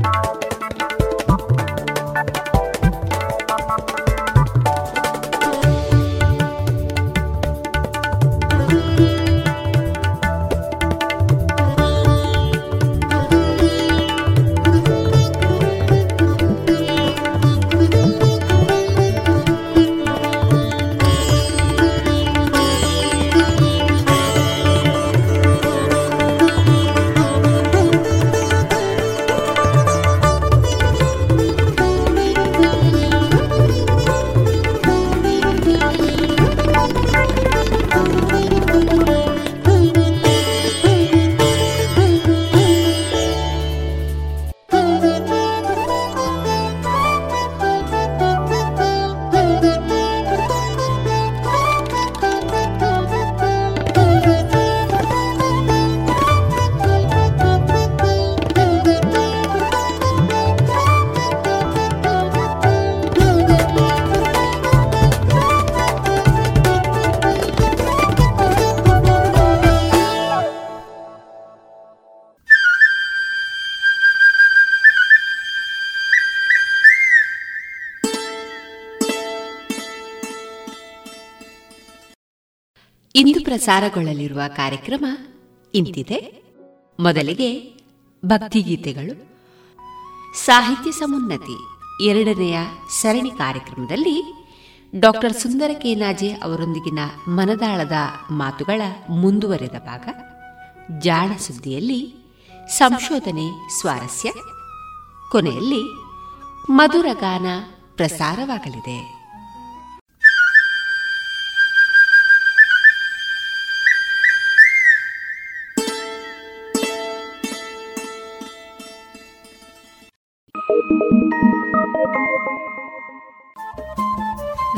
ಇಂದು ಪ್ರಸಾರಗೊಳ್ಳಲಿರುವ ಕಾರ್ಯಕ್ರಮ ಇಂತಿದೆ. ಮೊದಲಿಗೆ ಭಕ್ತಿಗೀತೆಗಳು. ಸಾಹಿತ್ಯ ಸಮುನ್ನತಿ ಎರಡನೆಯ ಸರಣಿ ಕಾರ್ಯಕ್ರಮದಲ್ಲಿ ಡಾಕ್ಟರ್ ಸುಂದರ ಕೇನಾಜೆ ಅವರೊಂದಿಗಿನ ಮನದಾಳದ ಮಾತುಗಳ ಮುಂದುವರೆದ ಭಾಗ. ಜಾಣ ಸುದ್ದಿಯಲ್ಲಿ ಸಂಶೋಧನೆ ಸ್ವಾರಸ್ಯ. ಕೊನೆಯಲ್ಲಿ ಮಧುರಗಾನ ಪ್ರಸಾರವಾಗಲಿದೆ.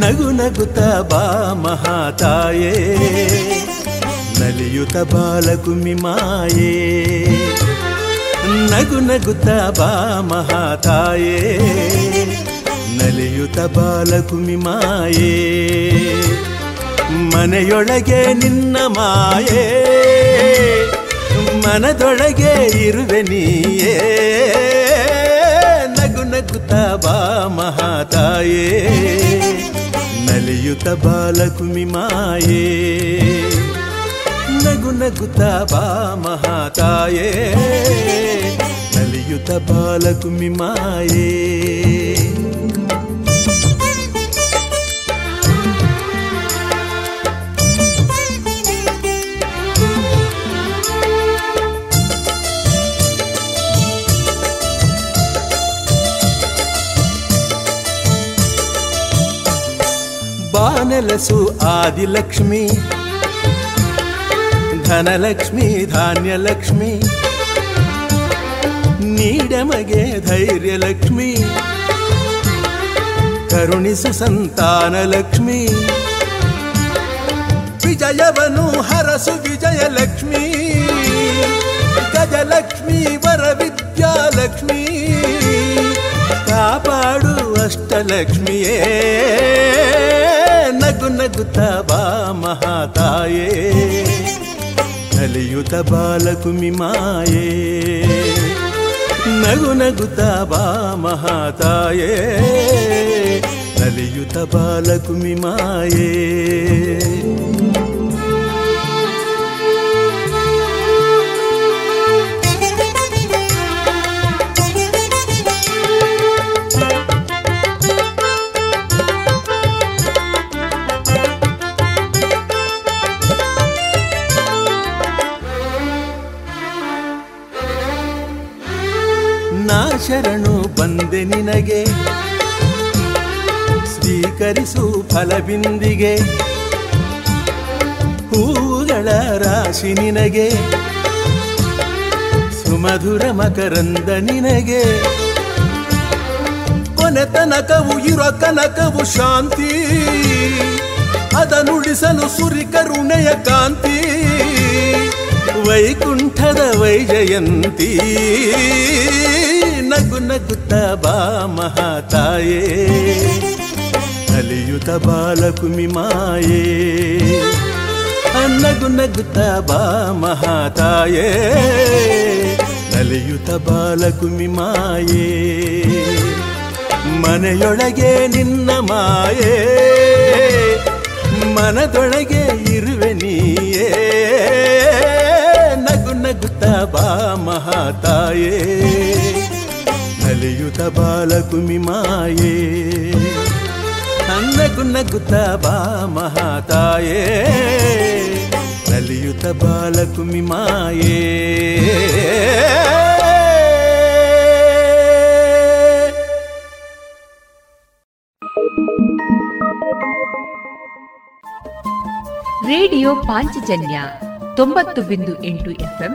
ನಗು ನಗುತ್ತ ಬಾ ಮಹಾತಾಯೇ ನಲಿಯುತ ಬಾಲಕುಮಿ ಮಾಯೇ ನಗು ನಗುತ್ತ ಬಾ ಮಹಾತಾಯೇ ನಲಿಯುತ ಬಾಲಕುಮಿ ಮಾಯೇ ಮನೆಯೊಳಗೆ ನಿನ್ನ ಮಾಯೇ ಮನದೊಳಗೆ ಇರುವೆ ನೀಯೇ ನಗು ನಗುತ್ತ ಬಾ ಮಹಾತಾಯೇ ನಲಿಯುತ ಬಾಲಕುಮಿ ಮಾಯೇ ನಗು ನಗುತ್ತ ಬಾ ಮಹಾತಾಯೇ ನಲಿಯುತ ಬಾಲಕುಮಿ నెలసు ఆది లక్ష్మి ధనలక్ష్మి ధాన్యలక్ష్మి నీడమగే ధైర్యలక్ష్మి కరుణిసు సంతానలక్ష్మి విజయవను హరసు విజయలక్ష్మి గజలక్ష్మి వర విద్యాలక్ష్మి కాపాడు అష్టలక్ష్మియే ಅಷ್ಟಲಕ್ಷ್ಮಿಯೇ ನಗು ನಗುತ್ತ ಬಾ ಮಹಾತಾಯೇ ಕಲಿಯುತ ಬಾಲಕುಮಿ ಮಾಯೇ ನಗು ನಗುತ್ತ ಬಾ ಮಹಾತಾಯೇ ಕಲಿಯುತ ಬಾಲಕುಮಿ ಮಾಯೇ ಶರಣು ಬಂದೆ ನಿನಗೆ. ಸ್ವೀಕರಿಸು ಫಲಬಿಂದಿಗೆ. ಹೂಗಳ ರಾಶಿ ನಿನಗೆ. ಸುಮಧುರ ಮಕರಂದ ನಿನಗೆ. ಕೊನೆ ತನಕವು ಇರೋ ಕನಕವು ಶಾಂತಿ. ಅದನ್ನುಳಿಸಲು ಸುರಿ ಕರುಣೆಯ ಕಾಂತಿ. ವೈಕುಂಠದ ವೈಜಯಂತಿ. ನಗು ನಗುತ್ತ ಬಾ ಮಹಾತಾಯೇ. ಅಲಿಯುತ ಬಾಲಕುಮಿ ಮಾಯೇ. ನಗು ಬಾ ಮಹಾತಾಯೇ. ನಲಿಯುತ ಬಾಲಕುಮಿ ಮಾಯೇ. ಮನೆಯೊಳಗೆ ನಿನ್ನ ಮಾಯೇ. ಮನದೊಳಗೆ ಇರುವೆ ನೀಯೇ. ನಗು ನಗುತ್ತ ಬಾ ಮಹಾತಾಯೇ. ನಲಿಯುತ ಬಾಲಕುಮಿ ಮಾಯೇ ನಗು ನಗುತ್ತ ಬಾ ಮಹಾತಾಯೇ ನಲಿಯುತ ಬಾಲಕುಮಿ ಮಾಯೇ ರೇಡಿಯೋ ಪಾಂಚಜನ್ಯ ತೊಂಬತ್ತು ಬಿಂದು ಎಂಟು ಎಫ್ಎಂ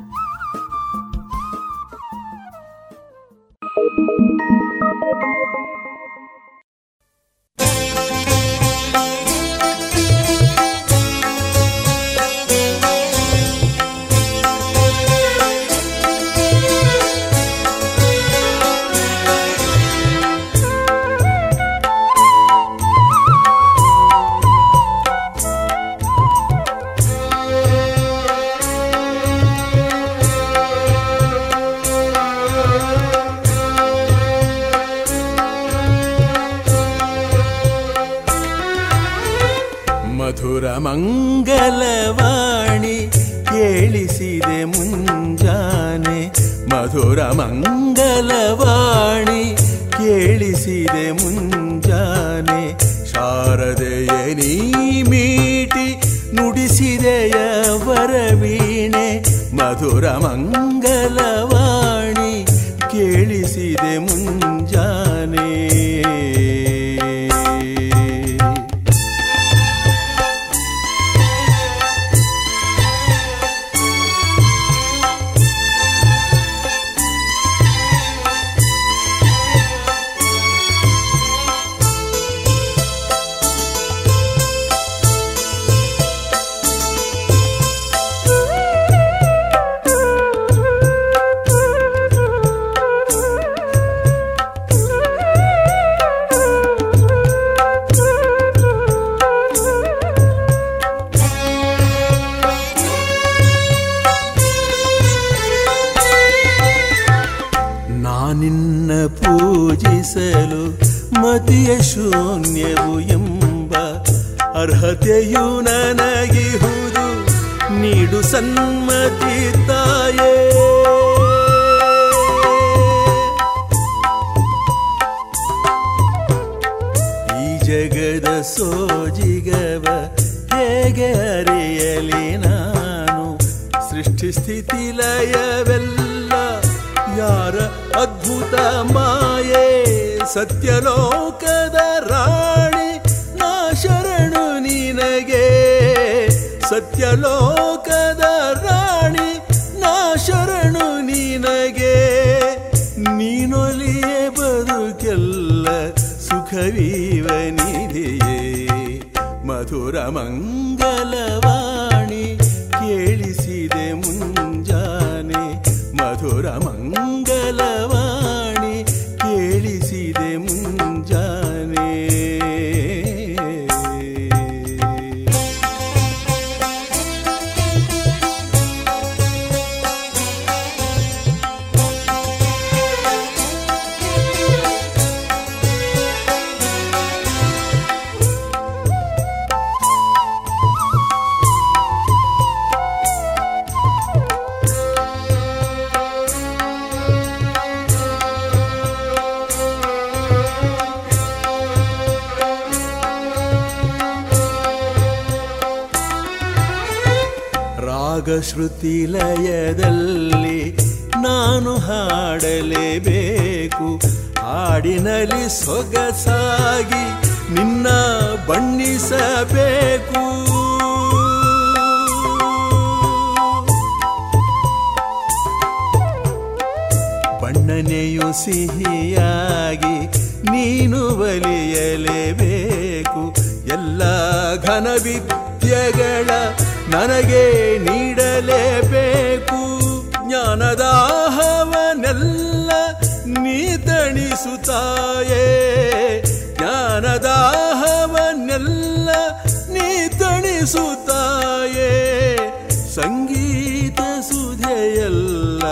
ಸಂಗೀತ ಸುಧೆಯಲ್ಲ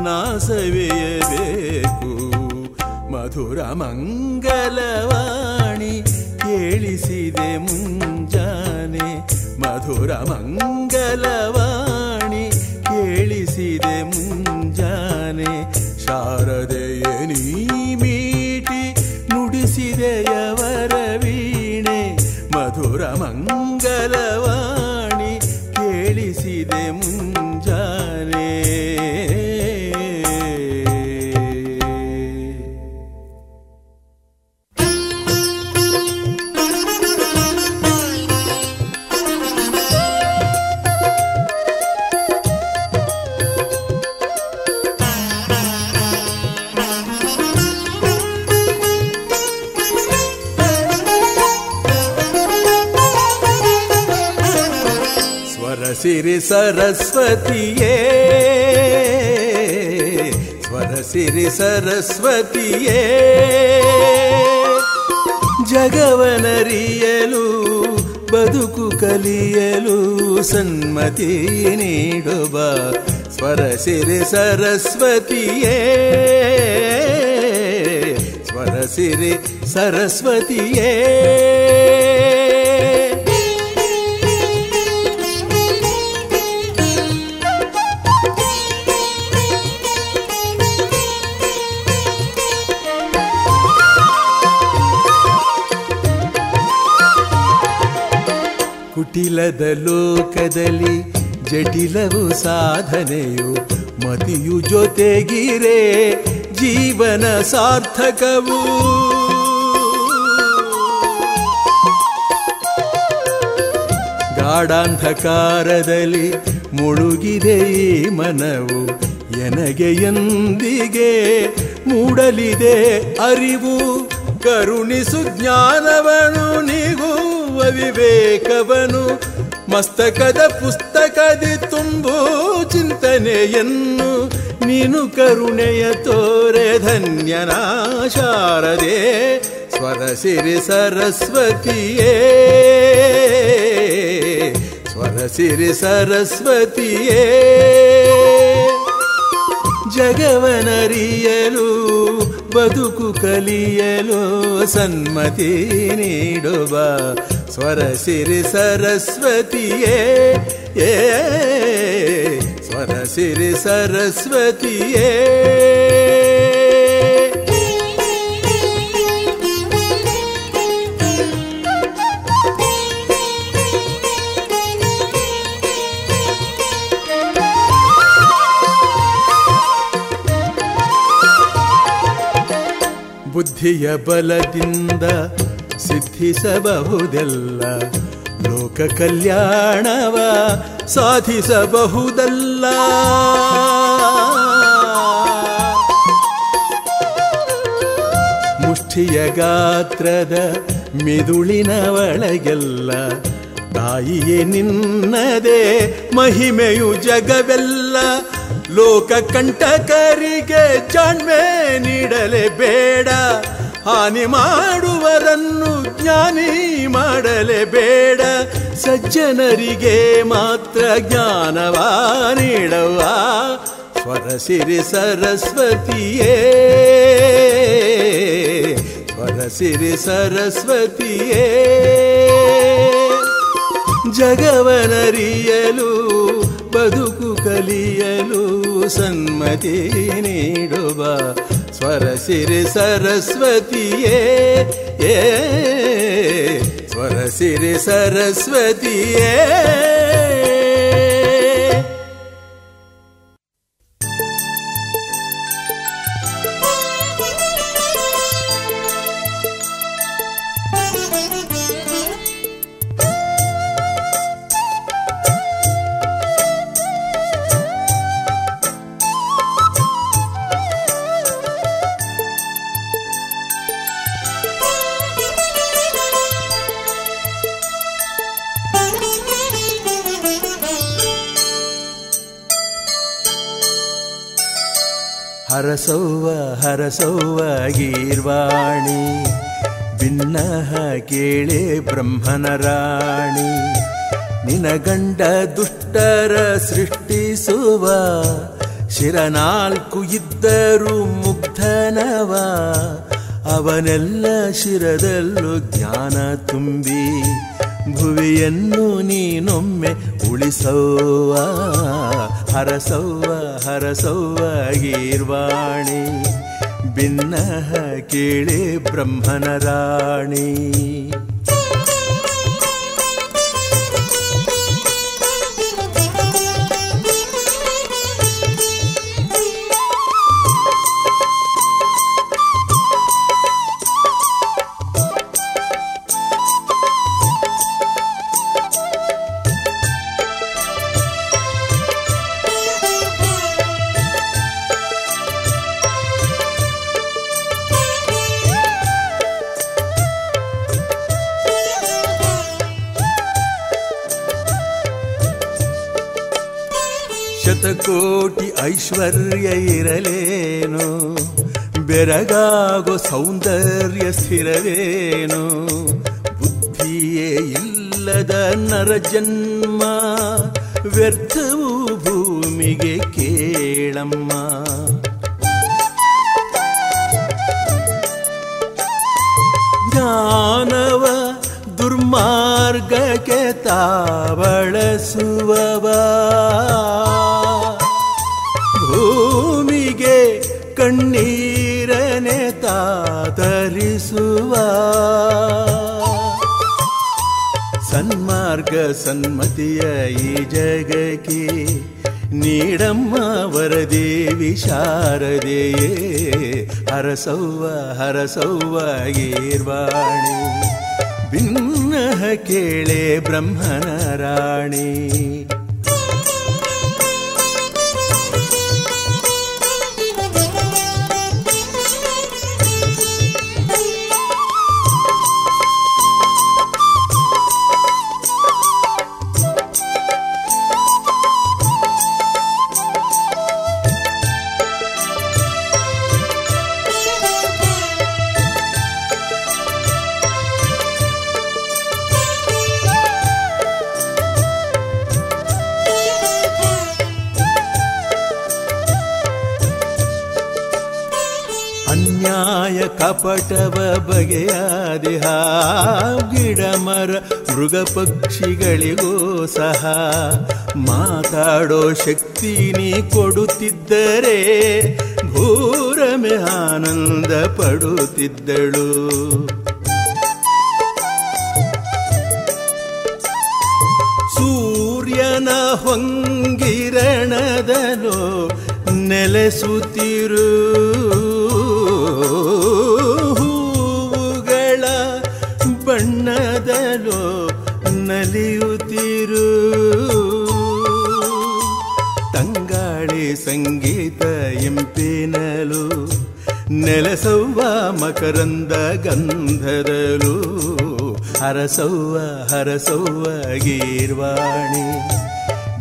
ನಾಸವೆಯಬೇಕು. ಮಧುರ ಮಂಗಲವಾಣಿ ಕೇಳಿಸಿದೆ ಮುಂಜಾನೆ. ಮಧುರ ಮಂಗಲವಾಣಿ ಕೇಳಿಸಿದೆ ಮುಂಜಾನೆ. ಶಾರದೆಯ ನೀ ಮೀಟಿ ನುಡಿಸಿದೆಯವರ ವೀಣೆ. ಮಧುರ ಮಂಗಲವಾಣಿ ಕೇಳಿಸಿದೆ ಮುಂಜಾನೆ. ಸಿರಿ ಸರಸ್ವತಿಯೇ. ಸ್ವರ ಸಿರಿ ಸರಸ್ವತಿಯೇ. ಜಗವನರಿಯಲು ಬದುಕು ಕಲಿಯಲು ಸನ್ಮತಿ ನೀಡುವ ಸ್ವರ ಸಿರಿ ಸರಸ್ವತಿಯೇ. ಸ್ವರ ಸಿರಿ ಸರಸ್ವತಿಯೇ. ಕುಟಿಲದ ಲೋಕದಲ್ಲಿ ಜಟಿಲವು ಸಾಧನೆಯು ಮತಿಯು ಜೊತೆಗಿರೆ ಜೀವನ ಸಾರ್ಥಕವು. ಗಾಢಾಂಧಕಾರದಲ್ಲಿ ಮುಳುಗಿದೆ ಈ ಮನವು ಎನಗೆ ಎಂದಿಗೆ ಮೂಡಲಿದೆ ಅರಿವು. ಕರುಣಿಸು ಜ್ಞಾನವನು ನಿಗುವ ವಿವೇಕವನು ಮಸ್ತಕದ ಪುಸ್ತಕದಿ ತುಂಬು ಚಿಂತನೆಯನ್ನು ನೀನು ಕರುಣೆಯ ತೋರೆ ಧನ್ಯನ ಶಾರದೆ ಸ್ವರ ಸಿರಿ ಸರಸ್ವತಿಯೇ. ಸ್ವರ ಸಿರಿ ಸರಸ್ವತಿಯೇ. ಜಗವನರಿಯಲು, ಬದುಕು ಕಲಿಯಲು ಸನ್ಮತಿ ನೀಡುವ ಸ್ವರ ಸಿರಿ ಸರಸ್ವತಿಯೇ ಏ ಸ್ವರ ಸಿರಿ ಸರಸ್ವತಿಯೇ ಬುದ್ಧಿಯ ಬಲದಿಂದ ಸಿದ್ಧಿಸಬಹುದೆಲ್ಲ. ಲೋಕ ಕಲ್ಯಾಣವ ಸಾಧಿಸಬಹುದಲ್ಲ. ಮುಷ್ಠಿಯ ಗಾತ್ರದ ಮಿದುಳಿನ ಒಳಗೆಲ್ಲ ತಾಯಿಯೇ ನಿನ್ನದೇ ಮಹಿಮೆಯು ಜಗವೆಲ್ಲ. ಲೋಕ ಕಂಟಕರಿಗೆ ಜಾಣ್ಮೆ ನೀಡಲೇ ಬೇಡ ಹಾನಿ ಮಾಡುವರನ್ನು ಜ್ಞಾನಿ ಮಾಡಲೇ ಬೇಡ ಸಜ್ಜನರಿಗೆ ಮಾತ್ರ ಜ್ಞಾನವ ನೀಡವ ಸ್ವರ ಸಿರಿ ಸರಸ್ವತಿಯೇ. ಸ್ವರ ಸಿರಿ ಸರಸ್ವತಿಯೇ. ಜಗವನರಿಯಲು, ಬದುಕು ಕಲಿಯಲು ಸನ್ಮತಿ ನೀಡುವ ಸ್ವರ ಸಿರಿ ಸರಸ್ವತಿಯೇ ಏ ಸ್ವರ ಸಿರಿ ಸರಸ್ವತಿಯೇ. ಬ್ರಹ್ಮನ ರಾಣಿ ನಿನ ಗಂಡ ದುಷ್ಟರ ಸೃಷ್ಟಿಸುವ, ಶಿರನಾಲ್ಕು ಇದ್ದರು ಮುಗ್ಧನವ, ಅವನೆಲ್ಲ ಶಿರದಲ್ಲೂ ಜ್ಞಾನ ತುಂಬಿ, ಭುವಿಯನ್ನು ನೀನೊಮ್ಮೆ ಉಳಿಸೋವ ಹರಸೌವ ಹರಸೌವ ಗೀರ್ವಾಣಿ ಭಿನ್ನಹ ಕೇಳಿ ಬ್ರಹ್ಮನ ರಾಣಿ. ಐಶ್ವರ್ಯ ಇರಲೇನು? ಬೆರಗಾಗೋ ಸೌಂದರ್ಯ ಸ್ಥಿರವೇನು? ಬುದ್ಧಿಯೇ ಇಲ್ಲದ ನರ ಜನ್ಮ, ವ್ಯರ್ಥವು ಭೂಮಿಗೆ ಕೇಳಮ್ಮ. ಜ್ಞಾನವ ದುರ್ಮಾರ್ಗಕ್ಕೆ ತಾವಳಸುವವ ಸನ್ಮತಿಯ ಈ ಜಗಕ್ಕೆ ನೀಡಮ್ಮ ವರದೇವಿ ಶಾರದೆಯೇ ಹರಸೌವ ಹರಸೌವ ಗೀರ್ವಾಣಿ. ಭಿನ್ನ ಕೇಳೆ ಬ್ರಹ್ಮನ ರಾಣಿ. ಬಗೆಯಾದಿಹ ಗಿಡ, ಮರ, ಮೃಗ ಪಕ್ಷಿಗಳಿಗೂ ಸಹ ಮಾತಾಡೋ ಶಕ್ತಿ ನೀ ಕೊಡುತ್ತಿದ್ದರೆ ಭೂರಮೆ ಆನಂದ ಪಡುತ್ತಿದ್ದಳು. ಸೂರ್ಯನ ಹೊಂಗಿರಣದನು ನೆಲೆಸುತ್ತಿರು. ಸಂಗೀತ ಎಂಪಿನಲು ನೆಲೆಸವ್ವ ಮಕರಂದ ಗಂಧದಲು ಹರಸವ್ವ ಹರಸವ್ವ ಗೀರ್ವಾಣಿ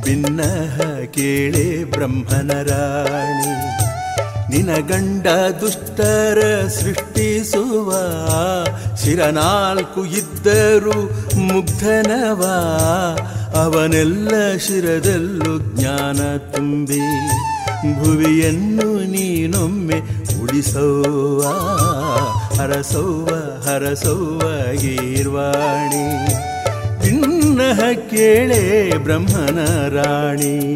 ಭಿನ್ನಹ ಕೇಳೆ ಬ್ರಹ್ಮನ ರಾಣಿ ನಿನ ಗಂಡ ದುಷ್ಟರ ಸೃಷ್ಟಿಸುವ ಶಿರನಾಲ್ಕು ಇದ್ದರು ಮುಗ್ಧನವ, ಅವನೆಲ್ಲ ಶಿರದಲ್ಲೂ ಜ್ಞಾನ ತುಂಬಿ ಭುವಿಯನ್ನು ನೀನೊಮ್ಮೆ ಉಳಿಸೋವ, ಹರಸೌವ ಹರಸೌವ ಗೀರ್ವಾಣಿ. ತಿನ್ನಹ ಕೇಳೆ ಬ್ರಹ್ಮನ ರಾಣಿ.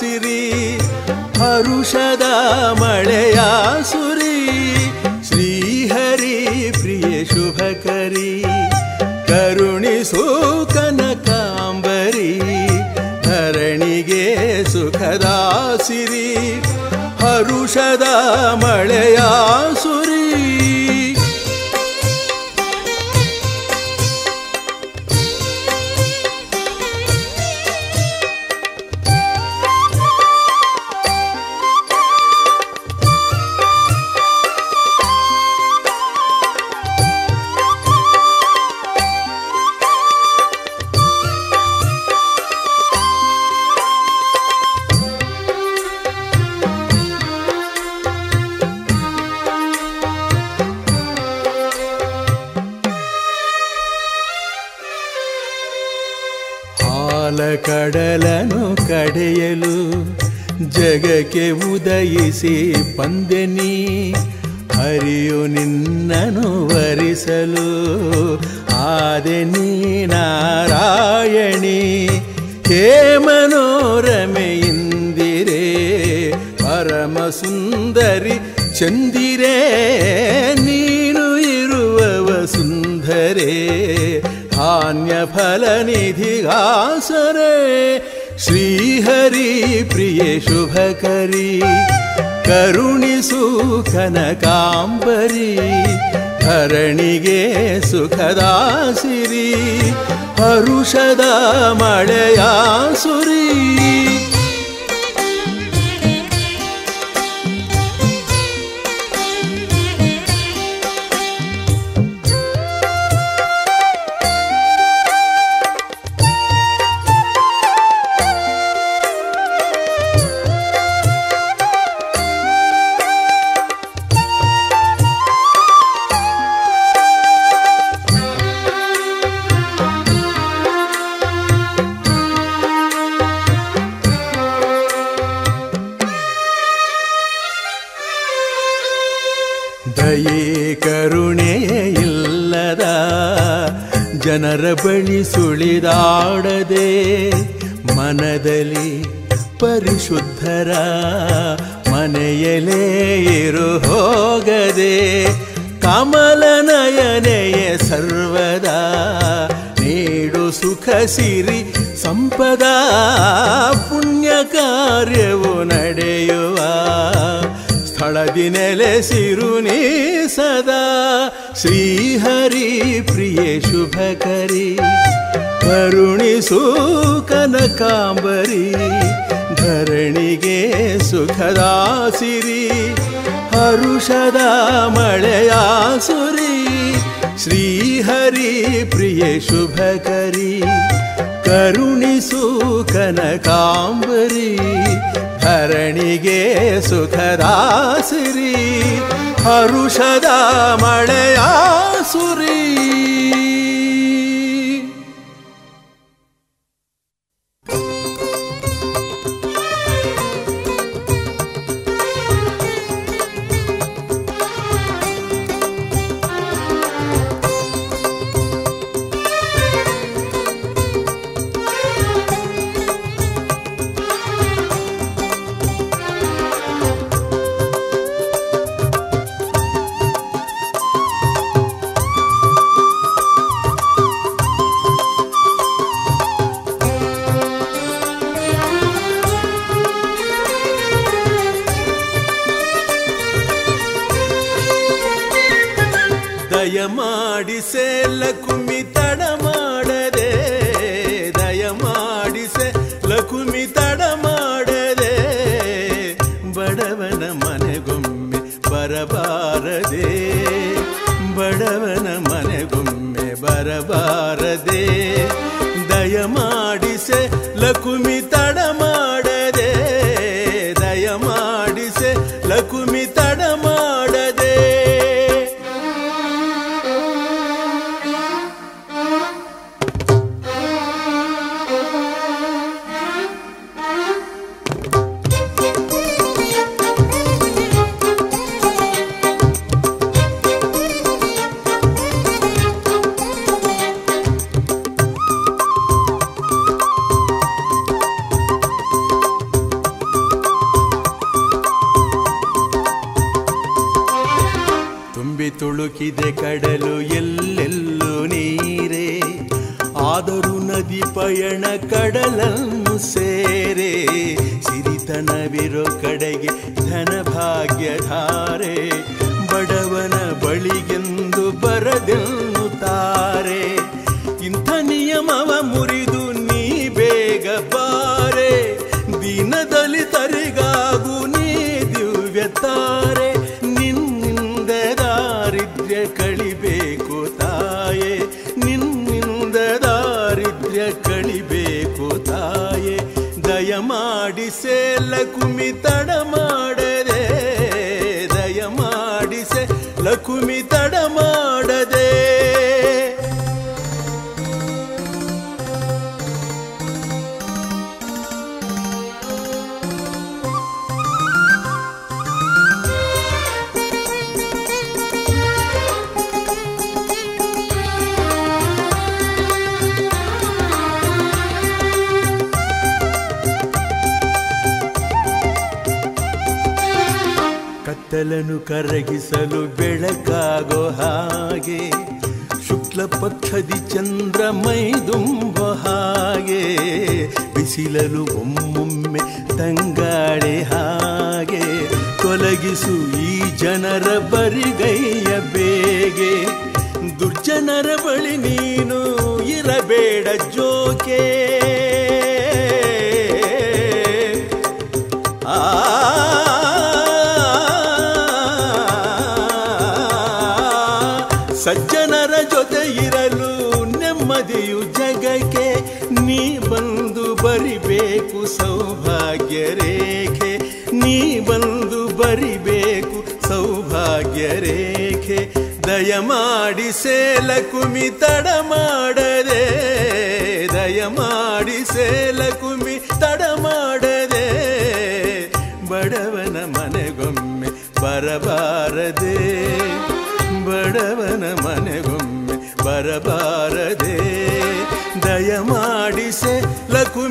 ಸಿರಿ ಹರುಷದ ಮಳೆಯ ಸುರಿ. ಶ್ರೀಹರಿ ಪ್ರಿಯ ಶುಭಕರಿ ಕರುಣಿಸು ಕನಕಾಂಬರಿ ಧರಣಿಗೆ ಸುಖದ ಸಿರಿ ಹರುಷದ ಮಳೆಯ ಸುರಿ. ಉದಯಿಸಿ ಬಂದೆನಿ ಹರಿಯು ನಿನ್ನನು ವರಿಸಲು ಆದೆನಿ ನಾರಾಯಣಿ ಹೇ ಮನೋರಮೆ ಇಂದಿರೇ ಪರಮ ಸುಂದರಿ ಚಂದಿರೇ ನೀನು ಇರುವವ ಸುಂದರೇ ಧಾನ್ಯ ಫಲ ನಿಧಿಗಾಸರೆ ಶ್ರೀಹರಿ ಪ್ರಿಯ ಶುಭಕರಿ ಕರುಣಿಸು ಕನಕಾಂಬರಿ ಧರಣಿಗೆ ಸುಖದಾಸಿರಿ ಹರುಷದ ಮಳೆಯ ಸುರಿ. ಜನರ ಬಳಿ ಸುಳಿದಾಡದೆ ಮನದಲ್ಲಿ ಪರಿಶುದ್ಧರ ಮನೆಯಲೇ ಇರು ಹೋಗದೆ ಕಮಲ ಸರ್ವದಾ ಸರ್ವದ ನೀಡು ಸುಖ ಸಿರಿ ಸಂಪದ ಪುಣ್ಯ ಕಾರ್ಯವು ನಡೆಯುವ ಸ್ಥಳದಿ ನೆಲೆಸಿರು ನೀ ಸದಾ ಶ್ರೀಹರಿ ಪ್ರಿಯ ಶುಭಕರಿ ಕರುಣಿಸು ಕನಕಾಂಬರಿ ಧರಣಿಗೆ ಸುಖದಾಸಿರಿ ಹರುಷದ ಮಳೆಯಾಸುರಿ ಶ್ರೀಹರಿ ಪ್ರಿಯ ಶುಭಕರಿ ಕರುಣಿಸು ಕನಕಾಂಬರಿ ಧರಣಿಗೆ ಸುಖದಾಸಿರಿ ಹರುಷದ ಮಳೆಯ ಸುರಿ. ಲಕುಮಿ ತಡ ಮಾಡದೆ ದಯಮಾಡಿಸೆ ಲಕುಮಿ ತಡ ಕತ್ತಲನು ಕರಗಿಸಲು ಬೆಳಕಾಗೋ ಹಾಗೆ, ಶುಕ್ಲ ಪಕ್ಷದಿ ಚಂದ್ರ ಮೈದುಂಬ ಹಾಗೆ, ಬಿಸಿಲಲು ಒಮ್ಮೊಮ್ಮೆ ತಂಗಾಳೆ ಹಾಗೆ ಕೊಲಗಿಸು ಈ ಜನರ ಬರಿಗೈಯ ಬೇಗೆ. ದುರ್ಜನರ ಬಳಿ ನೀನು ಇರಬೇಡ ಜೋಕೆ. ಆ ದಯಮಾಡಿಸೆ ಕುಮಿ ತಡ ಮಾಡದೆ, ದಯಮಾಡಿ ಸೇಲ ಕುಮಿ ತಡ ಮಾಡದೆ, ಬಡವನ ಮನೆಗೊಮ್ಮೆ ಬರಬಾರದೆ, ಬಡವನ ಮನೆಗೊಮ್ಮೆ ಬರಬಾರದೆ ದಯಮಾಡಿಸೆ ಲಕುಮಿ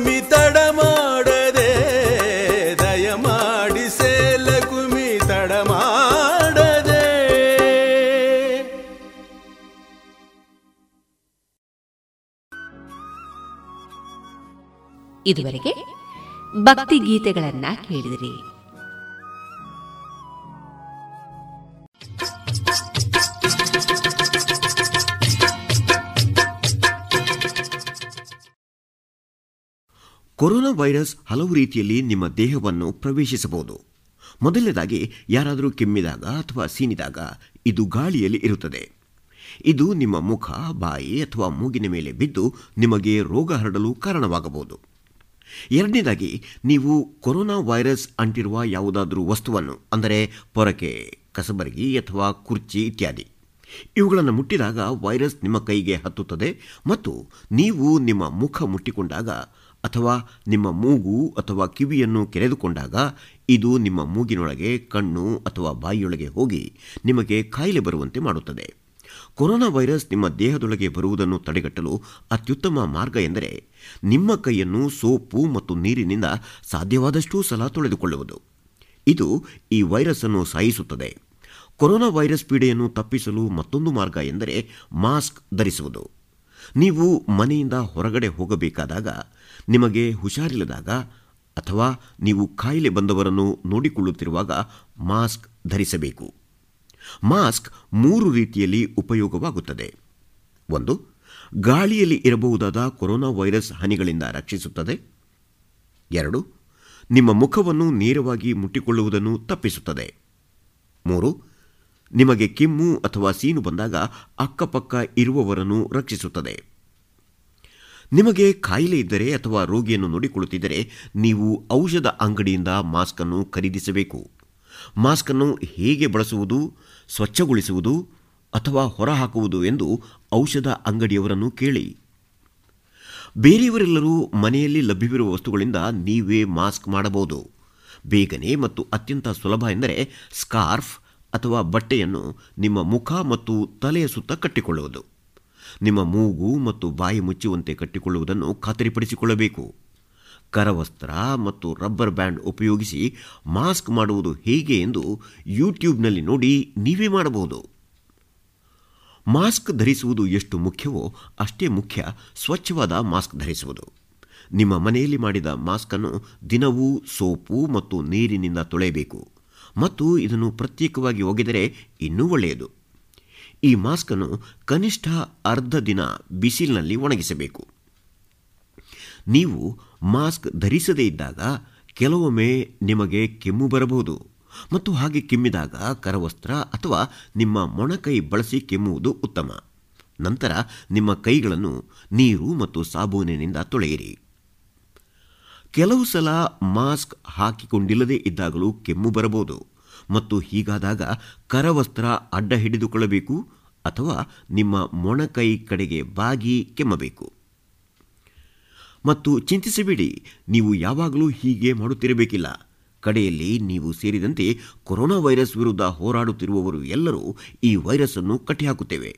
ಇದುವರೆಗೆ ಭಕ್ತಿ ಗೀತೆಗಳನ್ನ ಕೇಳಿದಿರಿ. ಕೊರೋನಾ ವೈರಸ್ ಹಲವು ರೀತಿಯಲ್ಲಿ ನಿಮ್ಮ ದೇಹವನ್ನು ಪ್ರವೇಶಿಸಬಹುದು. ಮೊದಲನೇದಾಗಿ ಯಾರಾದರೂ ಕೆಮ್ಮಿದಾಗ ಅಥವಾ ಸೀನಿದಾಗ ಇದು ಗಾಳಿಯಲ್ಲಿ ಇರುತ್ತದೆ. ಇದು ನಿಮ್ಮ ಮುಖ, ಬಾಯಿ ಅಥವಾ ಮೂಗಿನ ಮೇಲೆ ಬಿದ್ದು ನಿಮಗೆ ರೋಗ ಹರಡಲು ಕಾರಣವಾಗಬಹುದು. ಎರಡನೇದಾಗಿ, ನೀವು ಕೊರೋನಾ ವೈರಸ್ ಅಂಟಿರುವ ಯಾವುದಾದರೂ ವಸ್ತುವನ್ನು, ಅಂದರೆ ಪೊರಕೆ, ಕಸಬರಗಿ ಅಥವಾ ಕುರ್ಚಿ ಇತ್ಯಾದಿ. ಇವುಗಳನ್ನು ಮುಟ್ಟಿದಾಗ ವೈರಸ್ ನಿಮ್ಮ ಕೈಗೆ ಹತ್ತುತ್ತದೆ ಮತ್ತು ನೀವು ನಿಮ್ಮ ಮುಖ ಮುಟ್ಟಿಕೊಂಡಾಗ ಅಥವಾ ನಿಮ್ಮ ಮೂಗು ಅಥವಾ ಕಿವಿಯನ್ನು ಕೆರೆದುಕೊಂಡಾಗ ಇದು ನಿಮ್ಮ ಮೂಗಿನೊಳಗೆ, ಕಣ್ಣು ಅಥವಾ ಬಾಯಿಯೊಳಗೆ ಹೋಗಿ ನಿಮಗೆ ಕಾಯಿಲೆ ಬರುವಂತೆ ಮಾಡುತ್ತದೆ. ಕೊರೋನಾ ವೈರಸ್ ನಿಮ್ಮ ದೇಹದೊಳಗೆ ಬರುವುದನ್ನು ತಡೆಗಟ್ಟಲು ಅತ್ಯುತ್ತಮ ಮಾರ್ಗ ಎಂದರೆ ನಿಮ್ಮ ಕೈಯನ್ನು ಸೋಪು ಮತ್ತು ನೀರಿನಿಂದ ಸಾಧ್ಯವಾದಷ್ಟೂ ಸಲ ತೊಳೆದುಕೊಳ್ಳುವುದು. ಇದು ಈ ವೈರಸ್ ಅನ್ನು ಸಾಯಿಸುತ್ತದೆ. ಕೊರೋನಾ ವೈರಸ್ ಪೀಡೆಯನ್ನು ತಪ್ಪಿಸಲು ಮತ್ತೊಂದು ಮಾರ್ಗ ಎಂದರೆ ಮಾಸ್ಕ್ ಧರಿಸುವುದು. ನೀವು ಮನೆಯಿಂದ ಹೊರಗಡೆ ಹೋಗಬೇಕಾದಾಗ, ನಿಮಗೆ ಹುಷಾರಿಲ್ಲದಾಗ ಅಥವಾ ನೀವು ಕಾಯಿಲೆ ಬಂದವರನ್ನು ನೋಡಿಕೊಳ್ಳುತ್ತಿರುವಾಗ ಮಾಸ್ಕ್ ಧರಿಸಬೇಕು. ಮಾಸ್ಕ್ ಮೂರು ರೀತಿಯಲ್ಲಿ ಉಪಯೋಗವಾಗುತ್ತದೆ. ಒಂದು, ಗಾಳಿಯಲ್ಲಿ ಇರಬಹುದಾದ ಕೊರೋನಾ ವೈರಸ್ ಹನಿಗಳಿಂದ ರಕ್ಷಿಸುತ್ತದೆ. ಎರಡು, ನಿಮ್ಮ ಮುಖವನ್ನು ನೇರವಾಗಿ ಮುಟ್ಟಿಕೊಳ್ಳುವುದನ್ನು ತಪ್ಪಿಸುತ್ತದೆ. ಮೂರು, ನಿಮಗೆ ಕೆಮ್ಮು ಅಥವಾ ಸೀನು ಬಂದಾಗ ಅಕ್ಕಪಕ್ಕ ಇರುವವರನ್ನು ರಕ್ಷಿಸುತ್ತದೆ. ನಿಮಗೆ ಕಾಯಿಲೆ ಇದ್ದರೆ ಅಥವಾ ರೋಗಿಯನ್ನು ನೋಡಿಕೊಳ್ಳುತ್ತಿದ್ದರೆ ನೀವು ಔಷಧ ಅಂಗಡಿಯಿಂದ ಮಾಸ್ಕನ್ನು ಖರೀದಿಸಬೇಕು. ಮಾಸ್ಕನ್ನು ಹೇಗೆ ಬಳಸುವುದು? ಸ್ವಚ್ಛಗೊಳಿಸುವುದು ಅಥವಾ ಹೊರಹಾಕುವುದು ಎಂದು ಔಷಧ ಅಂಗಡಿಯವರನ್ನು ಕೇಳಿ. ಬೇರೆಯವರೆಲ್ಲರೂ ಮನೆಯಲ್ಲಿ ಲಭ್ಯವಿರುವ ವಸ್ತುಗಳಿಂದ ನೀವೇ ಮಾಸ್ಕ್ ಮಾಡಬಹುದು. ಬೇಗನೆ ಮತ್ತು ಅತ್ಯಂತ ಸುಲಭ ಎಂದರೆ ಸ್ಕಾರ್ಫ್ ಅಥವಾ ಬಟ್ಟೆಯನ್ನು ನಿಮ್ಮ ಮುಖ ಮತ್ತು ತಲೆಯ ಸುತ್ತ ಕಟ್ಟಿಕೊಳ್ಳುವುದು. ನಿಮ್ಮ ಮೂಗು ಮತ್ತು ಬಾಯಿ ಮುಚ್ಚುವಂತೆ ಕಟ್ಟಿಕೊಳ್ಳುವುದನ್ನು ಖಾತರಿಪಡಿಸಿಕೊಳ್ಳಬೇಕು. ಕರವಸ್ತ್ರ ಮತ್ತು ರಬ್ಬರ್ ಬ್ಯಾಂಡ್ ಉಪಯೋಗಿಸಿ ಮಾಸ್ಕ್ ಮಾಡುವುದು ಹೇಗೆ ಎಂದು ಯೂಟ್ಯೂಬ್ನಲ್ಲಿ ನೋಡಿ ನೀವೇ ಮಾಡಬಹುದು. ಮಾಸ್ಕ್ ಧರಿಸುವುದು ಎಷ್ಟು ಮುಖ್ಯವೋ ಅಷ್ಟೇ ಮುಖ್ಯ ಸ್ವಚ್ಛವಾದ ಮಾಸ್ಕ್ ಧರಿಸುವುದು. ನಿಮ್ಮ ಮನೆಯಲ್ಲಿ ಮಾಡಿದ ಮಾಸ್ಕನ್ನು ದಿನವೂ ಸೋಪು ಮತ್ತು ನೀರಿನಿಂದ ತೊಳೆಯಬೇಕು ಮತ್ತು ಇದನ್ನು ಪ್ರತ್ಯೇಕವಾಗಿ ಒಗೆದರೆ ಇನ್ನೂ ಒಳ್ಳೆಯದು. ಈ ಮಾಸ್ಕನ್ನು ಕನಿಷ್ಠ ಅರ್ಧ ದಿನ ಬಿಸಿಲಿನಲ್ಲಿ ಒಣಗಿಸಬೇಕು. ನೀವು ಮಾಸ್ಕ್ ಧರಿಸದೇ ಇದ್ದಾಗ ಕೆಲವೊಮ್ಮೆ ನಿಮಗೆ ಕೆಮ್ಮು ಬರಬಹುದು. ಮತ್ತು ಹಾಗೆ ಕೆಮ್ಮಿದಾಗ ಕರವಸ್ತ್ರ ಅಥವಾ ನಿಮ್ಮ ಮೊಣಕೈ ಬಳಸಿ ಕೆಮ್ಮುವುದು ಉತ್ತಮ. ನಂತರ ನಿಮ್ಮ ಕೈಗಳನ್ನು ನೀರು ಮತ್ತು ಸಾಬೂನಿನಿಂದ ತೊಳೆಯಿರಿ. ಕೆಲವು ಸಲ ಮಾಸ್ಕ್ ಹಾಕಿಕೊಂಡಿಲ್ಲದೇ ಇದ್ದಾಗಲೂ ಕೆಮ್ಮು ಬರಬಹುದು. ಮತ್ತು ಹೀಗಾದಾಗ ಕರವಸ್ತ್ರ ಅಡ್ಡ ಹಿಡಿದುಕೊಳ್ಳಬೇಕು ಅಥವಾ ನಿಮ್ಮ ಮೊಣಕೈ ಕಡೆಗೆ ಬಾಗಿ ಕೆಮ್ಮಬೇಕು. ಮತ್ತು ಚಿಂತಿಸಬೇಡಿ, ನೀವು ಯಾವಾಗಲೂ ಹೀಗೆ ಮಾಡುತ್ತಿರಬೇಕಿಲ್ಲ. ಕಡೆಯಲ್ಲಿ ನೀವು ಸೇರಿದಂತೆ ಕೊರೋನಾ ವೈರಸ್ ವಿರುದ್ಧ ಹೋರಾಡುತ್ತಿರುವವರು ಎಲ್ಲರೂ ಈ ವೈರಸ್ ಅನ್ನು ಕಟ್ಟಿಹಾಕುತ್ತೇವೆ.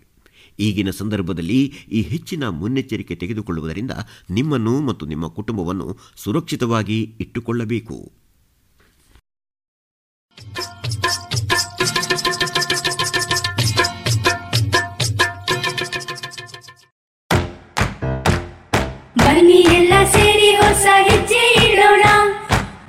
ಈಗಿನ ಸಂದರ್ಭದಲ್ಲಿ ಈ ಹೆಚ್ಚಿನ ಮುನ್ನೆಚ್ಚರಿಕೆ ತೆಗೆದುಕೊಳ್ಳುವುದರಿಂದ ನಿಮ್ಮನ್ನು ಮತ್ತು ನಿಮ್ಮ ಕುಟುಂಬವನ್ನು ಸುರಕ್ಷಿತವಾಗಿ ಇಟ್ಟುಕೊಳ್ಳಬೇಕು.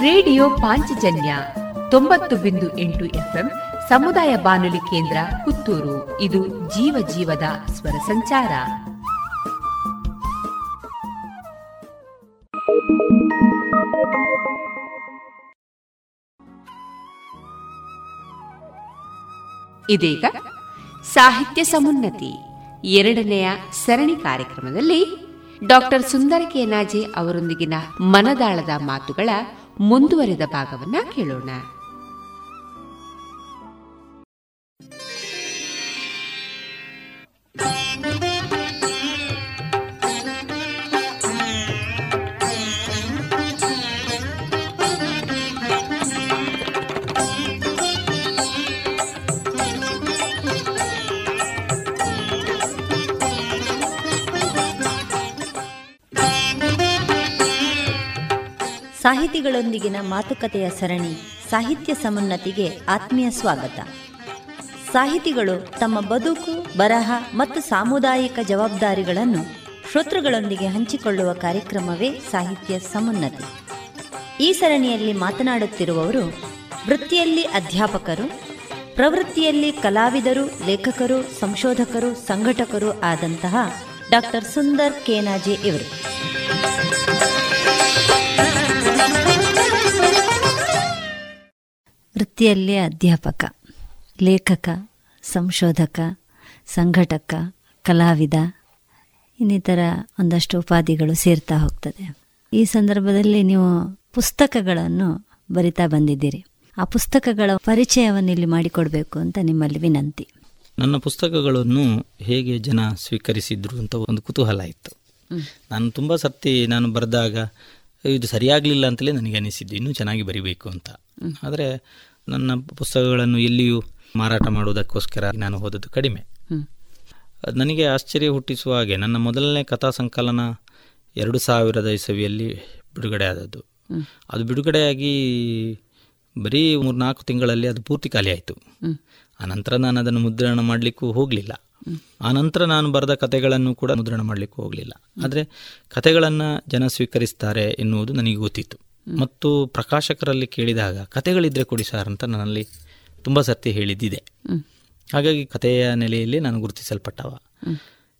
ರೇಡಿಯೋ ಪಾಂಚಜನ್ಯ ತೊಂಬತ್ತು ಬಿಂದು ಎಂಟು ಎಫ್ಎಂ ಸಮುದಾಯ ಬಾನುಲಿ ಕೇಂದ್ರ ಪುತ್ತೂರು. ಇದು ಜೀವ ಜೀವದ ಸ್ವರ ಸಂಚಾರ. ಇದೀಗ ಸಾಹಿತ್ಯ ಸಮುನ್ನತಿ ಎರಡನೆಯ ಸರಣಿ ಕಾರ್ಯಕ್ರಮದಲ್ಲಿ ಡಾಕ್ಟರ್ ಸುಂದರ ಕೆನಾಜೆ ಅವರೊಂದಿಗಿನ ಮನದಾಳದ ಮಾತುಗಳ ಮುಂದುವರೆದ ಭಾಗವನ್ನ ಕೇಳೋಣ. ಸಾಹಿತಿಗಳೊಂದಿಗಿನ ಮಾತುಕತೆಯ ಸರಣಿ ಸಾಹಿತ್ಯ ಸಮುನ್ನತಿಗೆ ಆತ್ಮೀಯ ಸ್ವಾಗತ. ಸಾಹಿತಿಗಳು ತಮ್ಮ ಬದುಕು, ಬರಹ ಮತ್ತು ಸಾಮುದಾಯಿಕ ಜವಾಬ್ದಾರಿಗಳನ್ನು ಶ್ರೋತೃಗಳೊಂದಿಗೆ ಹಂಚಿಕೊಳ್ಳುವ ಕಾರ್ಯಕ್ರಮವೇ ಸಾಹಿತ್ಯ ಸಮುನ್ನತಿ. ಈ ಸರಣಿಯಲ್ಲಿ ಮಾತನಾಡುತ್ತಿರುವವರು ವೃತ್ತಿಯಲ್ಲಿ ಅಧ್ಯಾಪಕರು, ಪ್ರವೃತ್ತಿಯಲ್ಲಿ ಕಲಾವಿದರು, ಲೇಖಕರು, ಸಂಶೋಧಕರು, ಸಂಘಟಕರು ಆದಂತಹ ಡಾಕ್ಟರ್ ಸುಂದರ್ ಕೇನಾಜೆ ಇವರು. ವೃತ್ತಿಯಲ್ಲಿ ಅಧ್ಯಾಪಕ ಲೇಖಕ ಸಂಶೋಧಕ ಸಂಘಟಕ ಕಲಾವಿದ ಇನ್ನಿತರ ಒಂದಷ್ಟು ಉಪಾಧಿಗಳು ಸೇರ್ತಾ ಹೋಗ್ತದೆ. ಈ ಸಂದರ್ಭದಲ್ಲಿ ನೀವು ಪುಸ್ತಕಗಳನ್ನು ಬರಿತಾ ಬಂದಿದ್ದೀರಿ. ಆ ಪುಸ್ತಕಗಳ ಪರಿಚಯವನ್ನು ಇಲ್ಲಿ ಮಾಡಿಕೊಡ್ಬೇಕು ಅಂತ ನಿಮ್ಮಲ್ಲಿ ವಿನಂತಿ. ನನ್ನ ಪುಸ್ತಕಗಳನ್ನು ಹೇಗೆ ಜನ ಸ್ವೀಕರಿಸಿದ್ರು ಅಂತ ಒಂದು ಕುತೂಹಲ ಇತ್ತು. ನಾನು ತುಂಬ ಸತ್ತಿ ನಾನು ಬರೆದಾಗ ಇದು ಸರಿಯಾಗಲಿಲ್ಲ ಅಂತಲೇ ನನಗೆ ಅನಿಸಿದ್ದು ಇನ್ನೂ ಚೆನ್ನಾಗಿ ಬರಿಬೇಕು ಅಂತ. ಆದರೆ ನನ್ನ ಪುಸ್ತಕಗಳನ್ನು ಎಲ್ಲಿಯೂ ಮಾರಾಟ ಮಾಡುವುದಕ್ಕೋಸ್ಕರ ನಾನು ಹೋದದ್ದು ಕಡಿಮೆ. ನನಗೆ ಆಶ್ಚರ್ಯ ಹುಟ್ಟಿಸುವ ಹಾಗೆ ನನ್ನ ಮೊದಲನೇ ಕಥಾ ಸಂಕಲನ ಎರಡು ಸಾವಿರದ ಇಸವಿಯಲ್ಲಿ ಬಿಡುಗಡೆ ಆದದ್ದು ಅದು ಬಿಡುಗಡೆಯಾಗಿ ಬರೀ ಮೂರ್ನಾಲ್ಕು ತಿಂಗಳಲ್ಲಿ ಅದು ಪೂರ್ತಿ ಖಾಲಿ ಆಯಿತು. ಆನಂತರ ನಾನು ಅದನ್ನು ಮುದ್ರಣ ಮಾಡಲಿಕ್ಕೂ ಹೋಗಲಿಲ್ಲ. ಆನಂತರ ನಾನು ಬರೆದ ಕಥೆಗಳನ್ನು ಕೂಡ ಮುದ್ರಣ ಮಾಡಲಿಕ್ಕೂ ಹೋಗಲಿಲ್ಲ. ಆದರೆ ಕಥೆಗಳನ್ನು ಜನ ಸ್ವೀಕರಿಸ್ತಾರೆ ಎನ್ನುವುದು ನನಗೆ ಗೊತ್ತಿತ್ತು. ಮತ್ತು ಪ್ರಕಾಶಕರಲ್ಲಿ ಕೇಳಿದಾಗ ಕಥೆಗಳಿದ್ರೆ ಕೊಡಿ ಸರ್ ಅಂತ ನನ್ನಲ್ಲಿ ತುಂಬ ಸರ್ತಿ ಹೇಳಿದ್ದಿದೆ. ಹಾಗಾಗಿ ಕಥೆಯ ನೆಲೆಯಲ್ಲಿ ನಾನು ಗುರುತಿಸಲ್ಪಟ್ಟವ.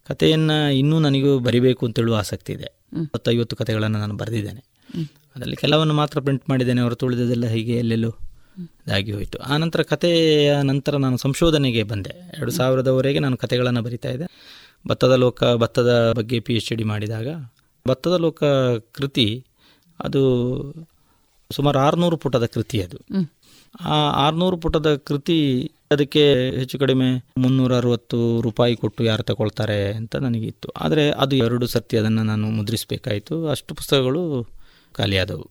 ಕಥೆಯನ್ನು ಇನ್ನೂ ನನಗೂ ಬರಿಬೇಕು ಅಂತೇಳುವ ಆಸಕ್ತಿ ಇದೆ. ಹತ್ತೈವತ್ತು ಕಥೆಗಳನ್ನು ನಾನು ಬರೆದಿದ್ದೇನೆ. ಅದರಲ್ಲಿ ಕೆಲವನ್ನು ಮಾತ್ರ ಪ್ರಿಂಟ್ ಮಾಡಿದ್ದೇನೆ ಹೊರತು ಉಳಿದದೆಲ್ಲ ಹೀಗೆ ಎಲ್ಲೆಲ್ಲೋ ಇದಾಗಿ ಹೋಯಿತು. ಆನಂತರ ಕಥೆಯ ನಂತರ ನಾನು ಸಂಶೋಧನೆಗೆ ಬಂದೆ. ಎರಡು ಸಾವಿರದವರೆಗೆ ನಾನು ಕಥೆಗಳನ್ನು ಬರಿತಾ ಇದ್ದೆ. ಭತ್ತದ ಲೋಕ ಭತ್ತದ ಬಗ್ಗೆ ಪಿ ಎಚ್ ಡಿ ಮಾಡಿದಾಗ ಭತ್ತದ ಲೋಕ ಕೃತಿ ಅದು ಸುಮಾರು ಆರುನೂರು ಪುಟದ ಕೃತಿ ಅದು. ಆ ಆರುನೂರು ಪುಟದ ಕೃತಿ ಅದಕ್ಕೆ ಹೆಚ್ಚು ಕಡಿಮೆ ಮುನ್ನೂರ ಅರವತ್ತು ರೂಪಾಯಿ ಕೊಟ್ಟು ಯಾರು ತಗೊಳ್ತಾರೆ ಅಂತ ನನಗಿತ್ತು. ಆದರೆ ಅದು ಎರಡು ಸರ್ತಿ ಅದನ್ನು ನಾನು ಮುದ್ರಿಸಬೇಕಾಯಿತು. ಅಷ್ಟು ಪುಸ್ತಕಗಳು ಖಾಲಿಯಾದವು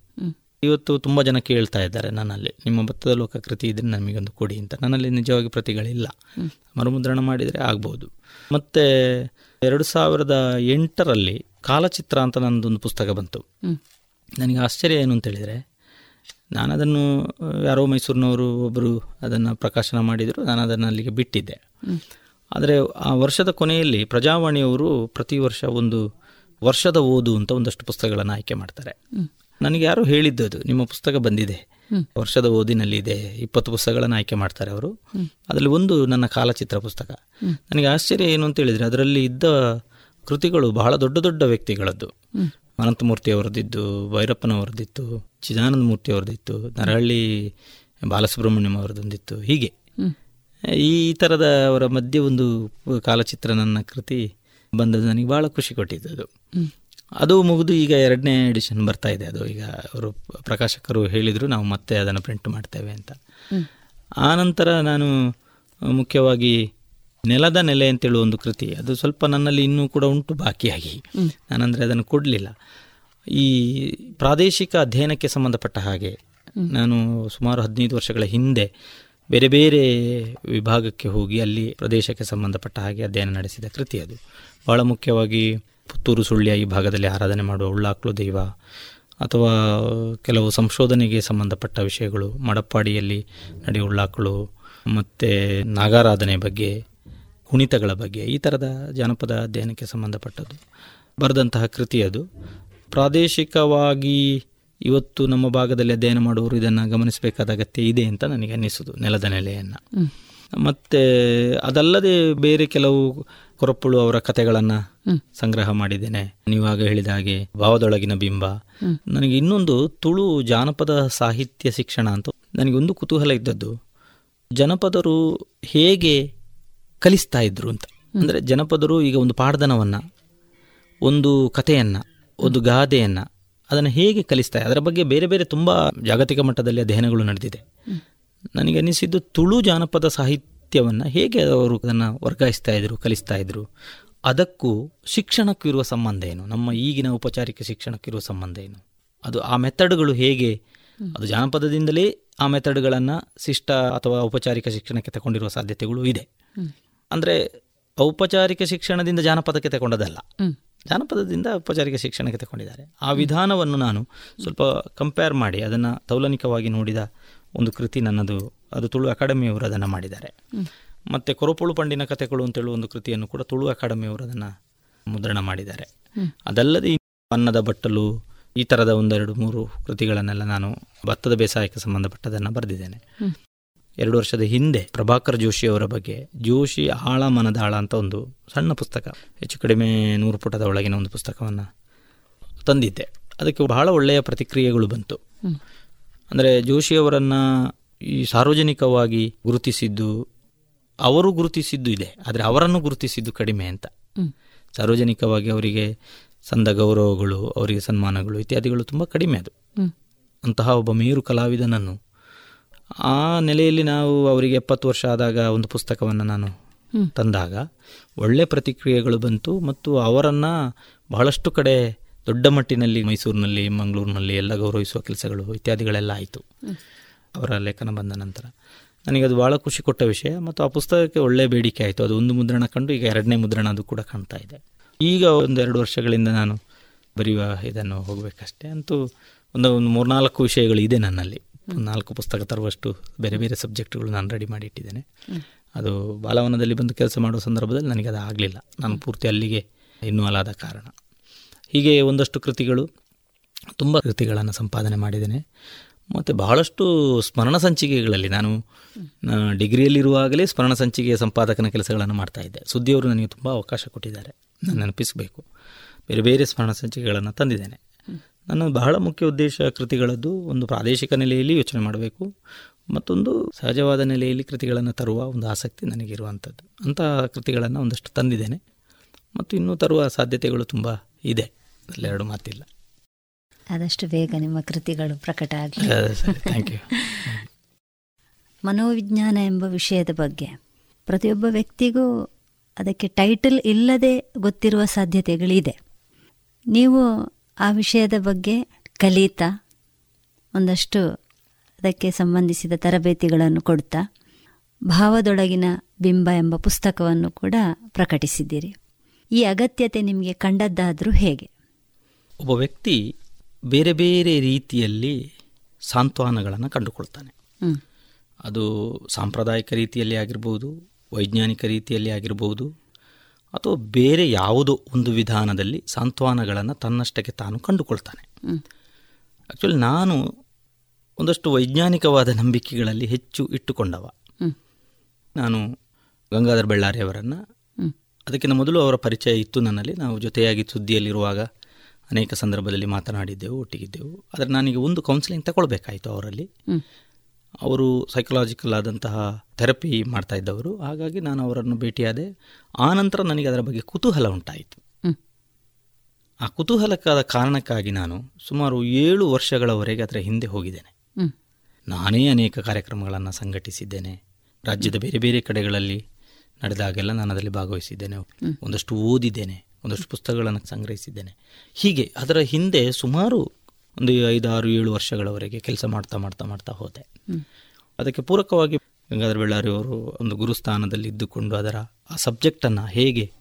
ಇವತ್ತು ತುಂಬ ಜನ ಕೇಳ್ತಾ ಇದ್ದಾರೆ ನನ್ನಲ್ಲಿ. ನಿಮ್ಮ ಭತ್ತದ ಲೋಕ ಕೃತಿ ಇದ್ರೆ ನಮಗೊಂದು ಕೊಡಿ ಅಂತ. ನನ್ನಲ್ಲಿ ನಿಜವಾಗಿ ಪ್ರತಿಗಳಿಲ್ಲ. ಮರುಮುದ್ರಣ ಮಾಡಿದರೆ ಆಗ್ಬೋದು. ಮತ್ತು ಎರಡು ಸಾವಿರದ ಎಂಟರಲ್ಲಿ ಕಾಲಚಿತ್ರ ಅಂತ ನನ್ನದೊಂದು ಪುಸ್ತಕ ಬಂತು. ನನಗೆ ಆಶ್ಚರ್ಯ ಏನು ಅಂತ ಹೇಳಿದರೆ ನಾನು ಅದನ್ನು ಯಾರೋ ಮೈಸೂರಿನವರು ಒಬ್ಬರು ಅದನ್ನು ಪ್ರಕಾಶನ ಮಾಡಿದರು ನಾನು ಅದನ್ನು ಅಲ್ಲಿಗೆ ಬಿಟ್ಟಿದ್ದೆ. ಆದರೆ ಆ ವರ್ಷದ ಕೊನೆಯಲ್ಲಿ ಪ್ರಜಾವಾಣಿಯವರು ಪ್ರತಿ ವರ್ಷ ಒಂದು ವರ್ಷದ ಓದು ಅಂತ ಒಂದಷ್ಟು ಪುಸ್ತಕಗಳನ್ನು ಆಯ್ಕೆ ಮಾಡ್ತಾರೆ. ನನಗೆ ಯಾರು ಹೇಳಿದ್ದದು ನಿಮ್ಮ ಪುಸ್ತಕ ಬಂದಿದೆ ವರ್ಷದ ಓದಿನಲ್ಲಿ ಇದೆ ಇಪ್ಪತ್ತು ಪುಸ್ತಕಗಳನ್ನು ಆಯ್ಕೆ ಮಾಡ್ತಾರೆ ಅವರು. ಅದರಲ್ಲಿ ಒಂದು ನನ್ನ ಕಾಲಚಿತ್ರ ಪುಸ್ತಕ. ನನಗೆ ಆಶ್ಚರ್ಯ ಏನು ಅಂತ ಹೇಳಿದರೆ ಅದರಲ್ಲಿ ಇದ್ದ ಕೃತಿಗಳು ಬಹಳ ದೊಡ್ಡ ದೊಡ್ಡ ವ್ಯಕ್ತಿಗಳದ್ದು. ಅನಂತಮೂರ್ತಿ ಅವರದ್ದಿತ್ತು ಭೈರಪ್ಪನವರದ್ದಿತ್ತು ಚಿದಾನಂದ ಮೂರ್ತಿ ಅವರದ್ದಿತ್ತು ನರಹಳ್ಳಿ ಬಾಲಸುಬ್ರಹ್ಮಣ್ಯಂ ಅವರದೊಂದಿತ್ತು. ಹೀಗೆ. ಈ ಥರದ ಅವರ ಮಧ್ಯೆ ಒಂದು ಕಾಲಚಿತ್ರ ನನ್ನ ಕೃತಿ ಬಂದದ್ದು ನನಗೆ ಭಾಳ ಖುಷಿ ಕೊಟ್ಟಿದ್ದು ಅದು ಅದು ಮುಗಿದು ಈಗ ಎರಡನೇ ಎಡಿಷನ್ ಬರ್ತಾ ಇದೆ. ಅದು ಈಗ ಅವರು ಪ್ರಕಾಶಕರು ಹೇಳಿದರು ನಾವು ಮತ್ತೆ ಅದನ್ನು ಪ್ರಿಂಟ್ ಮಾಡ್ತೇವೆ ಅಂತ. ಆನಂತರ ನಾನು ಮುಖ್ಯವಾಗಿ ನೆಲದ ನೆಲೆ ಅಂತೇಳುವ ಒಂದು ಕೃತಿ. ಅದು ಸ್ವಲ್ಪ ನನ್ನಲ್ಲಿ ಇನ್ನೂ ಕೂಡ ಉಂಟು ಬಾಕಿಯಾಗಿ. ನಾನಂದರೆ ಅದನ್ನು ಕೊಡಲಿಲ್ಲ. ಈ ಪ್ರಾದೇಶಿಕ ಅಧ್ಯಯನಕ್ಕೆ ಸಂಬಂಧಪಟ್ಟ ಹಾಗೆ ನಾನು ಸುಮಾರು ಹದಿನೈದು ವರ್ಷಗಳ ಹಿಂದೆ ಬೇರೆ ಬೇರೆ ವಿಭಾಗಕ್ಕೆ ಹೋಗಿ ಅಲ್ಲಿ ಪ್ರದೇಶಕ್ಕೆ ಸಂಬಂಧಪಟ್ಟ ಹಾಗೆ ಅಧ್ಯಯನ ನಡೆಸಿದ ಕೃತಿ ಅದು. ಬಹಳ ಮುಖ್ಯವಾಗಿ ಪುತ್ತೂರು ಸುಳ್ಯ ಈ ಭಾಗದಲ್ಲಿ ಆರಾಧನೆ ಮಾಡುವ ಉಳ್ಳಾಕ್ಲು ದೈವ ಅಥವಾ ಕೆಲವು ಸಂಶೋಧನೆಗೆ ಸಂಬಂಧಪಟ್ಟ ವಿಷಯಗಳು ಮಡಪ್ಪಾಡಿಯಲ್ಲಿ ನಡೆಯುವ ಉಳ್ಳಾಕ್ಳು ಮತ್ತು ನಾಗಾರಾಧನೆ ಬಗ್ಗೆ ಕುಣಿತಗಳ ಬಗ್ಗೆ ಈ ಥರದ ಜಾನಪದ ಅಧ್ಯಯನಕ್ಕೆ ಸಂಬಂಧಪಟ್ಟದ್ದು. ಬರೆದಂತಹ ಕೃತಿ ಅದು. ಪ್ರಾದೇಶಿಕವಾಗಿ ಇವತ್ತು ನಮ್ಮ ಭಾಗದಲ್ಲಿ ಅಧ್ಯಯನ ಮಾಡುವವರು ಇದನ್ನು ಗಮನಿಸಬೇಕಾದ ಅಗತ್ಯ ಇದೆ ಅಂತ ನನಗೆ ಅನ್ನಿಸೋದು ನೆಲದ ನೆಲೆಯನ್ನು. ಮತ್ತು ಅದಲ್ಲದೆ ಬೇರೆ ಕೆಲವು ಕೊರಪ್ಪಳು ಅವರ ಕಥೆಗಳನ್ನು ಸಂಗ್ರಹ ಮಾಡಿದ್ದೇನೆ. ನೀವಾಗ ಹೇಳಿದ ಹಾಗೆ ಭಾವದೊಳಗಿನ ಬಿಂಬ. ನನಗೆ ಇನ್ನೊಂದು ತುಳು ಜಾನಪದ ಸಾಹಿತ್ಯ ಶಿಕ್ಷಣ ಅಂತ ನನಗೆ ಒಂದು ಕುತೂಹಲ ಇದ್ದದ್ದು. ಜನಪದರು ಹೇಗೆ ಕಲಿಸ್ತಾ ಇದ್ರು ಅಂತ. ಅಂದರೆ ಜನಪದರು ಈಗ ಒಂದು ಪಾಡ್ದನವನ್ನು ಒಂದು ಕಥೆಯನ್ನು ಒಂದು ಗಾದೆಯನ್ನು ಅದನ್ನು ಹೇಗೆ ಕಲಿಸ್ತಾ ಅದರ ಬಗ್ಗೆ ಬೇರೆ ಬೇರೆ ತುಂಬ ಜಾಗತಿಕ ಮಟ್ಟದಲ್ಲಿ ಅಧ್ಯಯನಗಳು ನಡೆದಿದೆ. ನನಗೆ ಅನಿಸಿದ್ದು ತುಳು ಜಾನಪದ ಸಾಹಿತ್ಯವನ್ನು ಹೇಗೆ ಅವರು ಅದನ್ನು ವರ್ಗಾಯಿಸ್ತಾ ಇದ್ರು ಕಲಿಸ್ತಾ ಇದ್ರು ಅದಕ್ಕೂ ಶಿಕ್ಷಣಕ್ಕೂ ಇರುವ ಸಂಬಂಧ ಏನು ನಮ್ಮ ಈಗಿನ ಔಪಚಾರಿಕ ಶಿಕ್ಷಣಕ್ಕಿರುವ ಸಂಬಂಧ ಏನು ಅದು ಆ ಮೆಥಡ್ಗಳು ಹೇಗೆ ಅದು ಜಾನಪದದಿಂದಲೇ ಆ ಮೆಥಡ್ಗಳನ್ನು ಶಿಷ್ಟ ಅಥವಾ ಔಪಚಾರಿಕ ಶಿಕ್ಷಣಕ್ಕೆ ತಗೊಂಡಿರುವ ಸಾಧ್ಯತೆಗಳು ಇದೆ. ಅಂದರೆ ಔಪಚಾರಿಕ ಶಿಕ್ಷಣದಿಂದ ಜಾನಪದಕ್ಕೆ ತಗೊಂಡದಲ್ಲ. ಜಾನಪದದಿಂದ ಔಪಚಾರಿಕ ಶಿಕ್ಷಣಕ್ಕೆ ತಗೊಂಡಿದ್ದಾರೆ. ಆ ವಿಧಾನವನ್ನು ನಾನು ಸ್ವಲ್ಪ ಕಂಪೇರ್ ಮಾಡಿ ಅದನ್ನು ತೌಲನಿಕವಾಗಿ ನೋಡಿದ ಒಂದು ಕೃತಿ ನನ್ನದು ಅದು ತುಳು ಅಕಾಡೆಮಿಯವರು ಅದನ್ನು ಮಾಡಿದ್ದಾರೆ. ಮತ್ತು ಕೊರಪುಳು ಪಂಡಿನ ಕಥೆಗಳು ಅಂತೇಳುವ ಒಂದು ಕೃತಿಯನ್ನು ಕೂಡ ತುಳು ಅಕಾಡೆಮಿಯವರು ಅದನ್ನು ಮುದ್ರಣ ಮಾಡಿದ್ದಾರೆ. ಅದಲ್ಲದೆ ಅನ್ನದ ಬಟ್ಟಲು ಈ ಥರದ ಒಂದೆರಡು ಮೂರು ಕೃತಿಗಳನ್ನೆಲ್ಲ ನಾನು ಭತ್ತದ ಬೇಸಾಯಕ್ಕೆ ಸಂಬಂಧಪಟ್ಟದನ್ನು ಬರೆದಿದ್ದೇನೆ. ಎರಡು ವರ್ಷದ ಹಿಂದೆ ಪ್ರಭಾಕರ್ ಜೋಶಿ ಅವರ ಬಗ್ಗೆ ಜೋಶಿ ಆಳ ಮನದಾಳ ಅಂತ ಒಂದು ಸಣ್ಣ ಪುಸ್ತಕ ಹೆಚ್ಚು ಕಡಿಮೆ ನೂರು ಪುಟದ ಒಳಗಿನ ಒಂದು ಪುಸ್ತಕವನ್ನು ತಂದಿದ್ದೆ. ಅದಕ್ಕೆ ಬಹಳ ಒಳ್ಳೆಯ ಪ್ರತಿಕ್ರಿಯೆಗಳು ಬಂತು. ಅಂದರೆ ಜೋಶಿಯವರನ್ನು ಈ ಸಾರ್ವಜನಿಕವಾಗಿ ಗುರುತಿಸಿದ್ದು ಅವರು ಗುರುತಿಸಿದ್ದು ಇದೆ ಆದರೆ ಅವರನ್ನು ಗುರುತಿಸಿದ್ದು ಕಡಿಮೆ ಅಂತ. ಸಾರ್ವಜನಿಕವಾಗಿ ಅವರಿಗೆ ಸಂದ ಗೌರವಗಳು ಅವರಿಗೆ ಸನ್ಮಾನಗಳು ಇತ್ಯಾದಿಗಳು ತುಂಬ ಕಡಿಮೆ ಅದು. ಅಂತಹ ಒಬ್ಬ ಮೇರು ಕಲಾವಿದನನ್ನು ಆ ನೆಲೆಯಲ್ಲಿ ನಾವು ಅವರಿಗೆ ಎಪ್ಪತ್ತು ವರ್ಷ ಆದಾಗ ಒಂದು ಪುಸ್ತಕವನ್ನು ನಾನು ತಂದಾಗ ಒಳ್ಳೆ ಪ್ರತಿಕ್ರಿಯೆಗಳು ಬಂತು ಮತ್ತು ಅವರನ್ನು ಬಹಳಷ್ಟು ಕಡೆ ದೊಡ್ಡ ಮಟ್ಟಿನಲ್ಲಿ ಮೈಸೂರಿನಲ್ಲಿ ಮಂಗಳೂರಿನಲ್ಲಿ ಎಲ್ಲ ಗೌರವಿಸುವ ಕೆಲಸಗಳು ಇತ್ಯಾದಿಗಳೆಲ್ಲ ಆಯಿತು. ಅವರ ಲೇಖನ ಬಂದ ನಂತರ. ನನಗೆ ಅದು ಭಾಳ ಖುಷಿ ಕೊಟ್ಟ ವಿಷಯ ಮತ್ತು ಆ ಪುಸ್ತಕಕ್ಕೆ ಒಳ್ಳೆ ಬೇಡಿಕೆ ಆಯಿತು. ಅದು ಒಂದು ಮುದ್ರಣ ಕಂಡು ಈಗ ಎರಡನೇ ಮುದ್ರಣ ಅದು ಕೂಡ ಕಾಣ್ತಾ ಇದೆ. ಈಗ ಒಂದು ಎರಡು ವರ್ಷಗಳಿಂದ ನಾನು ಬರೆಯುವ ಇದನ್ನು ಹೋಗಬೇಕಷ್ಟೇ ಅಂತೂ ಒಂದು ಒಂದು ಮೂರ್ನಾಲ್ಕು ವಿಷಯಗಳು ಇದೆ ನನ್ನಲ್ಲಿ. ನಾಲ್ಕು ಪುಸ್ತಕ ತರುವಷ್ಟು ಬೇರೆ ಬೇರೆ ಸಬ್ಜೆಕ್ಟ್ಗಳು ನಾನು ರೆಡಿ ಮಾಡಿ ಇಟ್ಟಿದ್ದೇನೆ ಅದು ಬಾಲವನದಲ್ಲಿ ಬಂದು ಕೆಲಸ ಮಾಡುವ ಸಂದರ್ಭದಲ್ಲಿ ನನಗೆ ಅದು ಆಗಲಿಲ್ಲ. ನಾನು ಪೂರ್ತಿ ಅಲ್ಲಿಗೆ ಇನ್ವಾಲ್ ಆದ ಕಾರಣ. ಹೀಗೆ ಒಂದಷ್ಟು ಕೃತಿಗಳು ತುಂಬ ಕೃತಿಗಳನ್ನು ಸಂಪಾದನೆ ಮಾಡಿದ್ದೇನೆ. ಮತ್ತು ಬಹಳಷ್ಟು ಸ್ಮರಣ ಸಂಚಿಕೆಗಳಲ್ಲಿ ನಾನು ಡಿಗ್ರಿಯಲ್ಲಿರುವಾಗಲೇ ಸ್ಮರಣ ಸಂಚಿಕೆಯ ಸಂಪಾದಕನ ಕೆಲಸಗಳನ್ನು ಮಾಡ್ತಾಯಿದ್ದೆ ಸುದ್ದಿಯವರು ನನಗೆ ತುಂಬ ಅವಕಾಶ ಕೊಟ್ಟಿದ್ದಾರೆ. ನಾನು ನೆನಪಿಸಬೇಕು. ಬೇರೆ ಬೇರೆ ಸ್ಮರಣ ಸಂಚಿಕೆಗಳನ್ನು ತಂದಿದ್ದೇನೆ. ನನ್ನ ಬಹಳ ಮುಖ್ಯ ಉದ್ದೇಶ ಕೃತಿಗಳದ್ದು ಒಂದು ಪ್ರಾದೇಶಿಕ ನೆಲೆಯಲ್ಲಿ ಯೋಚನೆ ಮಾಡಬೇಕು ಮತ್ತೊಂದು ಸಹಜವಾದ ನೆಲೆಯಲ್ಲಿ ಕೃತಿಗಳನ್ನು ತರುವ ಒಂದು ಆಸಕ್ತಿ ನನಗಿರುವಂಥದ್ದು. ಅಂತಹ ಕೃತಿಗಳನ್ನು ಒಂದಷ್ಟು ತಂದಿದ್ದೇನೆ ಮತ್ತು ಇನ್ನೂ ತರುವ ಸಾಧ್ಯತೆಗಳು ತುಂಬ ಇದೆ. ಎರಡು ಮಾತಿಲ್ಲ. ಆದಷ್ಟು ಬೇಗ ನಿಮ್ಮ ಕೃತಿಗಳು ಪ್ರಕಟ ಆಗಲಿ. ಥ್ಯಾಂಕ್ ಯು ಮನೋವಿಜ್ಞಾನ ಎಂಬ ವಿಷಯದ ಬಗ್ಗೆ. ಪ್ರತಿಯೊಬ್ಬ ವ್ಯಕ್ತಿಗೂ ಅದಕ್ಕೆ ಟೈಟಲ್ ಇಲ್ಲದೆ ಗೊತ್ತಿರುವ ಸಾಧ್ಯತೆಗಳಿದೆ. ನೀವು ಆ ವಿಷಯದ ಬಗ್ಗೆ ಕಲಿತಾ ಒಂದಷ್ಟು ಅದಕ್ಕೆ ಸಂಬಂಧಿಸಿದ ತರಬೇತಿಗಳನ್ನು ಕೊಡ್ತಾ ಭಾವದೊಳಗಿನ ಬಿಂಬ ಎಂಬ ಪುಸ್ತಕವನ್ನು ಕೂಡ ಪ್ರಕಟಿಸಿದ್ದೀರಿ. ಈ ಅಗತ್ಯತೆ ನಿಮಗೆ ಕಂಡದ್ದಾದರೂ ಹೇಗೆ? ಒಬ್ಬ ವ್ಯಕ್ತಿ ಬೇರೆ ಬೇರೆ ರೀತಿಯಲ್ಲಿ ಸಾಂತ್ವನಗಳನ್ನು ಕಂಡುಕೊಳ್ತಾನೆ. ಅದು ಸಾಂಪ್ರದಾಯಿಕ ರೀತಿಯಲ್ಲಿ ಆಗಿರ್ಬೋದು ವೈಜ್ಞಾನಿಕ ರೀತಿಯಲ್ಲಿ ಆಗಿರ್ಬೋದು ಅಥವಾ ಬೇರೆ ಯಾವುದೋ ಒಂದು ವಿಧಾನದಲ್ಲಿ ಸಾಂತ್ವನಗಳನ್ನು ತನ್ನಷ್ಟಕ್ಕೆ ತಾನು ಕಂಡುಕೊಳ್ತಾನೆ. ಆ್ಯಕ್ಚುಲಿ ನಾನು ಒಂದಷ್ಟು ವೈಜ್ಞಾನಿಕವಾದ ನಂಬಿಕೆಗಳಲ್ಲಿ ಹೆಚ್ಚು ಇಟ್ಟುಕೊಂಡವ. ನಾನು ಗಂಗಾಧರ್ ಬಳ್ಳಾರಿಯವರನ್ನು ಅದಕ್ಕಿಂತ ಮೊದಲು ಅವರ ಪರಿಚಯ ಇತ್ತು ನನ್ನಲ್ಲಿ. ನಾವು ಜೊತೆಯಾಗಿ ಸುದ್ದಿಯಲ್ಲಿರುವಾಗ ಅನೇಕ ಸಂದರ್ಭದಲ್ಲಿ ಮಾತನಾಡಿದ್ದೆವು ಒಟ್ಟಿಗಿದ್ದೆವು. ಆದರೆ ನನಗೆ ಒಂದು ಕೌನ್ಸಿಲಿಂಗ್ ತಗೊಳ್ಬೇಕಾಯಿತು ಅವರಲ್ಲಿ. ಅವರು ಸೈಕಲಾಜಿಕಲ್ ಆದಂತಹ ಥೆರಪಿ ಮಾಡ್ತಾ ಇದ್ದವರು. ಹಾಗಾಗಿ ನಾನು ಅವರನ್ನು ಭೇಟಿಯಾದೆ. ಆ ನಂತರ ನನಗೆ ಅದರ ಬಗ್ಗೆ ಕುತೂಹಲ ಉಂಟಾಯಿತು. ಆ ಕುತೂಹಲಕ್ಕಾದ ಕಾರಣಕ್ಕಾಗಿ ನಾನು ಸುಮಾರು ಏಳು ವರ್ಷಗಳವರೆಗೆ ಅದರ ಹಿಂದೆ ಹೋಗಿದ್ದೇನೆ. ನಾನೇ ಅನೇಕ ಕಾರ್ಯಕ್ರಮಗಳನ್ನು ಸಂಘಟಿಸಿದ್ದೇನೆ. ರಾಜ್ಯದ ಬೇರೆ ಬೇರೆ ಕಡೆಗಳಲ್ಲಿ ನಡೆದಾಗೆಲ್ಲ ನಾನು ಅದರಲ್ಲಿ ಭಾಗವಹಿಸಿದ್ದೇನೆ. ಒಂದಷ್ಟು ಓದಿದ್ದೇನೆ ಒಂದಷ್ಟು ಪುಸ್ತಕಗಳನ್ನು ಸಂಗ್ರಹಿಸಿದ್ದೇನೆ. ಹೀಗೆ ಅದರ ಹಿಂದೆ ಸುಮಾರು ಒಂದು ಐದಾರು ಏಳು ವರ್ಷಗಳವರೆಗೆ ಕೆಲಸ ಮಾಡ್ತಾ ಮಾಡ್ತಾ ಮಾಡ್ತಾ ಹೋದೆ. ಅದಕ್ಕೆ ಪೂರಕವಾಗಿ ಗಂಗಾಧರ ಬೆಳ್ಳಾರಿ ಅವರು ಒಂದು ಗುರುಸ್ಥಾನದಲ್ಲಿ ಇದ್ದುಕೊಂಡು ಅದರ ಆ ಸಬ್ಜೆಕ್ಟನ್ನು ಹೇಗೆ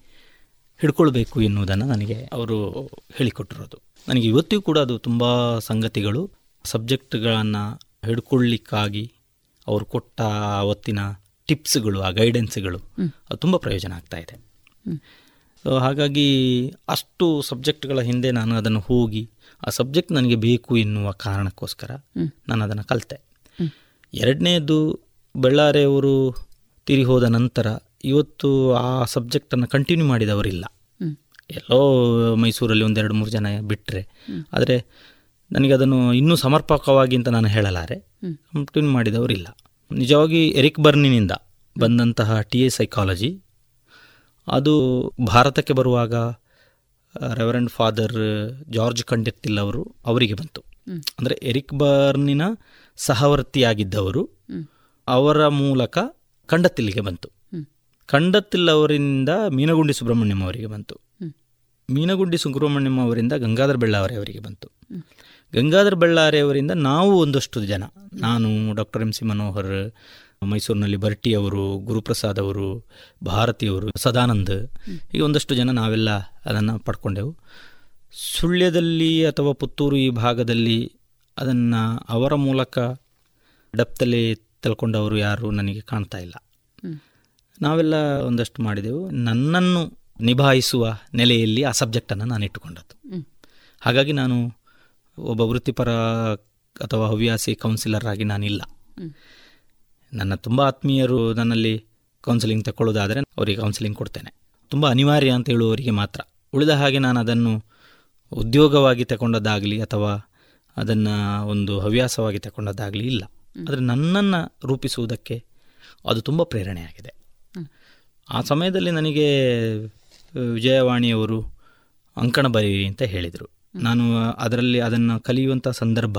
ಹಿಡ್ಕೊಳ್ಬೇಕು ಎನ್ನುವುದನ್ನು ನನಗೆ ಅವರು ಹೇಳಿಕೊಟ್ಟಿರೋದು. ನನಗೆ ಇವತ್ತಿಗೂ ಕೂಡ ಅದು ತುಂಬ ಸಂಗತಿಗಳು. ಸಬ್ಜೆಕ್ಟ್ಗಳನ್ನು ಹಿಡ್ಕೊಳ್ಳಿಕ್ಕಾಗಿ ಅವರು ಕೊಟ್ಟ ಅವತ್ತಿನ ಟಿಪ್ಸ್ಗಳು ಆ ಗೈಡೆನ್ಸ್ಗಳು ಅದು ತುಂಬ ಪ್ರಯೋಜನ ಆಗ್ತಾ ಇದೆ. ಸೊ ಹಾಗಾಗಿ ಅಷ್ಟು ಸಬ್ಜೆಕ್ಟ್ಗಳ ಹಿಂದೆ ನಾನು ಅದನ್ನು ಹೋಗಿ ಆ ಸಬ್ಜೆಕ್ಟ್ ನನಗೆ ಬೇಕು ಎನ್ನುವ ಕಾರಣಕ್ಕೋಸ್ಕರ ನಾನು ಅದನ್ನು ಕಲಿತೆ. ಎರಡನೇದು ಬಳ್ಳಾರಿಯವರು ತಿರಿ ಹೋದ ನಂತರ ಇವತ್ತು ಆ ಸಬ್ಜೆಕ್ಟನ್ನು ಕಂಟಿನ್ಯೂ ಮಾಡಿದವರಿಲ್ಲ. ಎಲ್ಲೋ ಮೈಸೂರಲ್ಲಿ ಒಂದೆರಡು ಮೂರು ಜನ ಬಿಟ್ಟರೆ ಆದರೆ ನನಗೆ ಅದನ್ನು ಇನ್ನೂ ಸಮರ್ಪಕವಾಗಿ ಅಂತ ನಾನು ಹೇಳಲಾರೆ. ಕಂಟಿನ್ಯೂ ಮಾಡಿದವರಿಲ್ಲ. ನಿಜವಾಗಿ ಎರಿಕ್ ಬರ್ನಿನಿಂದ ಬಂದಂತಹ ಟಿ ಎ ಸೈಕಾಲಜಿ ಅದು ಭಾರತಕ್ಕೆ ಬರುವಾಗ ರೆವರೆಂಡ್ ಫಾದರ್ ಜಾರ್ಜ್ ಕಂಡೆತ್ತಿಲ್ ಅವರು ಅವರಿಗೆ ಬಂತು. ಅಂದರೆ ಎರಿಕ್ ಬರ್ನಿನ ಸಹವರ್ತಿಯಾಗಿದ್ದವರು ಅವರ ಮೂಲಕ ಕಂಡತ್ತಿಲ್ಲಿಗೆ ಬಂತು. ಕಂಡತ್ತಿಲ್ ಅವರಿಂದ ಮೀನಗುಂಡಿ ಸುಬ್ರಹ್ಮಣ್ಯಂ ಅವರಿಗೆ ಬಂತು. ಮೀನಗುಂಡಿ ಸುಬ್ರಹ್ಮಣ್ಯಂ ಅವರಿಂದ ಗಂಗಾಧರ ಬೆಳ್ಳಾವರೆ ಅವರಿಗೆ ಬಂತು. ಗಂಗಾಧರ ಬಳ್ಳಾರಿ ಅವರಿಂದ ನಾವು ಒಂದಷ್ಟು ಜನ ನಾನು ಡಾಕ್ಟರ್ ಎಂ ಸಿ ಮನೋಹರ್ ಮೈಸೂರಿನಲ್ಲಿ ಬರ್ಟಿ ಅವರು ಗುರುಪ್ರಸಾದ್ ಅವರು ಭಾರತಿಯವರು ಸದಾನಂದ್ ಈಗ ಒಂದಷ್ಟು ಜನ ನಾವೆಲ್ಲ ಅದನ್ನು ಪಡ್ಕೊಂಡೆವು. ಸುಳ್ಯದಲ್ಲಿ ಅಥವಾ ಪುತ್ತೂರು ಈ ಭಾಗದಲ್ಲಿ ಅದನ್ನು ಅವರ ಮೂಲಕ ಡಪ್ತಲ್ಲಿ ತಿಳ್ಕೊಂಡವರು ಯಾರು ನನಗೆ ಕಾಣ್ತಾ ಇಲ್ಲ. ನಾವೆಲ್ಲ ಒಂದಷ್ಟು ಮಾಡಿದೆವು. ನನ್ನನ್ನು ನಿಭಾಯಿಸುವ ನೆಲೆಯಲ್ಲಿ ಆ ಸಬ್ಜೆಕ್ಟನ್ನು ನಾನು ಇಟ್ಟುಕೊಂಡದ್ದು. ಹಾಗಾಗಿ ನಾನು ಒಬ್ಬ ವೃತ್ತಿಪರ ಅಥವಾ ಹವ್ಯಾಸಿ ಕೌನ್ಸಿಲರ್ ಆಗಿ ನಾನಿಲ್ಲ. ನನ್ನ ತುಂಬ ಆತ್ಮೀಯರು ನನ್ನಲ್ಲಿ ಕೌನ್ಸಿಲಿಂಗ್ ತಗೊಳ್ಳೋದಾದರೆ ಅವರಿಗೆ ಕೌನ್ಸಿಲಿಂಗ್ ಕೊಡ್ತೇನೆ. ತುಂಬ ಅನಿವಾರ್ಯ ಅಂತ ಹೇಳುವವರಿಗೆ ಮಾತ್ರ. ಉಳಿದ ಹಾಗೆ ನಾನು ಅದನ್ನು ಉದ್ಯೋಗವಾಗಿ ತಗೊಂಡದ್ದಾಗಲಿ ಅಥವಾ ಅದನ್ನು ಒಂದು ಹವ್ಯಾಸವಾಗಿ ತಗೊಂಡದ್ದಾಗಲಿ ಇಲ್ಲ. ಆದರೆ ನನ್ನನ್ನು ರೂಪಿಸುವುದಕ್ಕೆ ಅದು ತುಂಬ ಪ್ರೇರಣೆಯಾಗಿದೆ. ಆ ಸಮಯದಲ್ಲಿ ನನಗೆ ವಿಜಯವಾಣಿಯವರು ಅಂಕಣ ಬರೀರಿ ಅಂತ ಹೇಳಿದರು. ನಾನು ಅದರಲ್ಲಿ ಅದನ್ನು ಕಲಿಯುವಂಥ ಸಂದರ್ಭ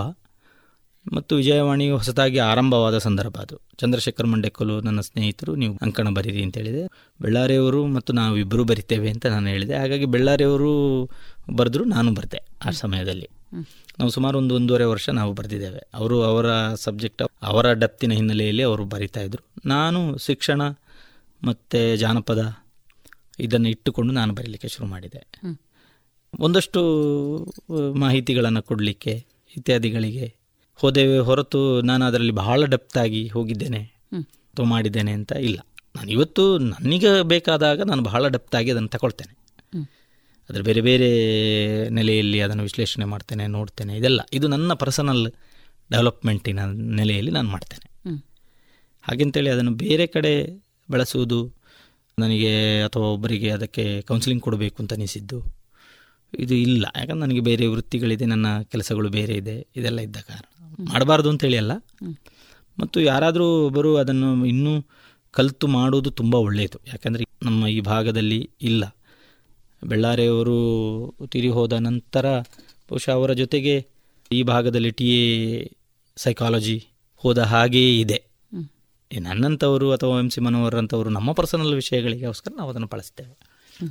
ಮತ್ತು ವಿಜಯವಾಣಿ ಹೊಸದಾಗಿ ಆರಂಭವಾದ ಸಂದರ್ಭ ಅದು. ಚಂದ್ರಶೇಖರ್ ಮಂಡೆಕಲು ನನ್ನ ಸ್ನೇಹಿತರು ನೀವು ಅಂಕಣ ಬರೀರಿ ಅಂತ ಹೇಳಿದೆ. ಬೆಳ್ಳಾರಿಯವರು ಮತ್ತು ನಾವು ಇಬ್ಬರು ಬರಿತೇವೆ ಅಂತ ನಾನು ಹೇಳಿದೆ. ಹಾಗಾಗಿ ಬೆಳ್ಳಾರಿಯವರು ಬರೆದ್ರು ನಾನು ಬರೆದೆ ಆ ಸಮಯದಲ್ಲಿ. ನಾವು ಸುಮಾರು ಒಂದು ಒಂದೂವರೆ ವರ್ಷ ನಾವು ಬರೆದಿದ್ದೇವೆ. ಅವರು ಅವರ ಸಬ್ಜೆಕ್ಟ್ ಅವರ ಡಪ್ತಿನ ಹಿನ್ನೆಲೆಯಲ್ಲಿ ಅವರು ಬರಿತಾ ಇದ್ರು. ನಾನು ಶಿಕ್ಷಣ ಮತ್ತು ಜಾನಪದ ಇದನ್ನು ಇಟ್ಟುಕೊಂಡು ನಾನು ಬರೀಲಿಕ್ಕೆ ಶುರು ಮಾಡಿದೆ. ಒಂದಷ್ಟು ಮಾಹಿತಿಗಳನ್ನು ಕೊಡಲಿಕ್ಕೆ ಇತ್ಯಾದಿಗಳಿಗೆ ಹೋದೇವೆ ಹೊರತು ನಾನು ಅದರಲ್ಲಿ ಬಹಳ ಡಪ್ತಾಗಿ ಹೋಗಿದ್ದೇನೆ. ಅಥವಾ ಮಾಡಿದ್ದೇನೆ ಅಂತ ಇಲ್ಲ. ನಾನು ಇವತ್ತು ನನಗೆ ಬೇಕಾದಾಗ ನಾನು ಬಹಳ ಡೆಪ್ತಾಗಿ ಅದನ್ನು ತಗೊಳ್ತೇನೆ. ಅದರ ಬೇರೆ ಬೇರೆ ನೆಲೆಯಲ್ಲಿ ಅದನ್ನು ವಿಶ್ಲೇಷಣೆ ಮಾಡ್ತೇನೆ ನೋಡ್ತೇನೆ. ಇದೆಲ್ಲ ಇದು ನನ್ನ ಪರ್ಸನಲ್ ಡೆವಲಪ್ಮೆಂಟಿನ ನೆಲೆಯಲ್ಲಿ ನಾನು ಮಾಡ್ತೇನೆ. ಹಾಗೆಂತೇಳಿ ಅದನ್ನು ಬೇರೆ ಕಡೆ ಬಳಸುವುದು ನನಗೆ ಅಥವಾ ಒಬ್ಬರಿಗೆ ಅದಕ್ಕೆ ಕೌನ್ಸಿಲಿಂಗ್ ಕೊಡಬೇಕು ಅಂತ ಅನಿಸಿದ್ದು ಇದು ಇಲ್ಲ. ಯಾಕಂದ್ರೆ ನನಗೆ ಬೇರೆ ವೃತ್ತಿಗಳಿದೆ ನನ್ನ ಕೆಲಸಗಳು ಬೇರೆ ಇದೆ ಇದೆಲ್ಲ ಇದ್ದ ಕಾರಣ. ಮಾಡಬಾರ್ದು ಅಂತೇಳಿ ಅಲ್ಲ. ಮತ್ತು ಯಾರಾದರೂ ಒಬ್ಬರು ಅದನ್ನು ಇನ್ನೂ ಕಲಿತು ಮಾಡುವುದು ತುಂಬ ಒಳ್ಳೆಯದು. ಯಾಕಂದರೆ ನಮ್ಮ ಈ ಭಾಗದಲ್ಲಿ ಇಲ್ಲ. ಬೆಳ್ಳಾರೆಯವರು ತಿರಿ ಹೋದ ನಂತರ ಬಹುಶಃ ಅವರ ಜೊತೆಗೆ ಈ ಭಾಗದಲ್ಲಿ ಟಿ ಎ ಸೈಕಾಲಜಿ ಹೋದ ಹಾಗೆಯೇ ಇದೆ. ನನ್ನಂಥವರು ಅಥವಾ ಎಂ ಸಿ ಮನೋಹರಂಥವರು ನಮ್ಮ ಪರ್ಸನಲ್ ವಿಷಯಗಳಿಗೋಸ್ಕರ ನಾವು ಅದನ್ನು ಬಳಸ್ತೇವೆ.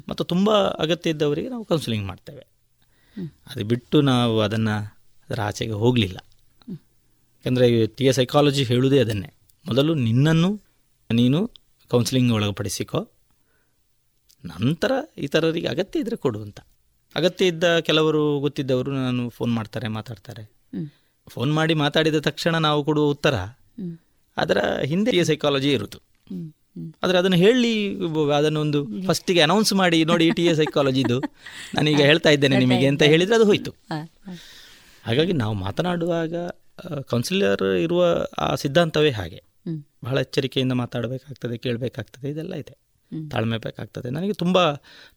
ಮತ್ತು ತುಂಬ ಅಗತ್ಯ ಇದ್ದವರಿಗೆ ನಾವು ಕೌನ್ಸಿಲಿಂಗ್ ಮಾಡ್ತೇವೆ. ಅದು ಬಿಟ್ಟು ನಾವು ಅದನ್ನು ಅದರ ಆಚೆಗೆ ಹೋಗಲಿಲ್ಲ. ಯಾಕಂದರೆ ಟಿ ಎ ಸೈಕಾಲಜಿ ಹೇಳುವುದೇ ಅದನ್ನೇ. ಮೊದಲು ನಿನ್ನನ್ನು ನೀನು ಕೌನ್ಸಿಲಿಂಗ್ ಒಳಪಡಿಸಿಕೋ ನಂತರ ಇತರರಿಗೆ ಅಗತ್ಯ ಇದ್ರೆ ಕೊಡು ಅಂತ. ಅಗತ್ಯ ಇದ್ದ ಕೆಲವರು ಗೊತ್ತಿದ್ದವರು ನಾನು ಫೋನ್ ಮಾಡ್ತಾರೆ ಮಾತಾಡ್ತಾರೆ. ಫೋನ್ ಮಾಡಿ ಮಾತಾಡಿದ ತಕ್ಷಣ ನಾವು ಕೊಡುವ ಉತ್ತರ ಅದರ ಹಿಂದೆ ಸೈಕಾಲಜಿ ಇರುತ್ತೆ ಆದರೆ ಅದನ್ನು ಹೇಳಿ ಅದನ್ನು ಒಂದು ಫಸ್ಟಿಗೆ ಅನೌನ್ಸ್ ಮಾಡಿ ನೋಡಿ ಟಿ ಎ ಸೈಕಾಲಜಿದು ನಾನೀಗ ಹೇಳ್ತಾ ಇದ್ದೇನೆ ನಿಮಗೆ ಅಂತ ಹೇಳಿದರೆ ಅದು ಹೋಯ್ತು. ಹಾಗಾಗಿ ನಾವು ಮಾತನಾಡುವಾಗ ಕೌನ್ಸಿಲರ್ ಇರುವ ಆ ಸಿದ್ಧಾಂತವೇ ಹಾಗೆ. ಬಹಳ ಎಚ್ಚರಿಕೆಯಿಂದ ಮಾತಾಡಬೇಕಾಗ್ತದೆ ಕೇಳಬೇಕಾಗ್ತದೆ ಇದೆಲ್ಲ ಇದೆ. ತಾಳ್ಮೆ ಬೇಕಾಗ್ತದೆ. ನನಗೆ ತುಂಬ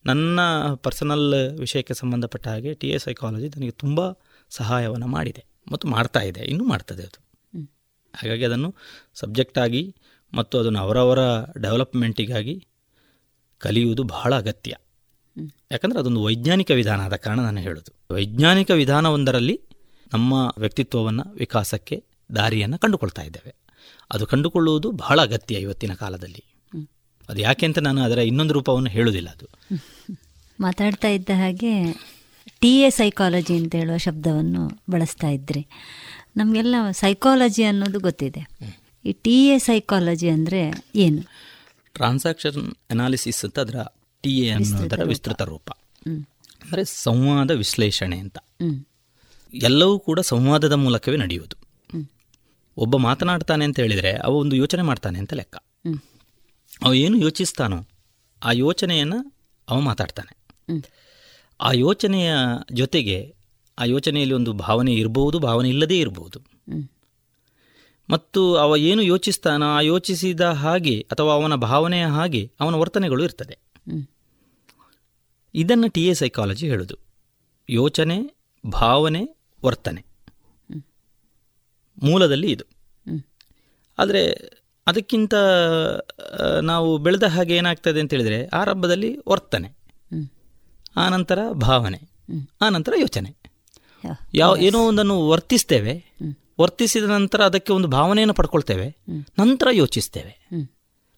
ನನ್ನ ಪರ್ಸನಲ್ ವಿಷಯಕ್ಕೆ ಸಂಬಂಧಪಟ್ಟ ಹಾಗೆ ಟಿ ಎ ಸೈಕಾಲಜಿ ನನಗೆ ತುಂಬ ಸಹಾಯವನ್ನು ಮಾಡಿದೆ ಮತ್ತು ಮಾಡ್ತಾ ಇದೆ ಇನ್ನೂ ಮಾಡ್ತದೆ ಅದು. ಹಾಗಾಗಿ ಅದನ್ನು ಸಬ್ಜೆಕ್ಟಾಗಿ ಮತ್ತು ಅದನ್ನು ಅವರವರ ಡೆವಲಪ್ಮೆಂಟಿಗಾಗಿ ಕಲಿಯುವುದು ಬಹಳ ಅಗತ್ಯ. ಯಾಕಂದರೆ ಅದೊಂದು ವೈಜ್ಞಾನಿಕ ವಿಧಾನ ಆದ ಕಾರಣ ನಾನು ಹೇಳೋದು. ವೈಜ್ಞಾನಿಕ ವಿಧಾನವೊಂದರಲ್ಲಿ ನಮ್ಮ ವ್ಯಕ್ತಿತ್ವವನ್ನು ವಿಕಾಸಕ್ಕೆ ದಾರಿಯನ್ನು ಕಂಡುಕೊಳ್ತಾ ಇದ್ದೇವೆ. ಅದು ಕಂಡುಕೊಳ್ಳುವುದು ಬಹಳ ಅಗತ್ಯ ಇವತ್ತಿನ ಕಾಲದಲ್ಲಿ. ಅದು ಯಾಕೆ ಅಂತ ನಾನು ಅದರ ಇನ್ನೊಂದು ರೂಪವನ್ನು ಹೇಳುವುದಿಲ್ಲ ಅದು. ಮಾತಾಡ್ತಾ ಇದ್ದ ಹಾಗೆ ಟಿ ಎ ಸೈಕಾಲಜಿ ಅಂತ ಹೇಳುವ ಶಬ್ದವನ್ನು ಬಳಸ್ತಾ ಇದ್ರಿ. ನಮಗೆಲ್ಲ ಸೈಕಾಲಜಿ ಅನ್ನೋದು ಗೊತ್ತಿದೆ. ಈ ಟಿ ಎ ಸೈಕಾಲಜಿ ಅಂದರೆ ಏನು? ಟ್ರಾನ್ಸಾಕ್ಷನ್ ಅನಾಲಿಸಿಸ್ ಅಂತ ಅದರ ಟಿ ಎ ಅನ್ನೋದರ ವಿಸ್ತೃತ ರೂಪ. ಅಂದರೆ ಸಂವಾದ ವಿಶ್ಲೇಷಣೆ ಅಂತ. ಎಲ್ಲವೂ ಕೂಡ ಸಂವಾದದ ಮೂಲಕವೇ ನಡೆಯುವುದು. ಒಬ್ಬ ಮಾತನಾಡ್ತಾನೆ ಅಂತ ಹೇಳಿದರೆ ಅವ ಒಂದು ಯೋಚನೆ ಮಾಡ್ತಾನೆ ಅಂತ ಲೆಕ್ಕ. ಅವ ಏನು ಯೋಚಿಸ್ತಾನೋ ಆ ಯೋಚನೆಯನ್ನು ಅವ ಮಾತಾಡ್ತಾನೆ. ಆ ಯೋಚನೆಯ ಜೊತೆಗೆ ಆ ಯೋಚನೆಯಲ್ಲಿ ಒಂದು ಭಾವನೆ ಇರಬಹುದು ಭಾವನೆ ಇಲ್ಲದೇ ಇರಬಹುದು ಮತ್ತು ಅವ ಏನು ಯೋಚಿಸ್ತಾನೋ ಆ ಯೋಚಿಸಿದ ಹಾಗೆ ಅಥವಾ ಅವನ ಭಾವನೆಯ ಹಾಗೆ ಅವನ ವರ್ತನೆಗಳು ಇರ್ತದೆ. ಇದನ್ನು ಟಿ ಎ ಸೈಕಾಲಜಿ ಹೇಳೋದು. ಯೋಚನೆ ಭಾವನೆ ವರ್ತನೆ. ಮೂಲದಲ್ಲಿ ಇದು. ಆದರೆ ಅದಕ್ಕಿಂತ ನಾವು ಬೆಳೆದ ಹಾಗೆ ಏನಾಗ್ತದೆ ಅಂತ ಹೇಳಿದರೆ ಆರಂಭದಲ್ಲಿ ವರ್ತನೆ ಆನಂತರ ಭಾವನೆ ಆನಂತರ ಯೋಚನೆ. ಯಾವ ಏನೋ ಒಂದನ್ನು ವರ್ತಿಸ್ತೇವೆ ವರ್ತಿಸಿದ ನಂತರ ಅದಕ್ಕೆ ಒಂದು ಭಾವನೆಯನ್ನು ಪಡ್ಕೊಳ್ತೇವೆ ನಂತರ ಯೋಚಿಸ್ತೇವೆ.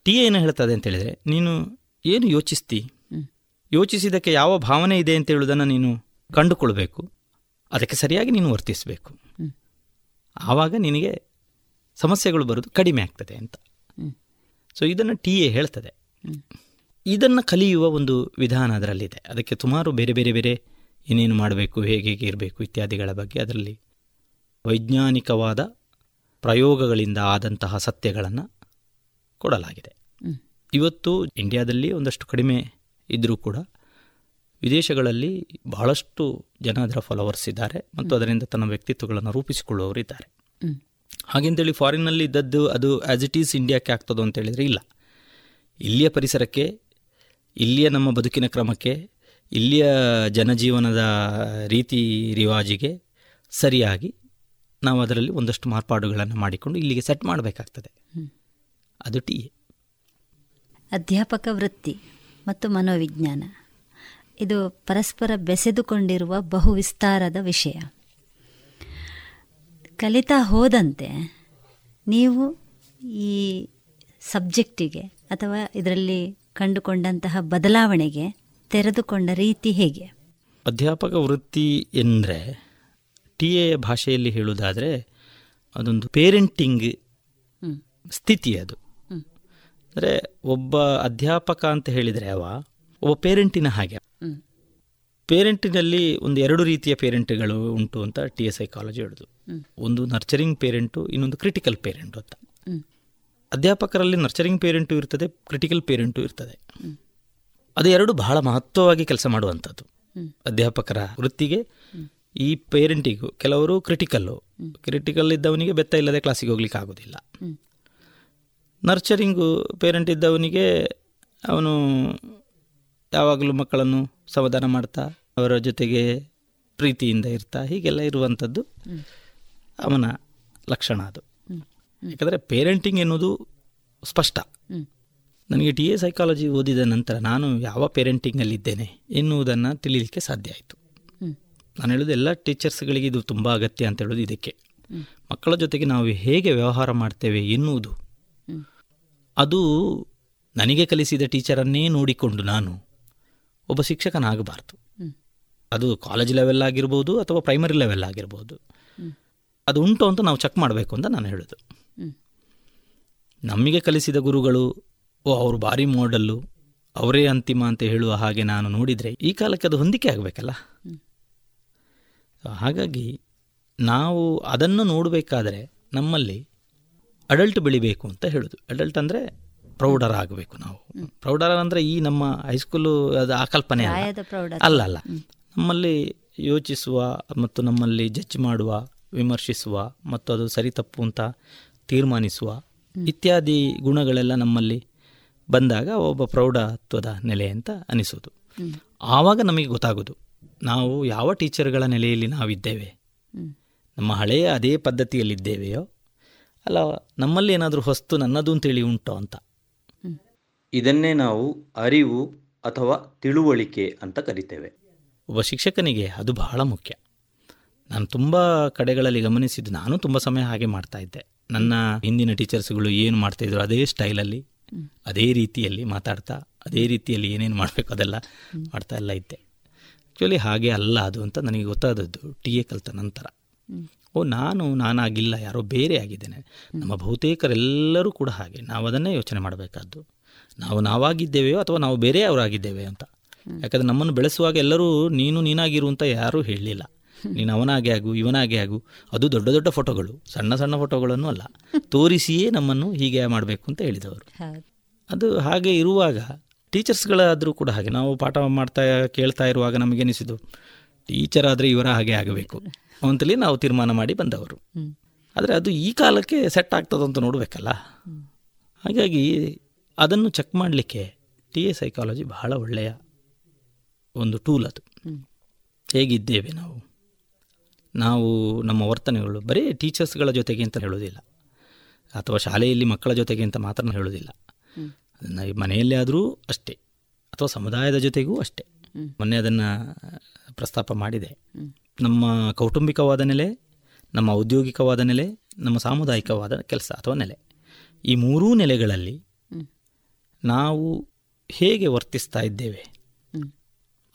ಟಿ ಏನು ಹೇಳ್ತದೆ ಅಂತ ಹೇಳಿದರೆ ನೀನು ಏನು ಯೋಚಿಸ್ತಿ? ಯೋಚಿಸಿದಕ್ಕೆ ಯಾವ ಭಾವನೆ ಇದೆ ಅಂತ ಹೇಳುವುದನ್ನು ನೀನು ಕಂಡುಕೊಳ್ಬೇಕು ಅದಕ್ಕೆ ಸರಿಯಾಗಿ ನೀನು ವರ್ತಿಸಬೇಕು. ಆವಾಗ ನಿನಗೆ ಸಮಸ್ಯೆಗಳು ಬರೋದು ಕಡಿಮೆ ಆಗ್ತದೆ ಅಂತ. ಸೊ ಇದನ್ನು ಟಿ ಎ ಹೇಳ್ತದೆ. ಇದನ್ನು ಕಲಿಯುವ ಒಂದು ವಿಧಾನ ಅದರಲ್ಲಿದೆ. ಅದಕ್ಕೆ ಸುಮಾರು ಬೇರೆ ಬೇರೆ ಬೇರೆ ಏನೇನು ಮಾಡಬೇಕು, ಹೇಗೆ ಹೇಗೆ ಇರಬೇಕು ಇತ್ಯಾದಿಗಳ ಬಗ್ಗೆ ಅದರಲ್ಲಿ ವೈಜ್ಞಾನಿಕವಾದ ಪ್ರಯೋಗಗಳಿಂದ ಆದಂತಹ ಸತ್ಯಗಳನ್ನು ಕೊಡಲಾಗಿದೆ. ಇವತ್ತು ಇಂಡಿಯಾದಲ್ಲಿ ಒಂದಷ್ಟು ಕಡಿಮೆ ಇದ್ದರೂ ಕೂಡ ವಿದೇಶಗಳಲ್ಲಿ ಬಹಳಷ್ಟು ಜನ ಅದರ ಫಾಲೋವರ್ಸ್ ಇದ್ದಾರೆ ಮತ್ತು ಅದರಿಂದ ತನ್ನ ವ್ಯಕ್ತಿತ್ವಗಳನ್ನು ರೂಪಿಸಿಕೊಳ್ಳುವವರು ಇದ್ದಾರೆ ಹಾಗೆಂತೇಳಿ ಫಾರಿನ್ನಲ್ಲಿ ಇದ್ದದ್ದು ಅದು ಆ್ಯಸ್ ಇಟ್ ಈಸ್ ಇಂಡಿಯಾಕ್ಕೆ ಆಗ್ತದೋ ಅಂತ ಹೇಳಿದರೆ ಇಲ್ಲ. ಇಲ್ಲಿಯ ಪರಿಸರಕ್ಕೆ ಇಲ್ಲಿಯ ನಮ್ಮ ಬದುಕಿನ ಕ್ರಮಕ್ಕೆ ಇಲ್ಲಿಯ ಜನಜೀವನದ ರೀತಿ ರಿವಾಜಿಗೆ ಸರಿಯಾಗಿ ನಾವು ಅದರಲ್ಲಿ ಒಂದಷ್ಟು ಮಾರ್ಪಾಡುಗಳನ್ನು ಮಾಡಿಕೊಂಡು ಇಲ್ಲಿಗೆ ಸೆಟ್ ಮಾಡಬೇಕಾಗ್ತದೆ. ಅದು ಟಿ ಎ. ಅಧ್ಯಾಪಕ ವೃತ್ತಿ ಮತ್ತು ಮನೋವಿಜ್ಞಾನ. ಇದು ಪರಸ್ಪರ ಬೆಸೆದುಕೊಂಡಿರುವ ಬಹು ವಿಸ್ತಾರದ ವಿಷಯ. ಕಲಿತಾ ಹೋದಂತೆ ನೀವು ಈ ಸಬ್ಜೆಕ್ಟಿಗೆ ಅಥವಾ ಇದರಲ್ಲಿ ಕಂಡುಕೊಂಡಂತಹ ಬದಲಾವಣೆಗೆ ತೆರೆದುಕೊಂಡ ರೀತಿ ಹೇಗೆ? ಅಧ್ಯಾಪಕ ವೃತ್ತಿ ಎಂದರೆ ಟಿ ಎ ಭಾಷೆಯಲ್ಲಿ ಹೇಳುವುದಾದರೆ ಅದೊಂದು ಪೇರೆಂಟಿಂಗ್ ಸ್ಥಿತಿ ಅದು. ಅಂದರೆ ಒಬ್ಬ ಅಧ್ಯಾಪಕ ಅಂತ ಹೇಳಿದರೆ ಅವ ಒಬ್ಬ ಪೇರೆಂಟಿನ ಹಾಗೆ. ಪೇರೆಂಟಿನಲ್ಲಿ ಒಂದು ಎರಡು ರೀತಿಯ ಪೇರೆಂಟ್ಗಳು ಉಂಟು ಅಂತ ಟಿ ಎ ಸೈಕಾಲಜಿ ಹೇಳೋದು ಒಂದು ನರ್ಚರಿಂಗ್ ಪೇರೆಂಟು ಇನ್ನೊಂದು ಕ್ರಿಟಿಕಲ್ ಪೇರೆಂಟು ಅಂತ. ಅಧ್ಯಾಪಕರಲ್ಲಿ ನರ್ಚರಿಂಗ್ ಪೇರೆಂಟು ಇರ್ತದೆ ಕ್ರಿಟಿಕಲ್ ಪೇರೆಂಟು ಇರ್ತದೆ. ಅದು ಎರಡು ಬಹಳ ಮಹತ್ವವಾಗಿ ಕೆಲಸ ಮಾಡುವಂಥದ್ದು. ಅಧ್ಯಾಪಕರ ವೃತ್ತಿಗೆ ಈ ಪೇರೆಂಟಿಗೂ ಕೆಲವರು ಕ್ರಿಟಿಕಲ್ಲು. ಕ್ರಿಟಿಕಲ್ ಇದ್ದವನಿಗೆ ಬೆತ್ತ ಇಲ್ಲದೆ ಕ್ಲಾಸಿಗೆ ಹೋಗ್ಲಿಕ್ಕೆ ಆಗೋದಿಲ್ಲ. ನರ್ಚರಿಂಗು ಪೇರೆಂಟ್ ಇದ್ದವನಿಗೆ ಅವನು ಯಾವಾಗಲೂ ಮಕ್ಕಳನ್ನು ಸಮಾಧಾನ ಮಾಡ್ತಾ ಅವರ ಜೊತೆಗೆ ಪ್ರೀತಿಯಿಂದ ಇರ್ತಾ ಹೀಗೆಲ್ಲ ಇರುವಂಥದ್ದು ಅವನ ಲಕ್ಷಣ ಅದು. ಯಾಕಂದರೆ ಪೇರೆಂಟಿಂಗ್ ಎನ್ನುವುದು ಸ್ಪಷ್ಟ. ನನಗೆ ಟಿ ಎ ಸೈಕಾಲಜಿ ಓದಿದ ನಂತರ ನಾನು ಯಾವ ಪೇರೆಂಟಿಂಗಲ್ಲಿದ್ದೇನೆ ಎನ್ನುವುದನ್ನು ತಿಳಿಲಿಕ್ಕೆ ಸಾಧ್ಯ ಆಯಿತು. ನಾನು ಹೇಳೋದು ಎಲ್ಲ ಟೀಚರ್ಸ್ಗಳಿಗೆ ಇದು ತುಂಬ ಅಗತ್ಯ ಅಂತ ಹೇಳೋದು ಇದಕ್ಕೆ. ಮಕ್ಕಳ ಜೊತೆಗೆ ನಾವು ಹೇಗೆ ವ್ಯವಹಾರ ಮಾಡ್ತೇವೆ ಎನ್ನುವುದು. ಅದು ನನಗೆ ಕಲಿಸಿದ ಟೀಚರನ್ನೇ ನೋಡಿಕೊಂಡು ನಾನು ಒಬ್ಬ ಶಿಕ್ಷಕನಾಗಬಾರ್ದು. ಅದು ಕಾಲೇಜ್ ಲೆವೆಲ್ ಆಗಿರ್ಬೋದು ಅಥವಾ ಪ್ರೈಮರಿ ಲೆವೆಲ್ ಆಗಿರ್ಬೋದು. ಅದು ಉಂಟು ಅಂತ ನಾವು ಚೆಕ್ ಮಾಡಬೇಕು ಅಂತ ನಾನು ಹೇಳೋದು. ನಮಗೆ ಕಲಿಸಿದ ಗುರುಗಳು ಓ ಅವರು ಭಾರಿ ಮಾಡಲ್ಲು ಅವರೇ ಅಂತಿಮ ಅಂತ ಹೇಳುವ ಹಾಗೆ ನಾನು ನೋಡಿದರೆ ಈ ಕಾಲಕ್ಕೆ ಅದು ಹೊಂದಿಕೆ ಆಗಬೇಕಲ್ಲ. ಹಾಗಾಗಿ ನಾವು ಅದನ್ನು ನೋಡಬೇಕಾದ್ರೆ ನಮ್ಮಲ್ಲಿ ಅಡಲ್ಟ್ ಬೆಳಿಬೇಕು ಅಂತ ಹೇಳೋದು. ಅಡಲ್ಟ್ ಅಂದರೆ ಪ್ರೌಢರ ಆಗಬೇಕು ನಾವು. ಪ್ರೌಢರ ಅಂದರೆ ಈ ನಮ್ಮ ಹೈಸ್ಕೂಲು ಅದು ಆ ಕಲ್ಪನೆ ಅಲ್ಲ. ಅಲ್ಲ ಅಲ್ಲ. ನಮ್ಮಲ್ಲಿ ಯೋಚಿಸುವ ಮತ್ತು ನಮ್ಮಲ್ಲಿ ಜಡ್ಜ್ ಮಾಡುವ ವಿಮರ್ಶಿಸುವ ಮತ್ತು ಅದು ಸರಿ ತಪ್ಪು ಅಂತ ತೀರ್ಮಾನಿಸುವ ಇತ್ಯಾದಿ ಗುಣಗಳೆಲ್ಲ ನಮ್ಮಲ್ಲಿ ಬಂದಾಗ ಒಬ್ಬ ಪ್ರೌಢತ್ವದ ನೆಲೆ ಅಂತ ಅನಿಸೋದು ಆವಾಗ ನಮಗೆ ಗೊತ್ತಾಗೋದು ನಾವು ಯಾವ ಟೀಚರ್ಗಳ ನೆಲೆಯಲ್ಲಿ ನಾವಿದ್ದೇವೆ? ನಮ್ಮ ಹಳೆಯ ಅದೇ ಪದ್ಧತಿಯಲ್ಲಿದ್ದೇವೆಯೋ? ಅಲ್ಲ ನಮ್ಮಲ್ಲಿ ಏನಾದರೂ ಹೊಸ್ತು ನನ್ನದು ಅಂತೇಳಿ ಉಂಟೋ ಅಂತ. ಇದನ್ನೇ ನಾವು ಅರಿವು ಅಥವಾ ತಿಳುವಳಿಕೆ ಅಂತ ಕರಿತೇವೆ. ಒಬ್ಬ ಶಿಕ್ಷಕನಿಗೆ ಅದು ಬಹಳ ಮುಖ್ಯ. ನಾನು ತುಂಬ ಕಡೆಗಳಲ್ಲಿ ಗಮನಿಸಿದ್ದು ನಾನು ತುಂಬ ಸಮಯ ಹಾಗೆ ಮಾಡ್ತಾ ಇದ್ದೆ. ನನ್ನ ಹಿಂದಿನ ಟೀಚರ್ಸ್ಗಳು ಏನು ಮಾಡ್ತಾಯಿದ್ರು ಅದೇ ಸ್ಟೈಲಲ್ಲಿ, ಅದೇ ರೀತಿಯಲ್ಲಿ ಮಾತಾಡ್ತಾ, ಅದೇ ರೀತಿಯಲ್ಲಿ ಏನೇನು ಮಾಡಬೇಕು ಅದೆಲ್ಲ ಮಾಡ್ತಾ ಎಲ್ಲ ಇದ್ದೆ. ಆ್ಯಕ್ಚುಲಿ ಹಾಗೆ ಅಲ್ಲ ಅದು ಅಂತ ನನಗೆ ಗೊತ್ತಾದದ್ದು ಟಿ ಎ ಕಲಿತ ನಂತರ. ಓ, ನಾನು ನಾನಾಗಿಲ್ಲ, ಯಾರೋ ಬೇರೆ ಆಗಿದ್ದೇನೆ. ನಮ್ಮ ಬಹುತೇಕರೆಲ್ಲರೂ ಕೂಡ ಹಾಗೆ, ನಾವು ಅದನ್ನೇ ಯೋಚನೆ ಮಾಡಬೇಕಾದ್ದು. ನಾವು ನಾವಾಗಿದ್ದೇವೆಯೋ ಅಥವಾ ನಾವು ಬೇರೆಯವರಾಗಿದ್ದೇವೆ ಅಂತ. ಯಾಕಂದರೆ ನಮ್ಮನ್ನು ಬೆಳೆಸುವಾಗ ಎಲ್ಲರೂ ನೀನು ನೀನಾಗಿರು ಅಂತ ಯಾರೂ ಹೇಳಲಿಲ್ಲ. ನೀನು ಅವನಾಗೆ ಆಗು ಇವನಾಗೆ ಆಗು. ಅದು ದೊಡ್ಡ ದೊಡ್ಡ ಫೋಟೋಗಳು ಸಣ್ಣ ಸಣ್ಣ ಫೋಟೋಗಳನ್ನು ಅಲ್ಲ. ತೋರಿಸಿಯೇ ನಮ್ಮನ್ನು ಹೀಗೆ ಮಾಡಬೇಕು ಅಂತ ಹೇಳಿದವರು. ಅದು ಹಾಗೆ ಇರುವಾಗ ಟೀಚರ್ಸ್ಗಳಾದರೂ ಕೂಡ ಹಾಗೆ ನಾವು ಪಾಠ ಮಾಡ್ತಾ ಕೇಳ್ತಾ ಇರುವಾಗ ನಮಗೆನಿಸಿದ್ದು ಟೀಚರ್ ಆದರೆ ಇವರ ಹಾಗೆ ಆಗಬೇಕು ಅಂತಲೇ ನಾವು ತೀರ್ಮಾನ ಮಾಡಿ ಬಂದವರು. ಆದರೆ ಅದು ಈ ಕಾಲಕ್ಕೆ ಸೆಟ್ ಆಗ್ತದಂತ ನೋಡಬೇಕಲ್ಲ. ಹಾಗಾಗಿ ಅದನ್ನು ಚೆಕ್ ಮಾಡಲಿಕ್ಕೆ ಟಿ ಎ ಸೈಕಾಲಜಿ ಬಹಳ ಒಳ್ಳೆಯ ಒಂದು ಟೂಲ್ ಅದು. ಹೇಗಿದ್ದೇವೆ ನಾವು? ನಾವು ನಮ್ಮ ವರ್ತನೆಗಳು ಬರೀ ಟೀಚರ್ಸ್ಗಳ ಜೊತೆಗೆ ಅಂತ ಹೇಳೋದಿಲ್ಲ ಅಥವಾ ಶಾಲೆಯಲ್ಲಿ ಮಕ್ಕಳ ಜೊತೆಗೆ ಅಂತ ಮಾತ್ರ ಹೇಳೋದಿಲ್ಲ ಅದನ್ನು ಮನೆಯಲ್ಲೇ ಆದರೂ ಅಷ್ಟೇ. ಅಥವಾ ಸಮುದಾಯದ ಜೊತೆಗೂ ಅಷ್ಟೇ. ಮೊನ್ನೆ ಅದನ್ನು ಪ್ರಸ್ತಾಪ ಮಾಡಿದೆ. ನಮ್ಮ ಕೌಟುಂಬಿಕವಾದ ನೆಲೆ ನಮ್ಮ ಔದ್ಯೋಗಿಕವಾದ ನೆಲೆ ನಮ್ಮ ಸಾಮುದಾಯಿಕವಾದ ಕೆಲಸ ಅಥವಾ ನೆಲೆ. ಈ ಮೂರೂ ನೆಲೆಗಳಲ್ಲಿ ನಾವು ಹೇಗೆ ವರ್ತಿಸ್ತಾ ಇದ್ದೇವೆ?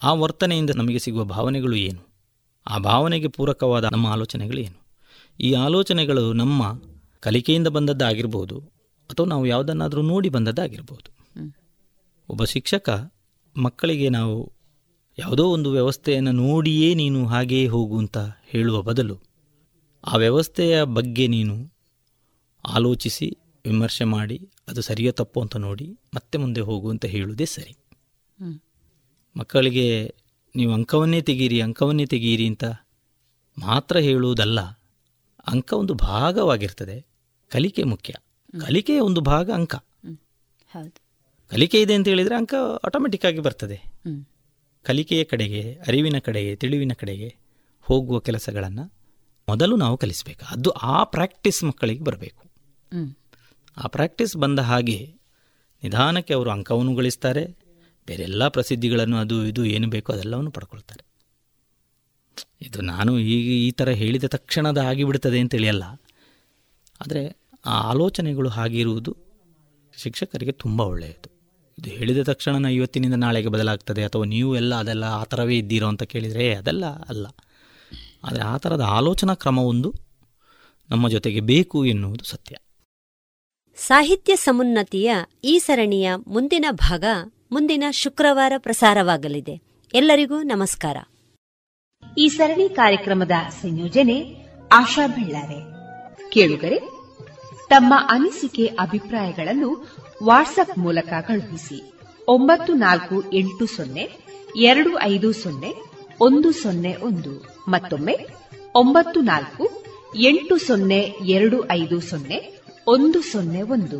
ಆ ವರ್ತನೆಯಿಂದ ನಮಗೆ ಸಿಗುವ ಭಾವನೆಗಳು ಏನು? ಆ ಭಾವನೆಗೆ ಪೂರಕವಾದ ನಮ್ಮ ಆಲೋಚನೆಗಳು ಏನು? ಈ ಆಲೋಚನೆಗಳು ನಮ್ಮ ಕಲಿಕೆಯಿಂದ ಬಂದದ್ದಾಗಿರ್ಬೋದು ಅಥವಾ ನಾವು ಯಾವುದನ್ನಾದರೂ ನೋಡಿ ಬಂದದ್ದಾಗಿರ್ಬೋದು. ಒಬ್ಬ ಶಿಕ್ಷಕ ಮಕ್ಕಳಿಗೆ ನಾವು ಯಾವುದೋ ಒಂದು ವ್ಯವಸ್ಥೆಯನ್ನು ನೋಡಿಯೇ ನೀನು ಹಾಗೆಯೇ ಹೋಗು ಅಂತ ಹೇಳುವ ಬದಲು ಆ ವ್ಯವಸ್ಥೆಯ ಬಗ್ಗೆ ನೀನು ಆಲೋಚಿಸಿ ವಿಮರ್ಶೆ ಮಾಡಿ ಅದು ಸರಿಯೋ ತಪ್ಪು ಅಂತ ನೋಡಿ ಮತ್ತೆ ಮುಂದೆ ಹೋಗು ಅಂತ ಹೇಳುವುದೇ ಸರಿ. ಮಕ್ಕಳಿಗೆ ನೀವು ಅಂಕವನ್ನೇ ತೆಗೀರಿ ಅಂಕವನ್ನೇ ತೆಗೀರಿ ಅಂತ ಮಾತ್ರ ಹೇಳುವುದಲ್ಲ ಅಂಕ ಒಂದು ಭಾಗವಾಗಿರ್ತದೆ. ಕಲಿಕೆ ಮುಖ್ಯ. ಕಲಿಕೆಯ ಒಂದು ಭಾಗ ಅಂಕ. ಕಲಿಕೆ ಇದೆ ಅಂತ ಹೇಳಿದರೆ ಅಂಕ ಆಟೋಮೆಟಿಕ್ಕಾಗಿ ಬರ್ತದೆ. ಕಲಿಕೆಯ ಕಡೆಗೆ ಅರಿವಿನ ಕಡೆಗೆ ತಿಳಿವಿನ ಕಡೆಗೆ ಹೋಗುವ ಕೆಲಸಗಳನ್ನು ಮೊದಲು ನಾವು ಕಲಿಸಬೇಕು. ಅದು ಆ ಪ್ರಾಕ್ಟೀಸ್ ಮಕ್ಕಳಿಗೆ ಬರಬೇಕು. ಆ ಪ್ರಾಕ್ಟೀಸ್ ಬಂದ ಹಾಗೆ ನಿಧಾನಕ್ಕೆ ಅವರು ಅಂಕವನ್ನು ಗಳಿಸ್ತಾರೆ. ಬೇರೆಲ್ಲ ಪ್ರಸಿದ್ಧಿಗಳನ್ನು ಅದು ಇದು ಏನು ಬೇಕೋ ಅದೆಲ್ಲವನ್ನು ಪಡ್ಕೊಳ್ತಾರೆ. ಇದು ನಾನು ಈಗ ಈ ಥರ ಹೇಳಿದ ತಕ್ಷಣದ ಆಗಿಬಿಡ್ತದೆ ಅಂತೇಳಿಯಲ್ಲ ಆದರೆ ಆ ಆಲೋಚನೆಗಳು ಹಾಗಿರುವುದು ಶಿಕ್ಷಕರಿಗೆ ತುಂಬ ಒಳ್ಳೆಯದು. ಇದು ಹೇಳಿದ ತಕ್ಷಣ ಇವತ್ತಿನಿಂದ ನಾಳೆಗೆ ಬದಲಾಗ್ತದೆ ಅಥವಾ ನೀವು ಎಲ್ಲ ಅದೆಲ್ಲ ಆ ಥರವೇ ಇದ್ದೀರೋ ಅಂತ ಕೇಳಿದರೆ ಅದೆಲ್ಲ ಅಲ್ಲ. ಆದರೆ ಆ ಥರದ ಆಲೋಚನಾ ಕ್ರಮವೊಂದು ನಮ್ಮ ಜೊತೆಗೆ ಬೇಕು ಎನ್ನುವುದು ಸತ್ಯ. ಸಾಹಿತ್ಯ ಸಮುನ್ನತಿಯ ಈ ಸರಣಿಯ ಮುಂದಿನ ಭಾಗ ಮುಂದಿನ ಶುಕ್ರವಾರ ಪ್ರಸಾರವಾಗಲಿದೆ. ಎಲ್ಲರಿಗೂ ನಮಸ್ಕಾರ. ಈ ಸರಣಿ ಕಾರ್ಯಕ್ರಮದ ಸಂಯೋಜನೆ ಆಶಾ ಬೆಳ್ಳಾರೆ. ಕೇಳುಗರೆ, ತಮ್ಮ ಅನಿಸಿಕೆ ಅಭಿಪ್ರಾಯಗಳನ್ನು ವಾಟ್ಸ್ಆಪ್ ಮೂಲಕ ಕಳುಹಿಸಿ. ಒಂಬತ್ತು ನಾಲ್ಕು ಎಂಟು ಸೊನ್ನೆ, ಎರಡು ಐದು ಸೊನ್ನೆ, ಒಂದು ಸೊನ್ನೆ ಒಂದು. ಮತ್ತೊಮ್ಮೆ, ಒಂಬತ್ತು ನಾಲ್ಕು, ಎಂಟು ಸೊನ್ನೆ, ಎರಡು ಐದು ಸೊನ್ನೆ ಒಂದು ಸೊನ್ನೆ ಒಂದು.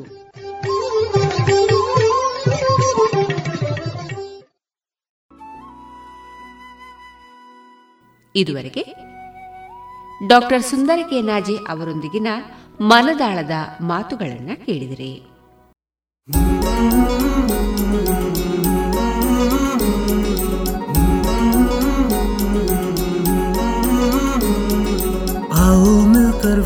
ಇದುವರೆಗೆ ಡಾಕ್ಟರ್ ಸುಂದರ ನಾಜಿ ಅವರೊಂದಿಗಿನ ಮನದಾಳದ ಮಾತುಗಳನ್ನು ಕೇಳಿದಿರಿ.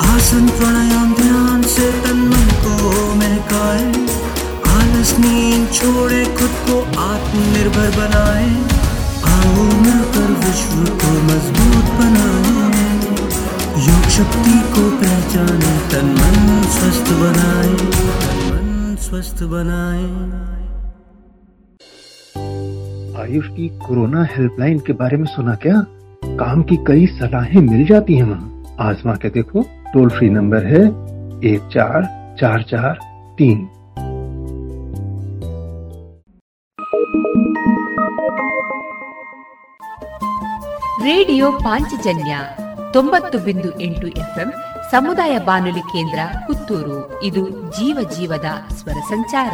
आसन प्राणायाम ध्यान से तन मन को महकाए। आलस नींद छोड़े, खुद को आत्मनिर्भर बनाए। आओ मिलकर विश्व को मज़बूत बनाए। योग शक्ति को पहचाने, तन मन स्वस्थ बनाए। मन स्वस्थ बनाए। आयुष की कोरोना हेल्पलाइन के बारे में सुना क्या? काम की कई सलाहें मिल जाती हैं वहाँ। आजमा के देखो। टोल फ्री नंबर है एक चार चार चार तीन ರೇಡಿಯೋ ಪಾಂಚಜನ್ಯ ತೊಂಬತ್ತು ಬಿಂದು ಎಂಟು ಎಫ್ಎಂ ಸಮುದಾಯ ಬಾನುಲಿ ಕೇಂದ್ರ ಪುತ್ತೂರು ಇದು ಜೀವ ಜೀವದ ಸ್ವರ ಸಂಚಾರ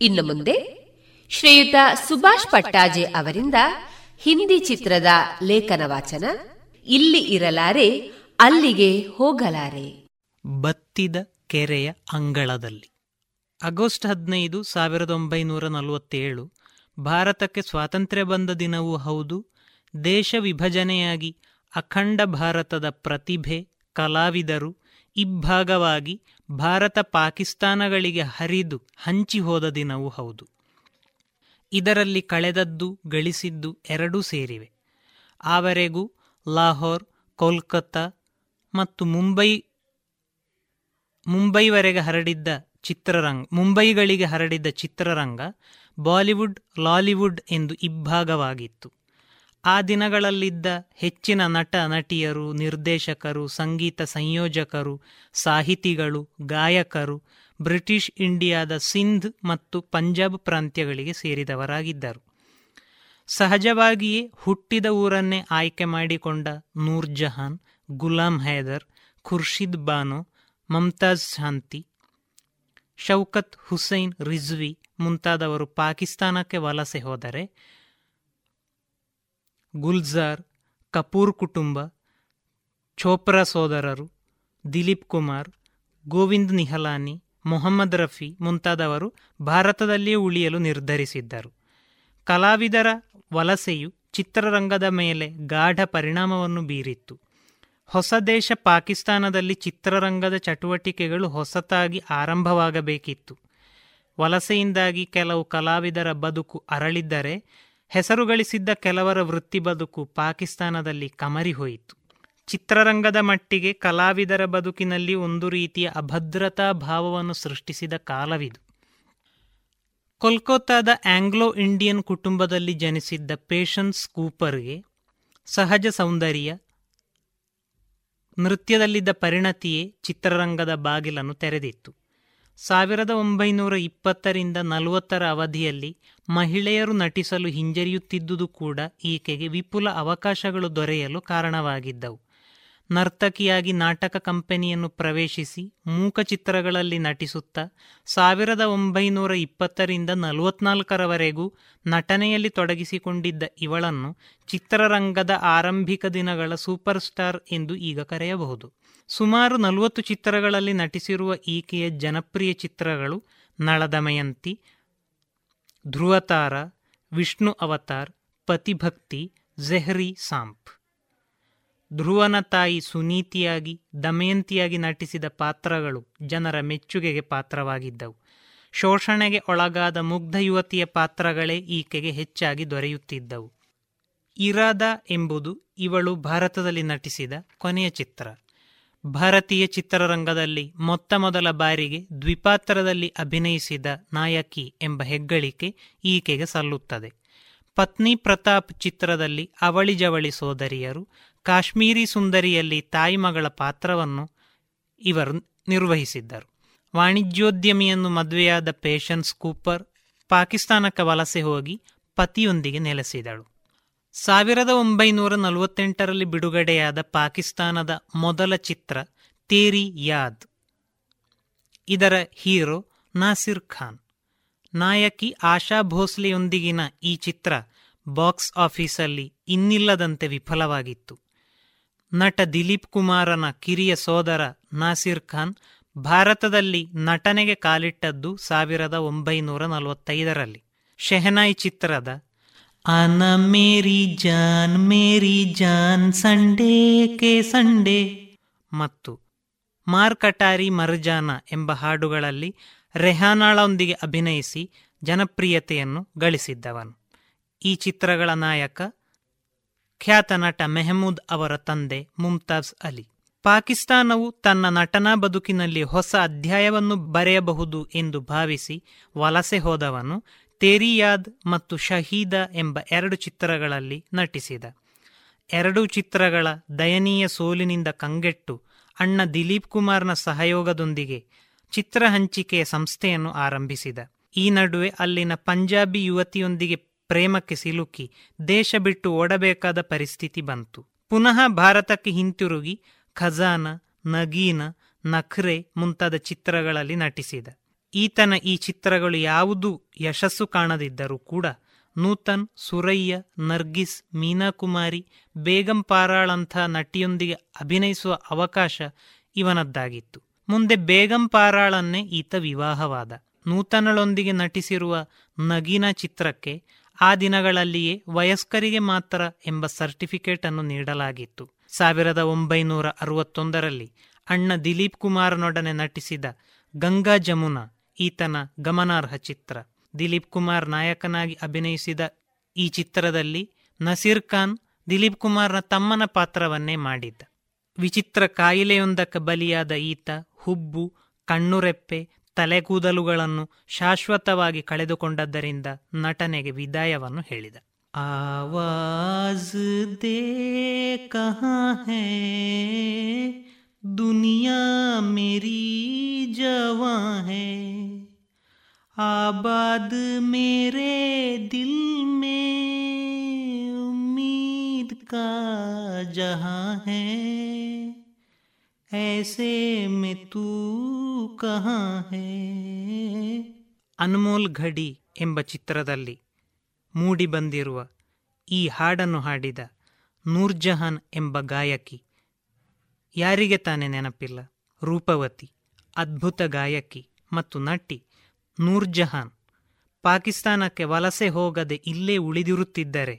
ಇನ್ನು ಮುಂದೆ ಶ್ರೀಯುತ ಸುಭಾಷ್ ಪಟ್ಟಾಜೆ ಅವರಿಂದ ಹಿಂದಿ ಚಿತ್ರದ ಲೇಖನ ವಾಚನ, ಇಲ್ಲಿ ಇರಲಾರೆ, ಅಲ್ಲಿಗೆ ಹೋಗಲಾರೆ. ಬತ್ತಿದ ಕೆರೆಯ ಅಂಗಳದಲ್ಲಿ. ಆಗಸ್ಟ್ ಹದಿನೈದು, ಸಾವಿರದ ಒಂಬೈನೂರ ನಲವತ್ತೇಳು, ಭಾರತಕ್ಕೆ ಸ್ವಾತಂತ್ರ್ಯ ಬಂದ ದಿನವೂ ಹೌದು, ದೇಶ ವಿಭಜನೆಯಾಗಿ ಅಖಂಡ ಭಾರತದ ಪ್ರತಿಭೆ, ಕಲಾವಿದರು ಇಬ್ಬಾಗವಾಗಿ ಭಾರತ ಪಾಕಿಸ್ತಾನಗಳಿಗೆ ಹರಿದು ಹಂಚಿಹೋದ ದಿನವೂ ಹೌದು. ಇದರಲ್ಲಿ ಕಳೆದದ್ದು, ಗಳಿಸಿದ್ದು ಎರಡೂ ಸೇರಿವೆ. ಆವರೆಗೂ ಲಾಹೋರ್, ಕೋಲ್ಕತ್ತಾ ಮತ್ತು ಮುಂಬೈ ಮುಂಬೈವರೆಗೆ ಹರಡಿದ್ದ ಚಿತ್ರರಂಗ, ಮುಂಬೈಗಳಿಗೆ ಹರಡಿದ್ದ ಚಿತ್ರರಂಗ ಬಾಲಿವುಡ್, ಲಾಲಿವುಡ್ ಎಂದು ಇಬ್ಬಾಗವಾಗಿತ್ತು ಆ ದಿನಗಳಲ್ಲಿದ್ದ ಹೆಚ್ಚಿನ ನಟ, ನಟಿಯರು, ನಿರ್ದೇಶಕರು, ಸಂಗೀತ ಸಂಯೋಜಕರು, ಸಾಹಿತಿಗಳು, ಗಾಯಕರು ಬ್ರಿಟಿಷ್ ಇಂಡಿಯಾದ ಸಿಂಧ್ ಮತ್ತು ಪಂಜಾಬ್ ಪ್ರಾಂತ್ಯಗಳಿಗೆ ಸೇರಿದವರಾಗಿದ್ದರು. ಸಹಜವಾಗಿಯೇ ಹುಟ್ಟಿದ ಊರನ್ನೇ ಆಯ್ಕೆ ಮಾಡಿಕೊಂಡ ನೂರ್ ಜಹಾನ್ ಗುಲಾಂ ಹೈದರ್, ಖುರ್ಷಿದ್ ಬಾನು, ಮಮ್ತಾಜ್ ಶಾಂತಿ, ಶೌಕತ್ ಹುಸೈನ್ ರಿಜ್ವಿ ಮುಂತಾದವರು ಪಾಕಿಸ್ತಾನಕ್ಕೆ ವಲಸೆ ಹೋದರೆ ಗುಲ್ಜಾರ್, ಕಪೂರ್ ಕುಟುಂಬ, ಚೋಪ್ರಾ ಸೋದರರು, ದಿಲೀಪ್ ಕುಮಾರ್, ಗೋವಿಂದ್ ನಿಹಲಾನಿ ಮೊಹಮ್ಮದ್ ರಫಿ ಮುಂತಾದವರು ಭಾರತದಲ್ಲಿಯೇ ಉಳಿಯಲು ನಿರ್ಧರಿಸಿದ್ದರು. ಕಲಾವಿದರ ವಲಸೆಯು ಚಿತ್ರರಂಗದ ಮೇಲೆ ಗಾಢ ಪರಿಣಾಮವನ್ನು ಬೀರಿತ್ತು. ಹೊಸ ದೇಶ ಪಾಕಿಸ್ತಾನದಲ್ಲಿ ಚಿತ್ರರಂಗದ ಚಟುವಟಿಕೆಗಳು ಹೊಸತಾಗಿ ಆರಂಭವಾಗಬೇಕಿತ್ತು. ವಲಸೆಯಿಂದಾಗಿ ಕೆಲವು ಕಲಾವಿದರ ಬದುಕು ಅರಳಿದ್ದರೆ, ಹೆಸರುಗಳಿಸಿದ್ದ ಕೆಲವರ ವೃತ್ತಿ ಬದುಕು ಪಾಕಿಸ್ತಾನದಲ್ಲಿ ಕಮರಿ ಹೋಯಿತು. ಚಿತ್ರರಂಗದ ಮಟ್ಟಿಗೆ ಕಲಾವಿದರ ಬದುಕಿನಲ್ಲಿ ಒಂದು ರೀತಿಯ ಅಭದ್ರತಾ ಭಾವವನ್ನು ಸೃಷ್ಟಿಸಿದ ಕಾಲವಿದು. ಕೋಲ್ಕತ್ತಾದ ಆಂಗ್ಲೋ ಇಂಡಿಯನ್ ಕುಟುಂಬದಲ್ಲಿ ಜನಿಸಿದ್ದ ಪೇಷನ್ಸ್ ಕೂಪರ್ಗೆ ಸಹಜ ಸೌಂದರ್ಯ, ನೃತ್ಯದಲ್ಲಿದ್ದ ಪರಿಣತಿಯೇ ಚಿತ್ರರಂಗದ ಬಾಗಿಲನ್ನು ತೆರೆದಿತ್ತು. ಸಾವಿರದ ಒಂಬೈನೂರ ಇಪ್ಪತ್ತರಿಂದ ನಲವತ್ತರ ಅವಧಿಯಲ್ಲಿ ಮಹಿಳೆಯರು ನಟಿಸಲು ಹಿಂಜರಿಯುತ್ತಿದ್ದುದು ಕೂಡ ಈಕೆಗೆ ವಿಪುಲ ಅವಕಾಶಗಳು ದೊರೆಯಲು ಕಾರಣವಾಗಿದ್ದವು. ನರ್ತಕಿಯಾಗಿ ನಾಟಕ ಕಂಪನಿಯನ್ನು ಪ್ರವೇಶಿಸಿ ಮೂಕ ಚಿತ್ರಗಳಲ್ಲಿ ನಟಿಸುತ್ತಾ ಸಾವಿರದ ಒಂಬೈನೂರ ಇಪ್ಪತ್ತರಿಂದ ನಲವತ್ನಾಲ್ಕರವರೆಗೂ ನಟನೆಯಲ್ಲಿ ತೊಡಗಿಸಿಕೊಂಡಿದ್ದ ಇವಳನ್ನು ಚಿತ್ರರಂಗದ ಆರಂಭಿಕ ದಿನಗಳ ಸೂಪರ್ ಸ್ಟಾರ್ ಎಂದು ಈಗ ಕರೆಯಬಹುದು. ಸುಮಾರು ನಲವತ್ತು ಚಿತ್ರಗಳಲ್ಲಿ ನಟಿಸಿರುವ ಈಕೆಯ ಜನಪ್ರಿಯ ಚಿತ್ರಗಳು ನಳದಮಯಂತಿ, ಧ್ರುವತಾರ, ವಿಷ್ಣು ಅವತಾರ್, ಪತಿಭಕ್ತಿ ಝೆಹ್ರಿ ಸಾಂಪ್. ಧ್ರುವನ ತಾಯಿ ಸುನೀತಿಯಾಗಿ, ದಮಯಂತಿಯಾಗಿ ನಟಿಸಿದ ಪಾತ್ರಗಳು ಜನರ ಮೆಚ್ಚುಗೆಗೆ ಪಾತ್ರವಾಗಿದ್ದವು. ಶೋಷಣೆಗೆ ಒಳಗಾದ ಮುಗ್ಧ ಯುವತಿಯ ಪಾತ್ರಗಳೇ ಈಕೆಗೆ ಹೆಚ್ಚಾಗಿ ದೊರೆಯುತ್ತಿದ್ದವು. ಇರಾದ ಎಂಬುದು ಇವಳು ಭಾರತದಲ್ಲಿ ನಟಿಸಿದ ಕೊನೆಯ ಚಿತ್ರ. ಭಾರತೀಯ ಚಿತ್ರರಂಗದಲ್ಲಿ ಮೊತ್ತ ಮೊದಲ ಬಾರಿಗೆ ದ್ವಿಪಾತ್ರದಲ್ಲಿ ಅಭಿನಯಿಸಿದ ನಾಯಕಿ ಎಂಬ ಹೆಗ್ಗಳಿಕೆ ಈಕೆಗೆ ಸಲ್ಲುತ್ತದೆ. ಪತ್ನಿ ಪ್ರತಾಪ್ ಚಿತ್ರದಲ್ಲಿ ಅವಳಿ ಜವಳಿ ಸೋದರಿಯರು ಕಾಶ್ಮೀರಿ ಸುಂದರಿಯಲ್ಲಿ ತಾಯಿ ಮಗಳ ಪಾತ್ರವನ್ನು ಇವರು ನಿರ್ವಹಿಸಿದ್ದರು. ವಾಣಿಜ್ಯೋದ್ಯಮಿಯನ್ನು ಮದುವೆಯಾದ ಪೇಷನ್ಸ್ ಕೂಪರ್ ಪಾಕಿಸ್ತಾನಕ್ಕೆ ವಲಸೆ ಹೋಗಿ ಪತಿಯೊಂದಿಗೆ ನೆಲೆಸಿದಳು. ಸಾವಿರದ ಒಂಬೈನೂರ ನಲವತ್ತೆಂಟರಲ್ಲಿ ಬಿಡುಗಡೆಯಾದ ಪಾಕಿಸ್ತಾನದ ಮೊದಲ ಚಿತ್ರ ತೇರಿ ಯಾದ್. ಇದರ ಹೀರೋ ನಾಸಿರ್ ಖಾನ್. ನಾಯಕಿ ಆಶಾ ಭೋಸ್ಲೆಯೊಂದಿಗಿನ ಈ ಚಿತ್ರ ಬಾಕ್ಸ್ ಆಫೀಸಲ್ಲಿ ಇನ್ನಿಲ್ಲದಂತೆ ವಿಫಲವಾಗಿತ್ತು. ನಟ ದಿಲೀಪ್ ಕುಮಾರನ ಕಿರಿಯ ಸೋದರ ನಾಸಿರ್ ಖಾನ್ ಭಾರತದಲ್ಲಿ ನಟನೆಗೆ ಕಾಲಿಟ್ಟದ್ದು ಸಾವಿರದ ಒಂಬೈನೂರ ನಲವತ್ತೈದರಲ್ಲಿ. ಶೆಹನಾಯ್ ಚಿತ್ರದ ಅನ ಮೇರಿ ಜಾನ್ ಮೇರಿ ಜಾನ್ ಸಂಡೇ ಕೆ ಸಂಡೇ ಮತ್ತು ಮಾರ್ಕಟಾರಿ ಮರ್ಜಾನ ಎಂಬ ಹಾಡುಗಳಲ್ಲಿ ರೆಹಾನಾಳೊಂದಿಗೆ ಅಭಿನಯಿಸಿ ಜನಪ್ರಿಯತೆಯನ್ನು ಗಳಿಸಿದ್ದವನು. ಈ ಚಿತ್ರಗಳ ನಾಯಕ ಖ್ಯಾತ ನಟ ಮೆಹಮೂದ್ ಅವರ ತಂದೆ ಮುಮ್ತಾಜ್ ಅಲಿ. ಪಾಕಿಸ್ತಾನವು ತನ್ನ ನಟನಾ ಬದುಕಿನಲ್ಲಿ ಹೊಸ ಅಧ್ಯಾಯವನ್ನು ಬರೆಯಬಹುದು ಎಂದು ಭಾವಿಸಿ ವಲಸೆ ಹೋದವನು ತೇರಿಯಾದ್ ಮತ್ತು ಶಹೀದ ಎಂಬ ಎರಡು ಚಿತ್ರಗಳಲ್ಲಿ ನಟಿಸಿದ. ಎರಡೂ ಚಿತ್ರಗಳ ದಯನೀಯ ಸೋಲಿನಿಂದ ಕಂಗೆಟ್ಟು ಅಣ್ಣ ದಿಲೀಪ್ ಕುಮಾರ್ನ ಸಹಯೋಗದೊಂದಿಗೆ ಚಿತ್ರ ಹಂಚಿಕೆಯ ಸಂಸ್ಥೆಯನ್ನು ಆರಂಭಿಸಿದ. ಈ ನಡುವೆ ಅಲ್ಲಿನ ಪಂಜಾಬಿ ಯುವತಿಯೊಂದಿಗೆ ಪ್ರೇಮಕ್ಕೆ ಸಿಲುಕಿ ದೇಶ ಬಿಟ್ಟು ಓಡಬೇಕಾದ ಪರಿಸ್ಥಿತಿ ಬಂತು. ಪುನಃ ಭಾರತಕ್ಕೆ ಹಿಂತಿರುಗಿ ಖಜಾನ, ನಗೀನ, ನಖ್ರೆ ಮುಂತಾದ ಚಿತ್ರಗಳಲ್ಲಿ ನಟಿಸಿದ. ಈತನ ಈ ಚಿತ್ರಗಳು ಯಾವುದೂ ಯಶಸ್ಸು ಕಾಣದಿದ್ದರೂ ಕೂಡ ನೂತನ್ ಸುರಯ್ಯ ನರ್ಗಿಸ್, ಮೀನಾಕುಮಾರಿ, ಬೇಗಂ ಪಾರಾಳಂಥ ನಟಿಯೊಂದಿಗೆ ಅಭಿನಯಿಸುವ ಅವಕಾಶ ಇವನದ್ದಾಗಿತ್ತು. ಮುಂದೆ ಬೇಗಂ ಪಾರಾಳನ್ನೇ ಈತ ವಿವಾಹವಾದ. ನೂತನಳೊಂದಿಗೆ ನಟಿಸಿರುವ ನಗೀನ ಚಿತ್ರಕ್ಕೆ ಆ ದಿನಗಳಲ್ಲಿಯೇ ವಯಸ್ಕರಿಗೆ ಮಾತ್ರ ಎಂಬ ಸರ್ಟಿಫಿಕೇಟ್ ಅನ್ನು ನೀಡಲಾಗಿತ್ತು. ಸಾವಿರದ ಒಂಬೈನೂರ ಅರವತ್ತೊಂದರಲ್ಲಿ ಅಣ್ಣ ದಿಲೀಪ್ ಕುಮಾರ್ನೊಡನೆ ನಟಿಸಿದ ಗಂಗಾ ಜಮುನಾ ಈತನ ಗಮನಾರ್ಹ ಚಿತ್ರ. ದಿಲೀಪ್ ಕುಮಾರ್ ನಾಯಕನಾಗಿ ಅಭಿನಯಿಸಿದ ಈ ಚಿತ್ರದಲ್ಲಿ ನಸೀರ್ ಖಾನ್ ದಿಲೀಪ್ ಕುಮಾರ್ನ ತಮ್ಮನ ಪಾತ್ರವನ್ನೇ ಮಾಡಿದ್ದ. ವಿಚಿತ್ರ ಕಾಯಿಲೆಯೊಂದಕ್ಕೆ ಬಲಿಯಾದ ಈತ ಹುಬ್ಬು, ಕಣ್ಣುರೆಪ್ಪೆ ತಲೆಕೂದಲುಗಳನ್ನು ಶಾಶ್ವತವಾಗಿ ಕಳೆದುಕೊಂಡದ್ದರಿಂದ ನಟನೆಗೆ ವಿದಾಯವನ್ನು ಹೇಳಿದ. ಆವಾಜ್ ದೇ ಹೇ, ದುನಿಯಾ ಮೇರಿ ಜವಾ ಹೇ, ಆಬಾದ್ ಮೇರೆ ದಿಲ್ ಮೇ ಉಮೀದ ಕಾ ಜಹಾ ಹೇ. ऐसे में तू कहाँ है ಅನ್ಮೋಲ್ ಘಡಿ ಎಂಬ ಚಿತ್ರದಲ್ಲಿ ಮೂಡಿಬಂದಿರುವ ಈ ಹಾಡನ್ನು ಹಾಡಿದ ನೂರ್ಜಹಾನ್ ಎಂಬ ಗಾಯಕಿ ಯಾರಿಗೆ ತಾನೇ ನೆನಪಿಲ್ಲ ರೂಪವತಿ ಅದ್ಭುತ ಗಾಯಕಿ ಮತ್ತು ನಟಿ ನೂರ್ಜಹಾನ್ ಪಾಕಿಸ್ತಾನಕ್ಕೆ ವಲಸೆ ಹೋಗದೆ ಇಲ್ಲೇ ಉಳಿದಿರುತ್ತಿದ್ದರೆ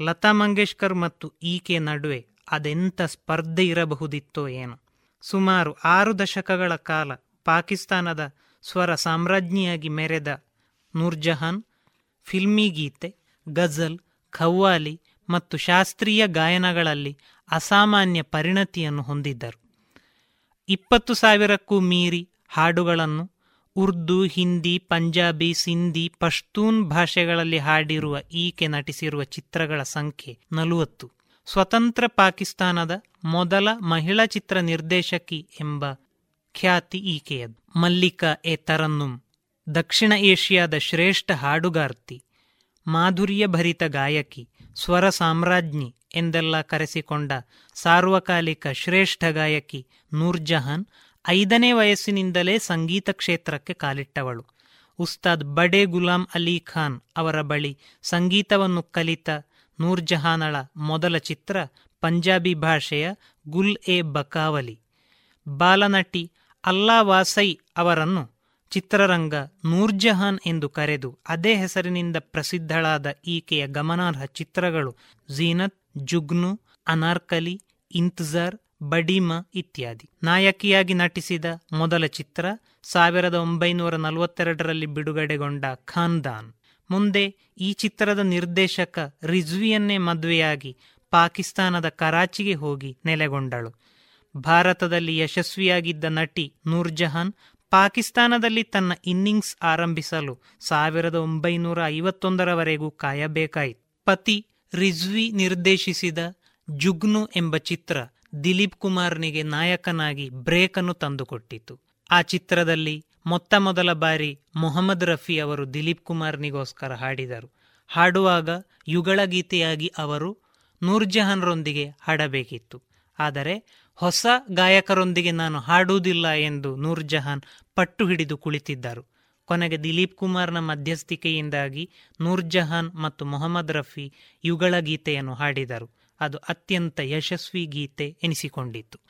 ಲತಾ ಮಂಗೇಶ್ಕರ್ ಮತ್ತು ಈಕೆ ನಡುವೆ ಅದೆಂಥ ಸ್ಪರ್ಧೆ ಇರಬಹುದಿತ್ತೋ ಏನೋ ಸುಮಾರು ಆರು ದಶಕಗಳ ಕಾಲ ಪಾಕಿಸ್ತಾನದ ಸ್ವರ ಸಾಮ್ರಾಜ್ಞಿಯಾಗಿ ಮೆರೆದ ನೂರ್ಜಹಾನ್, ಫಿಲ್ಮಿ ಗೀತೆ, ಗಜಲ್, ಖವ್ವಾಲಿ ಮತ್ತು ಶಾಸ್ತ್ರೀಯ ಗಾಯನಗಳಲ್ಲಿ ಅಸಾಮಾನ್ಯ ಪರಿಣತಿಯನ್ನು ಹೊಂದಿದ್ದರು. ಇಪ್ಪತ್ತು ಸಾವಿರಕ್ಕೂ ಮೀರಿ ಹಾಡುಗಳನ್ನು ಉರ್ದು, ಹಿಂದಿ, ಪಂಜಾಬಿ, ಸಿಂಧಿ, ಪಶ್ತೂನ್ ಭಾಷೆಗಳಲ್ಲಿ ಹಾಡಿರುವ ಈಕೆ ನಟಿಸಿರುವ ಚಿತ್ರಗಳ ಸಂಖ್ಯೆ ನಲವತ್ತು. ಸ್ವತಂತ್ರ ಪಾಕಿಸ್ತಾನದ ಮೊದಲ ಮಹಿಳಾ ಚಿತ್ರ ನಿರ್ದೇಶಕಿ ಎಂಬ ಖ್ಯಾತಿ ಈಕೆಯದು. ಮಲ್ಲಿಕಾ ಎ ತರನ್ನುಂ, ದಕ್ಷಿಣ ಏಷ್ಯಾದ ಶ್ರೇಷ್ಠ ಹಾಡುಗಾರ್ತಿ, ಮಾಧುರ್ಯ ಭರಿತ ಗಾಯಕಿ, ಸ್ವರ ಸಾಮ್ರಾಜ್ಞಿ ಎಂದೆಲ್ಲ ಕರೆಸಿಕೊಂಡ ಸಾರ್ವಕಾಲಿಕ ಶ್ರೇಷ್ಠ ಗಾಯಕಿ ನೂರ್ಜಹಾನ್ ಐದನೇ ವಯಸ್ಸಿನಿಂದಲೇ ಸಂಗೀತ ಕ್ಷೇತ್ರಕ್ಕೆ ಕಾಲಿಟ್ಟವಳು. ಉಸ್ತಾದ್ ಬಡೆ ಗುಲಾಂ ಅಲಿ ಖಾನ್ ಅವರ ಬಳಿ ಸಂಗೀತವನ್ನು ಕಲಿತ ನೂರ್ಜಹಾನಳ ಮೊದಲ ಚಿತ್ರ ಪಂಜಾಬಿ ಭಾಷೆಯ ಗುಲ್ ಎ ಬಕಾವಲಿ. ಬಾಲನಟಿ ಅಲ್ಲಾ ವಾಸೈ ಅವರನ್ನು ಚಿತ್ರರಂಗ ನೂರ್ಜಹಾನ್ ಎಂದು ಕರೆದು ಅದೇ ಹೆಸರಿನಿಂದ ಪ್ರಸಿದ್ಧಳಾದ ಈಕೆಯ ಗಮನಾರ್ಹ ಚಿತ್ರಗಳು ಝೀನತ್, ಜುಗ್ನು, ಅನಾರ್ಕಲಿ, ಇಂತಜಾರ್, ಬಡಿಮ ಇತ್ಯಾದಿ. ನಾಯಕಿಯಾಗಿ ನಟಿಸಿದ ಮೊದಲ ಚಿತ್ರ ಸಾವಿರದ ಒಂಬೈನೂರ ನಲವತ್ತೆರಡರಲ್ಲಿ ಬಿಡುಗಡೆಗೊಂಡ ಖಾನ್ದಾನ್. ಮುಂದೆ ಈ ಚಿತ್ರದ ನಿರ್ದೇಶಕ ರಿಜ್ವಿಯನ್ನೇ ಮದುವೆಯಾಗಿ ಪಾಕಿಸ್ತಾನದ ಕರಾಚಿಗೆ ಹೋಗಿ ನೆಲೆಗೊಂಡಳು. ಭಾರತದಲ್ಲಿ ಯಶಸ್ವಿಯಾಗಿದ್ದ ನಟಿ ನೂರ್ಜಹಾನ್ ಪಾಕಿಸ್ತಾನದಲ್ಲಿ ತನ್ನ ಇನ್ನಿಂಗ್ಸ್ ಆರಂಭಿಸಲು ಸಾವಿರದ ಒಂಬೈನೂರ ಐವತ್ತೊಂದರವರೆಗೂ ಕಾಯಬೇಕಾಯಿತು. ಪತಿ ರಿಜ್ವಿ ನಿರ್ದೇಶಿಸಿದ ಜುಗ್ನು ಎಂಬ ಚಿತ್ರ ದಿಲೀಪ್ ಕುಮಾರ್ನಿಗೆ ನಾಯಕನಾಗಿ ಬ್ರೇಕನ್ನು ತಂದುಕೊಟ್ಟಿತು. ಆ ಚಿತ್ರದಲ್ಲಿ ಮೊತ್ತ ಮೊದಲ ಬಾರಿ ಮೊಹಮ್ಮದ್ ರಫಿ ಅವರು ದಿಲೀಪ್ ಕುಮಾರ್ನಿಗೋಸ್ಕರ ಹಾಡಿದರು. ಹಾಡುವಾಗ ಯುಗಳ ಗೀತೆಯಾಗಿ ಅವರು ನೂರ್ಜಹಾನ್ರೊಂದಿಗೆ ಹಾಡಬೇಕಿತ್ತು. ಆದರೆ ಹೊಸ ಗಾಯಕರೊಂದಿಗೆ ನಾನು ಹಾಡುವುದಿಲ್ಲ ಎಂದು ನೂರ್ಜಹಾನ್ ಪಟ್ಟು ಹಿಡಿದು ಕುಳಿತಿದ್ದರು. ಕೊನೆಗೆ ದಿಲೀಪ್ ಕುಮಾರ್ನ ಮಧ್ಯಸ್ಥಿಕೆಯಿಂದಾಗಿ ನೂರ್ಜಹಾನ್ ಮತ್ತು ಮೊಹಮ್ಮದ್ ರಫಿ ಯುಗಳ ಗೀತೆಯನ್ನು ಹಾಡಿದರು. ಅದು ಅತ್ಯಂತ ಯಶಸ್ವಿ ಗೀತೆ ಎನಿಸಿಕೊಂಡಿತು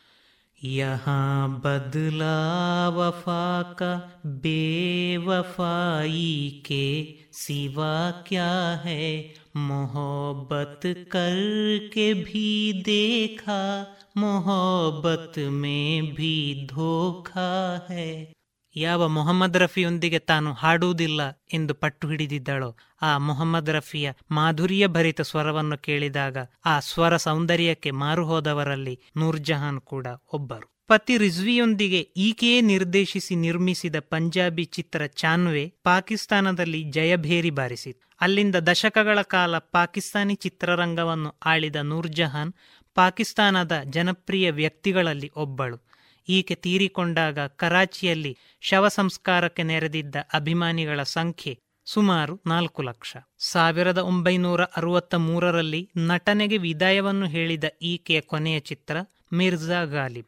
यहाँ बदला वफा का बेवफाई के सिवा क्या है? मोहब्बत करके भी देखा, मोहब्बत में भी धोखा है। ಯಾವ ಮೊಹಮ್ಮದ್ ರಫಿಯೊಂದಿಗೆ ತಾನು ಹಾಡುವುದಿಲ್ಲ ಎಂದು ಪಟ್ಟು ಹಿಡಿದಿದ್ದಳೋ, ಆ ಮೊಹಮ್ಮದ್ ರಫಿಯ ಮಾಧುರ್ಯ ಭರಿತ ಸ್ವರವನ್ನು ಕೇಳಿದಾಗ ಆ ಸ್ವರ ಸೌಂದರ್ಯಕ್ಕೆ ಮಾರುಹೋದವರಲ್ಲಿ ನೂರ್ಜಹಾನ್ ಕೂಡ ಒಬ್ಬರು. ಪತಿ ರಿಜ್ವಿಯೊಂದಿಗೆ ಈಕೆಯೇ ನಿರ್ದೇಶಿಸಿ ನಿರ್ಮಿಸಿದ ಪಂಜಾಬಿ ಚಿತ್ರ ಚಾನ್ವೆ ಪಾಕಿಸ್ತಾನದಲ್ಲಿ ಜಯಭೇರಿ ಬಾರಿಸಿತು. ಅಲ್ಲಿಂದ ದಶಕಗಳ ಕಾಲ ಪಾಕಿಸ್ತಾನಿ ಚಿತ್ರರಂಗವನ್ನು ಆಳಿದ ನೂರ್ಜಹಾನ್ ಪಾಕಿಸ್ತಾನದ ಜನಪ್ರಿಯ ವ್ಯಕ್ತಿಗಳಲ್ಲಿ ಒಬ್ಬಳು. ಈಕೆ ತೀರಿಕೊಂಡಾಗ ಕರಾಚಿಯಲ್ಲಿ ಶವ ಸಂಸ್ಕಾರಕ್ಕೆ ನೆರೆದಿದ್ದ ಅಭಿಮಾನಿಗಳ ಸಂಖ್ಯೆ ಸುಮಾರು ನಾಲ್ಕು ಲಕ್ಷ. ಸಾವಿರದ ಒಂಬೈನೂರ ಅರವತ್ತ ಮೂರರಲ್ಲಿ ನಟನೆಗೆ ವಿದಾಯವನ್ನು ಹೇಳಿದ ಈಕೆಯ ಕೊನೆಯ ಚಿತ್ರ ಮಿರ್ಜಾ ಗಾಲಿಬ್.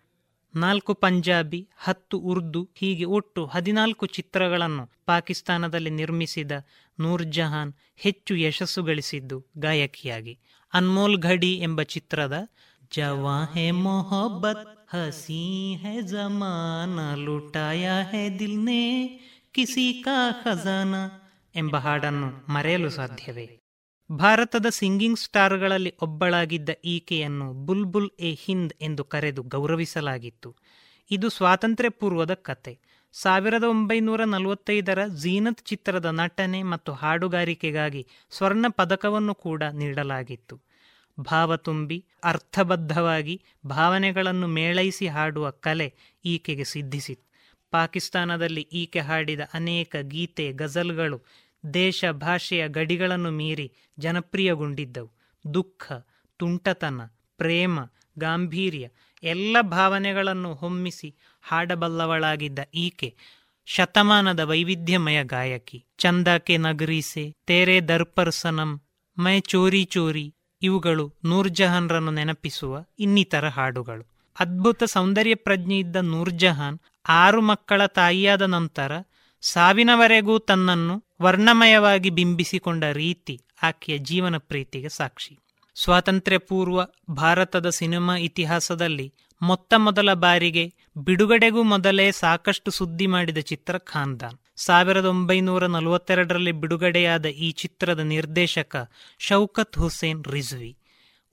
ನಾಲ್ಕು ಪಂಜಾಬಿ, ಹತ್ತು ಉರ್ದು, ಹೀಗೆ ಒಟ್ಟು ಹದಿನಾಲ್ಕು ಚಿತ್ರಗಳನ್ನು ಪಾಕಿಸ್ತಾನದಲ್ಲಿ ನಿರ್ಮಿಸಿದ ನೂರ್ಜಹಾನ್ ಹೆಚ್ಚು ಯಶಸ್ಸು ಗಳಿಸಿದ್ದು ಗಾಯಕಿಯಾಗಿ. ಅನ್ಮೋಲ್ ಘಡಿ ಎಂಬ ಚಿತ್ರದ ಜವಾಹೆ ಮೊಹಬ್ಬತ್ ಹಸಿ है ಜಮಾನ ಲುಟಾಯ ಹೇ ದಿಲ್ನೆ ಕಿಸಿ ಕಾ ಖಜಾನಾ ಎಂಬ ಹಾಡನ್ನು ಮರೆಯಲು ಸಾಧ್ಯವೇ? ಭಾರತದ ಸಿಂಗಿಂಗ್ ಸ್ಟಾರ್ಗಳಲ್ಲಿ ಒಬ್ಬಳಾಗಿದ್ದ ಈಕೆಯನ್ನು ಬುಲ್ಬುಲ್ ಎ ಹಿಂದ್ ಎಂದು ಕರೆದು ಗೌರವಿಸಲಾಗಿತ್ತು. ಇದು ಸ್ವಾತಂತ್ರ್ಯ ಪೂರ್ವದ ಕತೆ. ಸಾವಿರದ ಒಂಬೈನೂರ ನಲವತ್ತೈದರ ಜೀನತ್ ಚಿತ್ರದ ನಟನೆ ಮತ್ತು ಹಾಡುಗಾರಿಕೆಗಾಗಿ ಸ್ವರ್ಣ ಪದಕವನ್ನು ಕೂಡ ನೀಡಲಾಗಿತ್ತು. ಭಾವ ತುಂಬಿ ಅರ್ಥಬದ್ಧವಾಗಿ ಭಾವನೆಗಳನ್ನು ಮೇಳೈಸಿ ಹಾಡುವ ಕಲೆ ಈಕೆಗೆ ಸಿದ್ಧಿಸಿತ್ತು ಪಾಕಿಸ್ತಾನದಲ್ಲಿ ಈಕೆ ಹಾಡಿದ ಅನೇಕ ಗೀತೆ, ಗಜಲ್ಗಳು ದೇಶ ಭಾಷೆಯ ಗಡಿಗಳನ್ನು ಮೀರಿ ಜನಪ್ರಿಯಗೊಂಡಿದ್ದವು. ದುಃಖ, ತುಂಟತನ, ಪ್ರೇಮ, ಗಾಂಭೀರ್ಯ ಎಲ್ಲ ಭಾವನೆಗಳನ್ನು ಹೊಮ್ಮಿಸಿ ಹಾಡಬಲ್ಲವಳಾಗಿದ್ದ ಈಕೆ ಶತಮಾನದ ವೈವಿಧ್ಯಮಯ ಗಾಯಕಿ. ಚಂದಾಕೆ ನಗರೀಸೆ, ತೇರೆ ದರ್ಪರ್ಸನಂ, ಮೈ ಚೋರಿ ಚೋರಿ ಇವುಗಳು ನೂರ್ಜಹಾನ್ರನ್ನು ನೆನಪಿಸುವ ಇನ್ನಿತರ ಹಾಡುಗಳು. ಅದ್ಭುತ ಸೌಂದರ್ಯ ಪ್ರಜ್ಞೆ ಇದ್ದ ನೂರ್ಜಹಾನ್ ಆರು ಮಕ್ಕಳ ತಾಯಿಯಾದ ನಂತರ ಸಾವಿನವರೆಗೂ ತನ್ನನ್ನು ವರ್ಣಮಯವಾಗಿ ಬಿಂಬಿಸಿಕೊಂಡ ರೀತಿ ಆಕೆಯ ಜೀವನ ಪ್ರೀತಿಗೆ ಸಾಕ್ಷಿ. ಸ್ವಾತಂತ್ರ್ಯ ಪೂರ್ವ ಭಾರತದ ಸಿನಿಮಾ ಇತಿಹಾಸದಲ್ಲಿ ಮೊತ್ತ ಮೊದಲ ಬಾರಿಗೆ ಬಿಡುಗಡೆಗೂ ಮೊದಲೇ ಸಾಕಷ್ಟು ಸುದ್ದಿ ಮಾಡಿದ ಚಿತ್ರ ಖಾನ್ದಾನ್. ಸಾವಿರದ ಒಂಬೈನೂರ ನಲವತ್ತೆರಡರಲ್ಲಿ ಬಿಡುಗಡೆಯಾದ ಈ ಚಿತ್ರದ ನಿರ್ದೇಶಕ ಶೌಕತ್ ಹುಸೇನ್ ರಿಜ್ವಿ.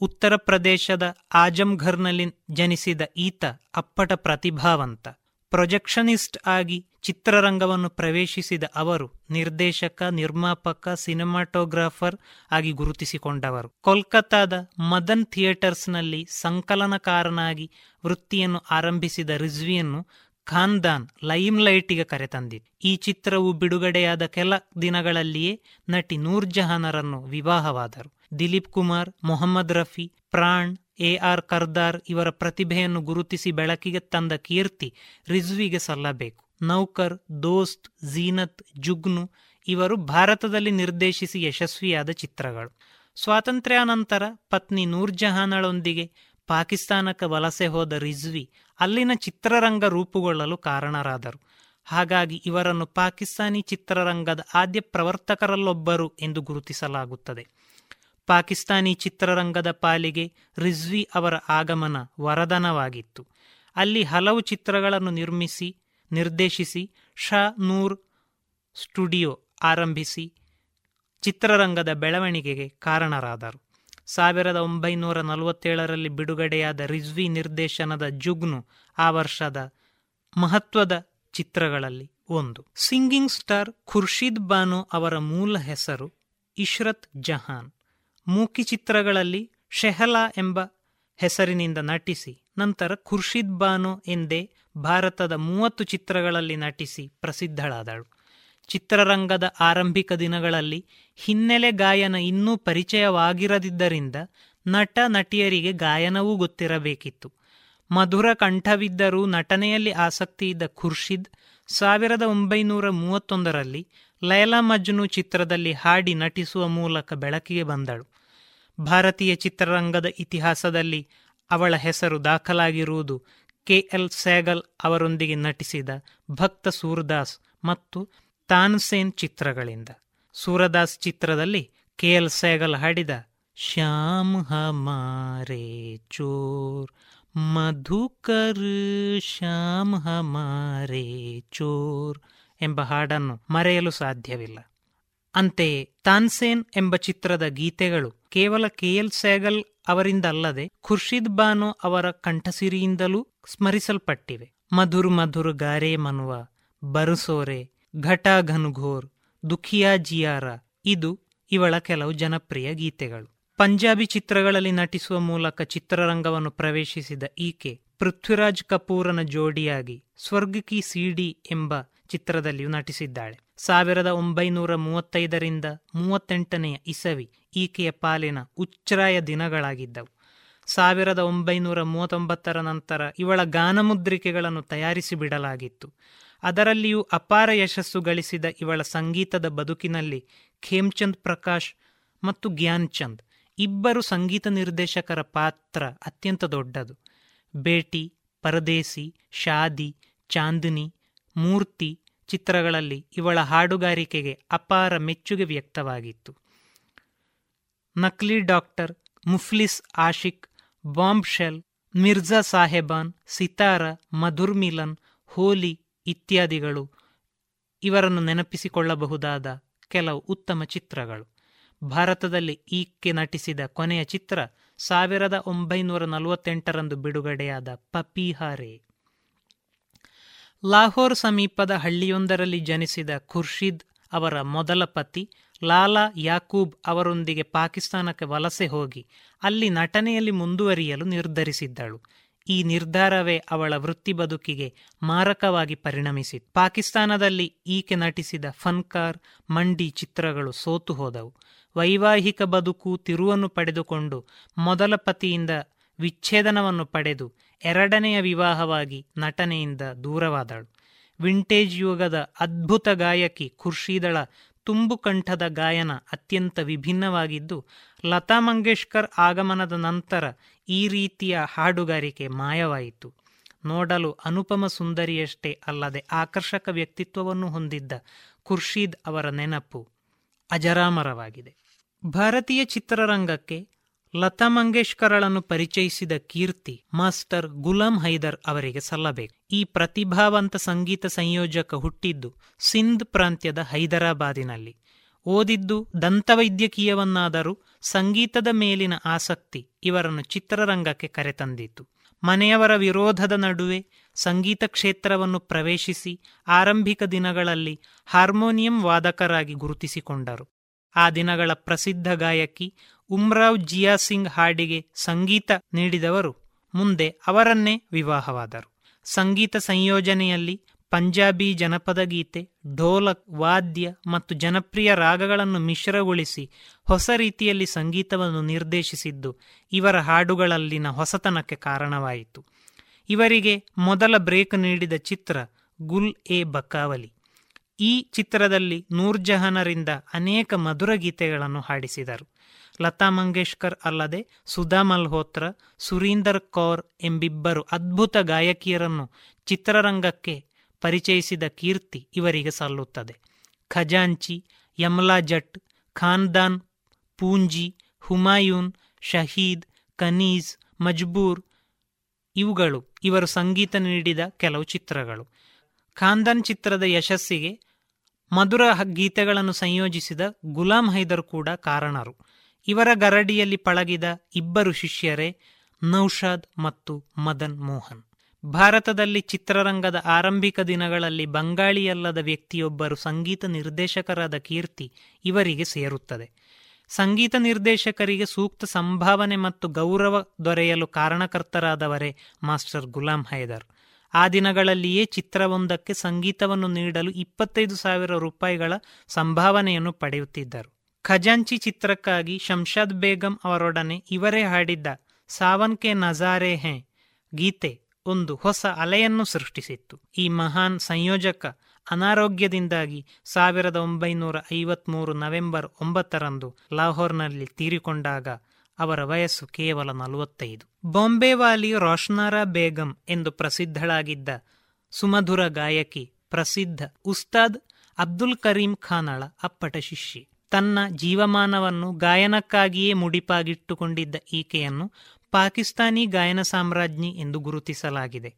ಉತ್ತರ ಪ್ರದೇಶದ ಆಜಂಘರ್ನಲ್ಲಿ ಜನಿಸಿದ ಈತ ಅಪ್ಪಟ ಪ್ರತಿಭಾವಂತ. ಪ್ರೊಜೆಕ್ಷನಿಸ್ಟ್ ಆಗಿ ಚಿತ್ರರಂಗವನ್ನು ಪ್ರವೇಶಿಸಿದ ಅವರು ನಿರ್ದೇಶಕ, ನಿರ್ಮಾಪಕ, ಸಿನಿಮಾಟೋಗ್ರಾಫರ್ ಆಗಿ ಗುರುತಿಸಿಕೊಂಡವರು. ಕೋಲ್ಕತ್ತಾದ ಮದನ್ ಥಿಯೇಟರ್ಸ್ನಲ್ಲಿ ಸಂಕಲನಕಾರನಾಗಿ ವೃತ್ತಿಯನ್ನು ಆರಂಭಿಸಿದ ರಿಜ್ವಿಯನ್ನು ಖಾನ್ದಾನ್ ಲೈಮ್ ಲೈಟಿಗೆ ಕರೆತಂದಿತು ಈ ಚಿತ್ರವು ಬಿಡುಗಡೆಯಾದ ಕೆಲ ದಿನಗಳಲ್ಲಿಯೇ ನಟಿ ನೂರ್ ಜಹಾನರನ್ನು ವಿವಾಹವಾದರು. ದಿಲೀಪ್ ಕುಮಾರ್, ಮೊಹಮ್ಮದ್ ರಫಿ, ಪ್ರಾಣ್, ಎ ಆರ್ ಕರ್ದಾರ್ ಇವರ ಪ್ರತಿಭೆಯನ್ನು ಗುರುತಿಸಿ ಬೆಳಕಿಗೆ ತಂದ ಕೀರ್ತಿ ರಿಜ್ವಿಗೆ ಸಲ್ಲಬೇಕು. ನೌಕರ್, ದೋಸ್ತ್ ಜೀನತ್ ಜುಗ್ನು ಇವರು ಭಾರತದಲ್ಲಿ ನಿರ್ದೇಶಿಸಿ ಯಶಸ್ವಿಯಾದ ಚಿತ್ರಗಳು. ಸ್ವಾತಂತ್ರ್ಯಾನಂತರ ಪತ್ನಿ ನೂರ್ಜಹಾನಳೊಂದಿಗೆ ಪಾಕಿಸ್ತಾನಕ್ಕೆ ವಲಸೆ ಹೋದ ರಿಜ್ವಿ ಅಲ್ಲಿನ ಚಿತ್ರರಂಗ ರೂಪುಗೊಳ್ಳಲು ಕಾರಣರಾದರು. ಹಾಗಾಗಿ ಇವರನ್ನು ಪಾಕಿಸ್ತಾನಿ ಚಿತ್ರರಂಗದ ಆದ್ಯ ಪ್ರವರ್ತಕರಲ್ಲೊಬ್ಬರು ಎಂದು ಗುರುತಿಸಲಾಗುತ್ತದೆ. ಪಾಕಿಸ್ತಾನಿ ಚಿತ್ರರಂಗದ ಪಾಲಿಗೆ ರಿಜ್ವಿ ಅವರ ಆಗಮನ ವರದನವಾಗಿತ್ತು. ಅಲ್ಲಿ ಹಲವು ಚಿತ್ರಗಳನ್ನು ನಿರ್ಮಿಸಿ, ನಿರ್ದೇಶಿಸಿ ಶಾ ನೂರ್ ಸ್ಟುಡಿಯೋ ಆರಂಭಿಸಿ ಚಿತ್ರರಂಗದ ಬೆಳವಣಿಗೆಗೆ ಕಾರಣರಾದರು. ಸಾವಿರದ ಒಂಬೈನೂರ ನಲವತ್ತೇಳರಲ್ಲಿ ಬಿಡುಗಡೆಯಾದ ರಿಜ್ವಿ ನಿರ್ದೇಶನದ ಜುಗ್ನು ಆ ವರ್ಷದ ಮಹತ್ವದ ಚಿತ್ರಗಳಲ್ಲಿ ಒಂದು. ಸಿಂಗಿಂಗ್ ಸ್ಟಾರ್ ಖುರ್ಷಿದ್ ಬಾನು ಅವರ ಮೂಲ ಹೆಸರು ಇಶ್ರತ್ ಜಹಾನ್. ಮೂಕಿ ಚಿತ್ರಗಳಲ್ಲಿ ಶೆಹಲಾ ಎಂಬ ಹೆಸರಿನಿಂದ ನಟಿಸಿ, ನಂತರ ಖುರ್ಷಿದ್ ಬಾನು ಎಂದೇ ಭಾರತದ ಮೂವತ್ತು ಚಿತ್ರಗಳಲ್ಲಿ ನಟಿಸಿ ಪ್ರಸಿದ್ಧಳಾದಳು. ಚಿತ್ರರಂಗದ ಆರಂಭಿಕ ದಿನಗಳಲ್ಲಿ ಹಿನ್ನೆಲೆ ಗಾಯನ ಇನ್ನೂ ಪರಿಚಯವಾಗಿರದಿದ್ದರಿಂದ ನಟ ನಟಿಯರಿಗೆ ಗಾಯನವೂ ಗೊತ್ತಿರಬೇಕಿತ್ತು. ಮಧುರ ಕಂಠವಿದ್ದರೂ ನಟನೆಯಲ್ಲಿ ಆಸಕ್ತಿ ಇದ್ದ ಖುರ್ಷಿದ್ ಸಾವಿರದ ಒಂಬೈನೂರ ಮೂವತ್ತೊಂದರಲ್ಲಿ ಲೈಲಾ ಮಜ್ನು ಚಿತ್ರದಲ್ಲಿ ಹಾಡಿ ನಟಿಸುವ ಮೂಲಕ ಬೆಳಕಿಗೆ ಬಂದಳು. ಭಾರತೀಯ ಚಿತ್ರರಂಗದ ಇತಿಹಾಸದಲ್ಲಿ ಅವಳ ಹೆಸರು ದಾಖಲಾಗಿರುವುದು ಕೆ ಎಲ್ ಸ್ಯಾಗಲ್ ಅವರೊಂದಿಗೆ ನಟಿಸಿದ ಭಕ್ತ ಸೂರ್ದಾಸ್ ಮತ್ತು ತಾನ್ಸೇನ್ ಚಿತ್ರಗಳಿಂದ. ಸೂರದಾಸ್ ಚಿತ್ರದಲ್ಲಿ ಕೆ ಎಲ್ ಸೇಗಲ್ ಹಾಡಿದ ಶ್ಯಾಮ್ ಹಮಾರೆ ಚೋರ್, ಮಧುಕರ್ ಶ್ಯಾಮ್ ಹಮಾರೆ ಚೋರ್ ಎಂಬ ಹಾಡನ್ನು ಮರೆಯಲು ಸಾಧ್ಯವಿಲ್ಲ. ಅಂತೆಯೇ ತಾನ್ಸೇನ್ ಎಂಬ ಚಿತ್ರದ ಗೀತೆಗಳು ಕೇವಲ ಕೆ ಎಲ್ ಸೆಹಗಲ್ ಅವರಿಂದಲ್ಲದೆ ಖುರ್ಷಿದ್ ಬಾನು ಅವರ ಕಂಠಸಿರಿಯಿಂದಲೂ ಸ್ಮರಿಸಲ್ಪಟ್ಟಿವೆ. ಮಧುರ್ ಮಧುರ್ ಗಾರೆ ಮನುವ, ಬರುಸೋರೆ ಘಟಾ ಘನುಘೋರ್, ದುಖಿಯಾ ಜಿಯಾರ, ಇದು ಇವಳ ಕೆಲವು ಜನಪ್ರಿಯ ಗೀತೆಗಳು. ಪಂಜಾಬಿ ಚಿತ್ರಗಳಲ್ಲಿ ನಟಿಸುವ ಮೂಲಕ ಚಿತ್ರರಂಗವನ್ನು ಪ್ರವೇಶಿಸಿದ ಈಕೆ ಪೃಥ್ವಿರಾಜ್ ಕಪೂರನ ಜೋಡಿಯಾಗಿ ಸ್ವರ್ಗ ಕಿ ಸಿಡಿ ಎಂಬ ಚಿತ್ರದಲ್ಲಿಯೂ ನಟಿಸಿದ್ದಾಳೆ. ಸಾವಿರದ ಒಂಬೈನೂರ ಮೂವತ್ತೈದರಿಂದ ಮೂವತ್ತೆಂಟನೆಯ ಇಸವಿ ಈಕೆಯ ಪಾಲಿನ ಉಚ್ಚ್ರಾಯ ದಿನಗಳಾಗಿದ್ದವು. ಸಾವಿರದ ಒಂಬೈನೂರ ಮೂವತ್ತೊಂಬತ್ತರ ನಂತರ ಇವಳ ಗಾನಮುದ್ರಿಕೆಗಳನ್ನು ತಯಾರಿಸಿ ಬಿಡಲಾಗಿತ್ತು. ಅದರಲ್ಲಿಯೂ ಅಪಾರ ಯಶಸ್ಸು ಗಳಿಸಿದ ಇವಳ ಸಂಗೀತದ ಬದುಕಿನಲ್ಲಿ ಖೇಮ್ಚಂದ್ ಪ್ರಕಾಶ್ ಮತ್ತು ಜ್ಞಾನ್ಚಂದ್ ಇಬ್ಬರು ಸಂಗೀತ ನಿರ್ದೇಶಕರ ಪಾತ್ರ ಅತ್ಯಂತ ದೊಡ್ಡದು. ಬೇಟಿ ಪರದೇಸಿ, ಶಾದಿ, ಚಾಂದಿನಿ, ಮೂರ್ತಿ ಚಿತ್ರಗಳಲ್ಲಿ ಇವಳ ಹಾಡುಗಾರಿಕೆಗೆ ಅಪಾರ ಮೆಚ್ಚುಗೆ ವ್ಯಕ್ತವಾಗಿತ್ತು. ನಕ್ಲಿ doctor Muflis Ashiq, bomb shell, Mirza Sahiban, Sitara, Madhur Milan, Holi ಇತ್ಯಾದಿಗಳು ಇವರನ್ನು ನೆನಪಿಸಿಕೊಳ್ಳಬಹುದಾದ ಕೆಲವು ಉತ್ತಮ ಚಿತ್ರಗಳು. ಭಾರತದಲ್ಲಿ ಈಕೆ ನಟಿಸಿದ ಕೊನೆಯ ಚಿತ್ರ ಸಾವಿರದ ಒಂಬೈನೂರ ನಲವತ್ತೆಂಟರಂದು ಬಿಡುಗಡೆಯಾದ ಪಪೀಹಾರೆ. ಲಾಹೋರ್ ಸಮೀಪದ ಹಳ್ಳಿಯೊಂದರಲ್ಲಿ ಜನಿಸಿದ ಖುರ್ಷಿದ್ ಅವರ ಮೊದಲ ಪತಿ ಲಾಲಾ ಯಾಕೂಬ್ ಅವರೊಂದಿಗೆ ಪಾಕಿಸ್ತಾನಕ್ಕೆ ವಲಸೆ ಹೋಗಿ ಅಲ್ಲಿ ನಟನೆಯಲ್ಲಿ ಮುಂದುವರಿಯಲು ನಿರ್ಧರಿಸಿದ್ದಳು. ಈ ನಿರ್ಧಾರವೇ ಅವಳ ವೃತ್ತಿ ಬದುಕಿಗೆ ಮಾರಕವಾಗಿ ಪರಿಣಮಿಸಿತು ಪಾಕಿಸ್ತಾನದಲ್ಲಿ ಈಕೆ ನಟಿಸಿದ ಫನ್ಕಾರ್, ಮಂಡಿ ಚಿತ್ರಗಳು ಸೋತು ಹೋದವು. ವೈವಾಹಿಕ ಬದುಕು ತಿರುವನ್ನು ಪಡೆದುಕೊಂಡು ಮೊದಲ ಪತಿಯಿಂದ ವಿಚ್ಛೇದನವನ್ನು ಪಡೆದು ಎರಡನೆಯ ವಿವಾಹವಾಗಿ ನಟನೆಯಿಂದ ದೂರವಾದಳು. ವಿಂಟೇಜ್ ಯುಗದ ಅದ್ಭುತ ಗಾಯಕಿ ಖುರ್ಷೀದಳ ತುಂಬು ಕಂಠದ ಗಾಯನ ಅತ್ಯಂತ ವಿಭಿನ್ನವಾಗಿದ್ದು, ಲತಾ ಮಂಗೇಶ್ಕರ್ ಆಗಮನದ ನಂತರ ಈ ರೀತಿಯ ಹಾಡುಗಾರಿಕೆ ಮಾಯವಾಯಿತು. ನೋಡಲು ಅನುಪಮ ಸುಂದರಿಯಷ್ಟೇ ಅಲ್ಲದೆ ಆಕರ್ಷಕ ವ್ಯಕ್ತಿತ್ವವನ್ನು ಹೊಂದಿದ್ದ ಖುರ್ಷೀದ್ ಅವರ ನೆನಪು ಅಜರಾಮರವಾಗಿದೆ. ಭಾರತೀಯ ಚಿತ್ರರಂಗಕ್ಕೆ ಲತಾ ಮಂಗೇಶ್ಕರಳನ್ನು ಪರಿಚಯಿಸಿದ ಕೀರ್ತಿ ಮಾಸ್ಟರ್ ಗುಲಾಂ ಹೈದರ್ ಅವರಿಗೆ ಸಲ್ಲಬೇಕು. ಈ ಪ್ರತಿಭಾವಂತ ಸಂಗೀತ ಸಂಯೋಜಕ ಹುಟ್ಟಿದ್ದು ಸಿಂಧ್ ಪ್ರಾಂತ್ಯದ ಹೈದರಾಬಾದಿನಲ್ಲಿ. ಓದಿದ್ದು ದಂತವೈದ್ಯಕೀಯವನ್ನಾದರೂ ಸಂಗೀತದ ಮೇಲಿನ ಆಸಕ್ತಿ ಇವರನ್ನು ಚಿತ್ರರಂಗಕ್ಕೆ ಕರೆತಂದಿತು. ಮನೆಯವರ ವಿರೋಧದ ನಡುವೆ ಸಂಗೀತ ಕ್ಷೇತ್ರವನ್ನು ಪ್ರವೇಶಿಸಿ ಆರಂಭಿಕ ದಿನಗಳಲ್ಲಿ ಹಾರ್ಮೋನಿಯಂ ವಾದಕರಾಗಿ ಗುರುತಿಸಿಕೊಂಡರು. ಆ ದಿನಗಳ ಪ್ರಸಿದ್ಧ ಗಾಯಕಿ ಉಮ್ರಾವ್ ಜಿಯಾ ಸಿಂಗ್ ಹಾಡಿಗೆ ಸಂಗೀತ ನೀಡಿದವರು ಮುಂದೆ ಅವರನ್ನೇ ವಿವಾಹವಾದರು. ಸಂಗೀತ ಸಂಯೋಜನೆಯಲ್ಲಿ ಪಂಜಾಬಿ ಜನಪದ ಗೀತೆ ಢೋಲಕ್ ವಾದ್ಯ ಮತ್ತು ಜನಪ್ರಿಯ ರಾಗಗಳನ್ನು ಮಿಶ್ರಗೊಳಿಸಿ ಹೊಸ ರೀತಿಯಲ್ಲಿ ಸಂಗೀತವನ್ನು ನಿರ್ದೇಶಿಸಿದ್ದು ಇವರ ಹಾಡುಗಳಲ್ಲಿನ ಹೊಸತನಕ್ಕೆ ಕಾರಣವಾಯಿತು. ಇವರಿಗೆ ಮೊದಲ ಬ್ರೇಕ್ ನೀಡಿದ ಚಿತ್ರ ಗುಲ್ ಎ ಬಕಾವಲಿ. ಈ ಚಿತ್ರದಲ್ಲಿ ನೂರ್ಜಹಾನರಿಂದ ಅನೇಕ ಮಧುರ ಗೀತೆಗಳನ್ನು ಹಾಡಿಸಿದರು. ಲತಾ ಮಂಗೇಶ್ಕರ್ ಅಲ್ಲದೆ ಸುಧಾ ಮಲ್ಹೋತ್ರ, ಸುರೀಂದರ್ ಕೌರ್ ಎಂಬಿಬ್ಬರು ಅದ್ಭುತ ಗಾಯಕಿಯರನ್ನು ಚಿತ್ರರಂಗಕ್ಕೆ ಪರಿಚಯಿಸಿದ ಕೀರ್ತಿ ಇವರಿಗೆ ಸಲ್ಲುತ್ತದೆ. ಖಜಾಂಚಿ, ಯಮ್ಲಾ ಜಟ್, ಖಾನ್ದಾನ್, ಪೂಂಜಿ, ಹುಮಾಯೂನ್, ಶಹೀದ್ ಕನೀಜ್ ಮಜ್ಬೂರ್ ಇವುಗಳು ಇವರು ಸಂಗೀತ ನೀಡಿದ ಕೆಲವು ಚಿತ್ರಗಳು. ಖಾನ್ದಾನ್ ಚಿತ್ರದ ಯಶಸ್ಸಿಗೆ ಮಧುರ ಗೀತೆಗಳನ್ನು ಸಂಯೋಜಿಸಿದ ಗುಲಾಂ ಹೈದರ್ ಕೂಡ ಕಾರಣರು. ಇವರ ಗರಡಿಯಲ್ಲಿ ಪಳಗಿದ ಇಬ್ಬರು ಶಿಷ್ಯರೇ ನೌಷಾದ್ ಮತ್ತು ಮದನ್ ಮೋಹನ್. ಭಾರತದಲ್ಲಿ ಚಿತ್ರರಂಗದ ಆರಂಭಿಕ ದಿನಗಳಲ್ಲಿ ಬಂಗಾಳಿಯಲ್ಲದ ವ್ಯಕ್ತಿಯೊಬ್ಬರು ಸಂಗೀತ ನಿರ್ದೇಶಕರಾದ ಕೀರ್ತಿ ಇವರಿಗೆ ಸೇರುತ್ತದೆ. ಸಂಗೀತ ನಿರ್ದೇಶಕರಿಗೆ ಸೂಕ್ತ ಸಂಭಾವನೆ ಮತ್ತು ಗೌರವ ದೊರೆಯಲು ಕಾರಣಕರ್ತರಾದವರೇ ಮಾಸ್ಟರ್ ಗುಲಾಂ ಹೈದರ್. ಆ ದಿನಗಳಲ್ಲಿಯೇ ಚಿತ್ರವೊಂದಕ್ಕೆ ಸಂಗೀತವನ್ನು ನೀಡಲು ಇಪ್ಪತ್ತೈದು ಸಾವಿರ ರೂಪಾಯಿಗಳ ಸಂಭಾವನೆಯನ್ನು ಪಡೆಯುತ್ತಿದ್ದರು. ಖಜಾಂಚಿ ಚಿತ್ರಕ್ಕಾಗಿ ಶಂಷಾದ್ ಬೇಗಂ ಅವರೊಡನೆ ಇವರೇ ಹಾಡಿದ್ದ ಸಾವನ್ ಕೆ ನಜಾರೆ ಹೇ ಗೀತೆ ಒಂದು ಹೊಸ ಅಲೆಯನ್ನು ಸೃಷ್ಟಿಸಿತ್ತು. ಈ ಮಹಾನ್ ಸಂಯೋಜಕ ಅನಾರೋಗ್ಯದಿಂದಾಗಿ ಸಾವಿರದ ಒಂಬೈನೂರ ಐವತ್ಮೂರು ನವೆಂಬರ್ ಒಂಬತ್ತರಂದು ಲಾಹೋರ್ನಲ್ಲಿ ತೀರಿಕೊಂಡಾಗ ಅವರ ವಯಸ್ಸು ಕೇವಲ ನಲವತ್ತೈದು. ಬಾಂಬೆವಾಲಿ ರೋಷನಾರಾ ಬೇಗಂ ಎಂದು ಪ್ರಸಿದ್ಧಳಾಗಿದ್ದ ಸುಮಧುರ ಗಾಯಕಿ ಪ್ರಸಿದ್ಧ ಉಸ್ತಾದ್ ಅಬ್ದುಲ್ ಕರೀಂ ಖಾನಳ ಅಪ್ಪಟ ಶಿಷ್ಯೆ. ತನ್ನ ಜೀವಮಾನವನ್ನು ಗಾಯನಕ್ಕಾಗಿಯೇ ಮುಡಿಪಾಗಿಟ್ಟುಕೊಂಡಿದ್ದ ಈಕೆಯನ್ನು ಪಾಕಿಸ್ತಾನಿ ಗಾಯನ ಸಾಮ್ರಾಜ್ಞಿ ಎಂದು ಗುರುತಿಸಲಾಗಿದೆ.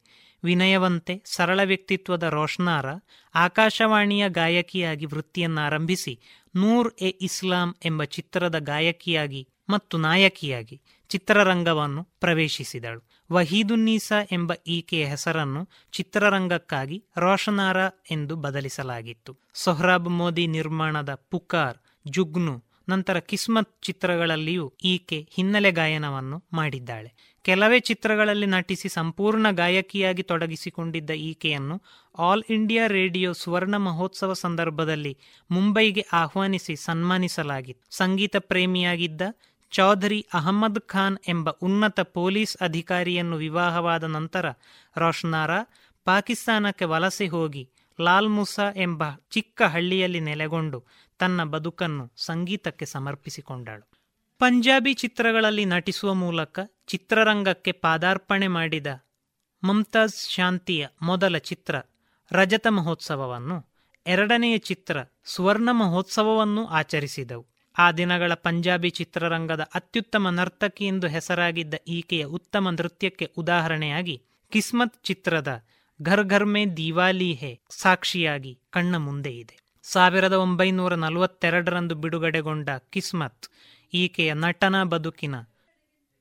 ವಿನಯವಂತೆ ಸರಳ ವ್ಯಕ್ತಿತ್ವದ ರೋಷ್ನಾರ, ಆಕಾಶವಾಣಿಯ ಗಾಯಕಿಯಾಗಿ ವೃತ್ತಿಯನ್ನಾರಂಭಿಸಿ, ನೂರ್ ಎ ಇಸ್ಲಾಂ ಎಂಬ ಚಿತ್ರದ ಗಾಯಕಿಯಾಗಿ ಮತ್ತು ನಾಯಕಿಯಾಗಿ ಚಿತ್ರರಂಗವನ್ನು ಪ್ರವೇಶಿಸಿದಳು. ವಹೀದುನ್ನೀಸಾ ಎಂಬ ಈಕೆಯ ಹೆಸರನ್ನು ಚಿತ್ರರಂಗಕ್ಕಾಗಿ ರೋಷನಾರ ಎಂದು ಬದಲಿಸಲಾಗಿತ್ತು. ಸೊಹ್ರಾಬ್ ಮೋದಿ ನಿರ್ಮಾಣದ ಪುಕಾರ್, ಜುಗ್ನು ನಂತರ ಕಿಸ್ಮತ್ ಚಿತ್ರಗಳಲ್ಲಿಯೂ ಈಕೆ ಹಿನ್ನೆಲೆ ಗಾಯನವನ್ನು ಮಾಡಿದ್ದಾಳೆ. ಕೆಲವೇ ಚಿತ್ರಗಳಲ್ಲಿ ನಟಿಸಿ ಸಂಪೂರ್ಣ ಗಾಯಕಿಯಾಗಿ ತೊಡಗಿಸಿಕೊಂಡಿದ್ದ ಈಕೆಯನ್ನು ಆಲ್ ಇಂಡಿಯಾ ರೇಡಿಯೋ ಸುವರ್ಣ ಮಹೋತ್ಸವ ಸಂದರ್ಭದಲ್ಲಿ ಮುಂಬೈಗೆ ಆಹ್ವಾನಿಸಿ ಸನ್ಮಾನಿಸಲಾಗಿತ್ತು. ಸಂಗೀತ ಪ್ರೇಮಿಯಾಗಿದ್ದ ಚೌಧರಿ ಅಹಮ್ಮದ್ ಖಾನ್ ಎಂಬ ಉನ್ನತ ಪೊಲೀಸ್ ಅಧಿಕಾರಿಯನ್ನು ವಿವಾಹವಾದ ನಂತರ ರೋಷ್ನಾರಾ ಪಾಕಿಸ್ತಾನಕ್ಕೆ ವಲಸೆ ಹೋಗಿ ಲಾಲ್ ಮುಸಾ ಎಂಬ ಚಿಕ್ಕ ಹಳ್ಳಿಯಲ್ಲಿ ನೆಲೆಗೊಂಡು ತನ್ನ ಬದುಕನ್ನು ಸಂಗೀತಕ್ಕೆ ಸಮರ್ಪಿಸಿಕೊಂಡಳು. ಪಂಜಾಬಿ ಚಿತ್ರಗಳಲ್ಲಿ ನಟಿಸುವ ಮೂಲಕ ಚಿತ್ರರಂಗಕ್ಕೆ ಪಾದಾರ್ಪಣೆ ಮಾಡಿದ ಮಮ್ತಾಜ್ ಶಾಂತಿಯ ಮೊದಲ ಚಿತ್ರ ರಜತ ಮಹೋತ್ಸವವನ್ನು ಎರಡನೆಯ ಚಿತ್ರ ಸುವರ್ಣ ಮಹೋತ್ಸವವನ್ನು ಆಚರಿಸಿದವು. ಆ ದಿನಗಳ ಪಂಜಾಬಿ ಚಿತ್ರರಂಗದ ಅತ್ಯುತ್ತಮ ನರ್ತಕಿ ಎಂದು ಹೆಸರಾಗಿದ್ದ ಈಕೆಯ ಉತ್ತಮ ನೃತ್ಯಕ್ಕೆ ಉದಾಹರಣೆಯಾಗಿ ಕಿಸ್ಮತ್ ಚಿತ್ರದ ಘರ್ ಘರ್ಮೆ ದಿವಾಲಿ ಹೇ ಸಾಕ್ಷಿಯಾಗಿ ಕಣ್ಣ ಮುಂದೆ ಇದೆ. ಸಾವಿರದ ಒಂಬೈನೂರ ನಲವತ್ತೆರಡರಂದು ಬಿಡುಗಡೆಗೊಂಡ ಕಿಸ್ಮತ್, ಈಕೆಯ ನಟನ ಬದುಕಿನ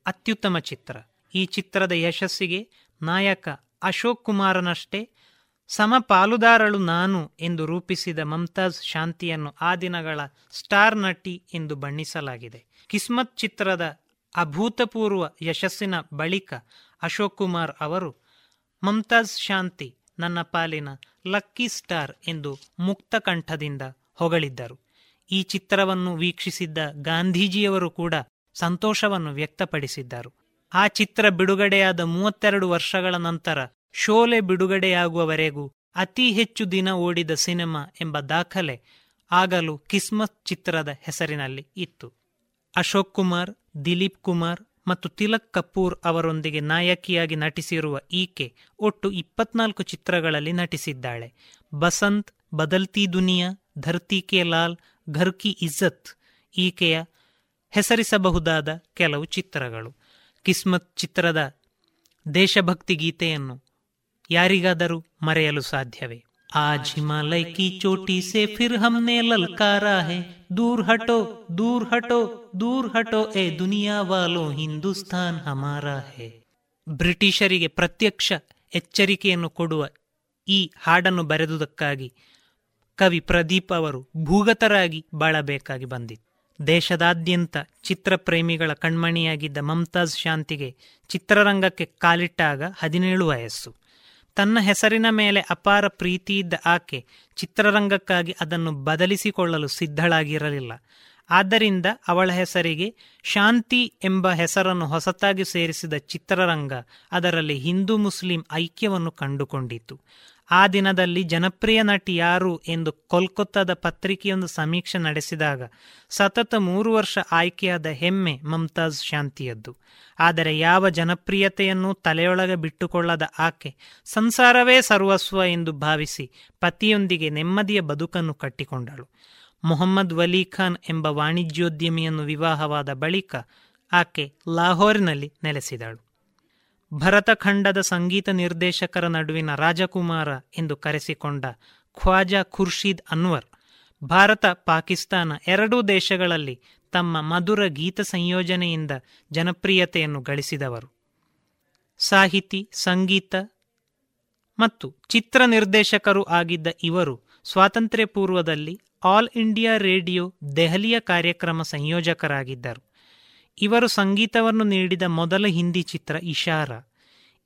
ಅತ್ಯುತ್ತಮ ಚಿತ್ರ. ಈ ಚಿತ್ರದ ಯಶಸ್ಸಿಗೆ ನಾಯಕ ಅಶೋಕ್ ಕುಮಾರನಷ್ಟೇ ಸಮ ಪಾಲುದಾರಳು ನಾನು ಎಂದು ರೂಪಿಸಿದ ಮಮ್ತಾಜ್ ಶಾಂತಿಯನ್ನು ಆ ದಿನಗಳ ಸ್ಟಾರ್ ನಟಿ ಎಂದು ಬಣ್ಣಿಸಲಾಗಿದೆ. ಕಿಸ್ಮತ್ ಚಿತ್ರದ ಅಭೂತಪೂರ್ವ ಯಶಸ್ಸಿನ ಬಳಿಕ ಅಶೋಕ್ ಕುಮಾರ್ ಅವರು ಮಮ್ತಾಜ್ ಶಾಂತಿ ನನ್ನ ಪಾಲಿನ ಲಕ್ಕಿ ಸ್ಟಾರ್ ಎಂದು ಮುಕ್ತಕಂಠದಿಂದ ಹೊಗಳಿದ್ದರು. ಈ ಚಿತ್ರವನ್ನು ವೀಕ್ಷಿಸಿದ್ದ ಗಾಂಧೀಜಿಯವರು ಕೂಡ ಸಂತೋಷವನ್ನು ವ್ಯಕ್ತಪಡಿಸಿದ್ದರು. ಆ ಚಿತ್ರ ಬಿಡುಗಡೆಯಾದ ಮೂವತ್ತೆರಡು ವರ್ಷಗಳ ನಂತರ ಶೋಲೆ ಬಿಡುಗಡೆಯಾಗುವವರೆಗೂ ಅತಿ ಹೆಚ್ಚು ದಿನ ಓಡಿದ ಸಿನಿಮಾ ಎಂಬ ದಾಖಲೆ ಆಗಲು ಕಿಸ್ಮತ್ ಚಿತ್ರದ ಹೆಸರಿನಲ್ಲಿ ಇತ್ತು. ಅಶೋಕ್ ಕುಮಾರ್, ದಿಲೀಪ್ ಕುಮಾರ್ ಮತ್ತು ತಿಲಕ್ ಕಪೂರ್ ಅವರೊಂದಿಗೆ ನಾಯಕಿಯಾಗಿ ನಟಿಸಿರುವ ಈಕೆ ಒಟ್ಟು ಇಪ್ಪತ್ನಾಲ್ಕು ಚಿತ್ರಗಳಲ್ಲಿ ನಟಿಸಿದ್ದಾಳೆ. ಬಸಂತ್, ಬದಲ್ತಿ ದುನಿಯಾ, ಧರ್ತಿ ಕೆ ಲಾಲ್, ಘರ್ ಕಿ ಇಜ್ಜತ್ ಈಕೆಯ ಹೆಸರಿಸಬಹುದಾದ ಕೆಲವು ಚಿತ್ರಗಳು. ಕಿಸ್ಮತ್ ಚಿತ್ರದ ದೇಶಭಕ್ತಿ ಗೀತೆಯನ್ನು ಯಾರಿಗಾದರೂ ಮರೆಯಲು ಸಾಧ್ಯವೇ? आज हिमालय की चोटी से फिर हमने ललकारा है दूर हटो दूर हटो दूर हटो ए दुनिया वालों ಹಿಂದೂಸ್ತಾನ್ ಹಮಾರಾ ಹೇ ಬ್ರಿಟಿಷರಿಗೆ ಪ್ರತ್ಯಕ್ಷ ಎಚ್ಚರಿಕೆಯನ್ನು ಕೊಡುವ ಈ ಹಾಡನ್ನು ಬರೆದುದಕ್ಕಾಗಿ ಕವಿ ಪ್ರದೀಪ್ ಅವರು ಭೂಗತರಾಗಿ ಬಾಳಬೇಕಾಗಿ ಬಂದಿತ್ತು ದೇಶದಾದ್ಯಂತ ಚಿತ್ರಪ್ರೇಮಿಗಳ ಕಣ್ಮಣಿಯಾಗಿದ್ದ ಮಮ್ತಾಜ್ ಶಾಂತಿಗೆ ಚಿತ್ರರಂಗಕ್ಕೆ ಕಾಲಿಟ್ಟಾಗ ಹದಿನೇಳು ವಯಸ್ಸು ತನ್ನ ಹೆಸರಿನ ಮೇಲೆ ಅಪಾರ ಪ್ರೀತಿಯಿದ್ದ ಆಕೆ ಚಿತ್ರರಂಗಕ್ಕಾಗಿ ಅದನ್ನು ಬದಲಿಸಿಕೊಳ್ಳಲು ಸಿದ್ಧಳಾಗಿರಲಿಲ್ಲ. ಆದ್ದರಿಂದ ಅವಳ ಹೆಸರಿಗೆ ಶಾಂತಿ ಎಂಬ ಹೆಸರನ್ನು ಹೊಸತಾಗಿ ಸೇರಿಸಿದ ಚಿತ್ರರಂಗ ಅದರಲ್ಲಿ ಹಿಂದೂ ಮುಸ್ಲಿಂ ಐಕ್ಯವನ್ನು ಕಂಡುಕೊಂಡಿತು ಆ ದಿನದಲ್ಲಿ ಜನಪ್ರಿಯ ನಟಿ ಯಾರು ಎಂದು ಕೋಲ್ಕತ್ತಾದ ಪತ್ರಿಕೆಯೊಂದು ಸಮೀಕ್ಷೆ ನಡೆಸಿದಾಗ ಸತತ ಮೂರು ವರ್ಷ ಆಯ್ಕೆಯಾದ ಹೆಮ್ಮೆ ಮಮ್ತಾಜ್ ಶಾಂತಿಯದ್ದು. ಆದರೆ ಯಾವ ಜನಪ್ರಿಯತೆಯನ್ನೂ ತಲೆಯೊಳಗೆ ಬಿಟ್ಟುಕೊಳ್ಳದ ಆಕೆ ಸಂಸಾರವೇ ಸರ್ವಸ್ವ ಎಂದು ಭಾವಿಸಿ ಪತಿಯೊಂದಿಗೆ ನೆಮ್ಮದಿಯ ಬದುಕನ್ನು ಕಟ್ಟಿಕೊಂಡಳು. ಮೊಹಮ್ಮದ್ ವಲಿ ಖಾನ್ ಎಂಬ ವಾಣಿಜ್ಯೋದ್ಯಮಿಯನ್ನು ವಿವಾಹವಾದ ಬಳಿಕ ಆಕೆ ಲಾಹೋರ್ನಲ್ಲಿ ನೆಲೆಸಿದಳು. ಭರತಖಂಡದ ಸಂಗೀತ ನಿರ್ದೇಶಕರ ನಡುವಿನ ರಾಜಕುಮಾರ ಎಂದು ಕರೆಸಿಕೊಂಡ ಖ್ವಾಜಾ ಖುರ್ಷೀದ್ ಅನ್ವರ್, ಭಾರತ, ಪಾಕಿಸ್ತಾನ ಎರಡೂ ದೇಶಗಳಲ್ಲಿ ತಮ್ಮ ಮಧುರ ಗೀತ ಸಂಯೋಜನೆಯಿಂದ ಜನಪ್ರಿಯತೆಯನ್ನು ಗಳಿಸಿದವರು. ಸಾಹಿತಿ, ಸಂಗೀತ ಮತ್ತು ಚಿತ್ರ ನಿರ್ದೇಶಕರು ಆಗಿದ್ದ ಇವರು ಸ್ವಾತಂತ್ರ್ಯ ಪೂರ್ವದಲ್ಲಿ ಆಲ್ ಇಂಡಿಯಾ ರೇಡಿಯೋ ದೆಹಲಿಯ ಕಾರ್ಯಕ್ರಮ ಸಂಯೋಜಕರಾಗಿದ್ದರು. ಇವರು ಸಂಗೀತವನ್ನು ನೀಡಿದ ಮೊದಲ ಹಿಂದಿ ಚಿತ್ರ ಇಶಾರ.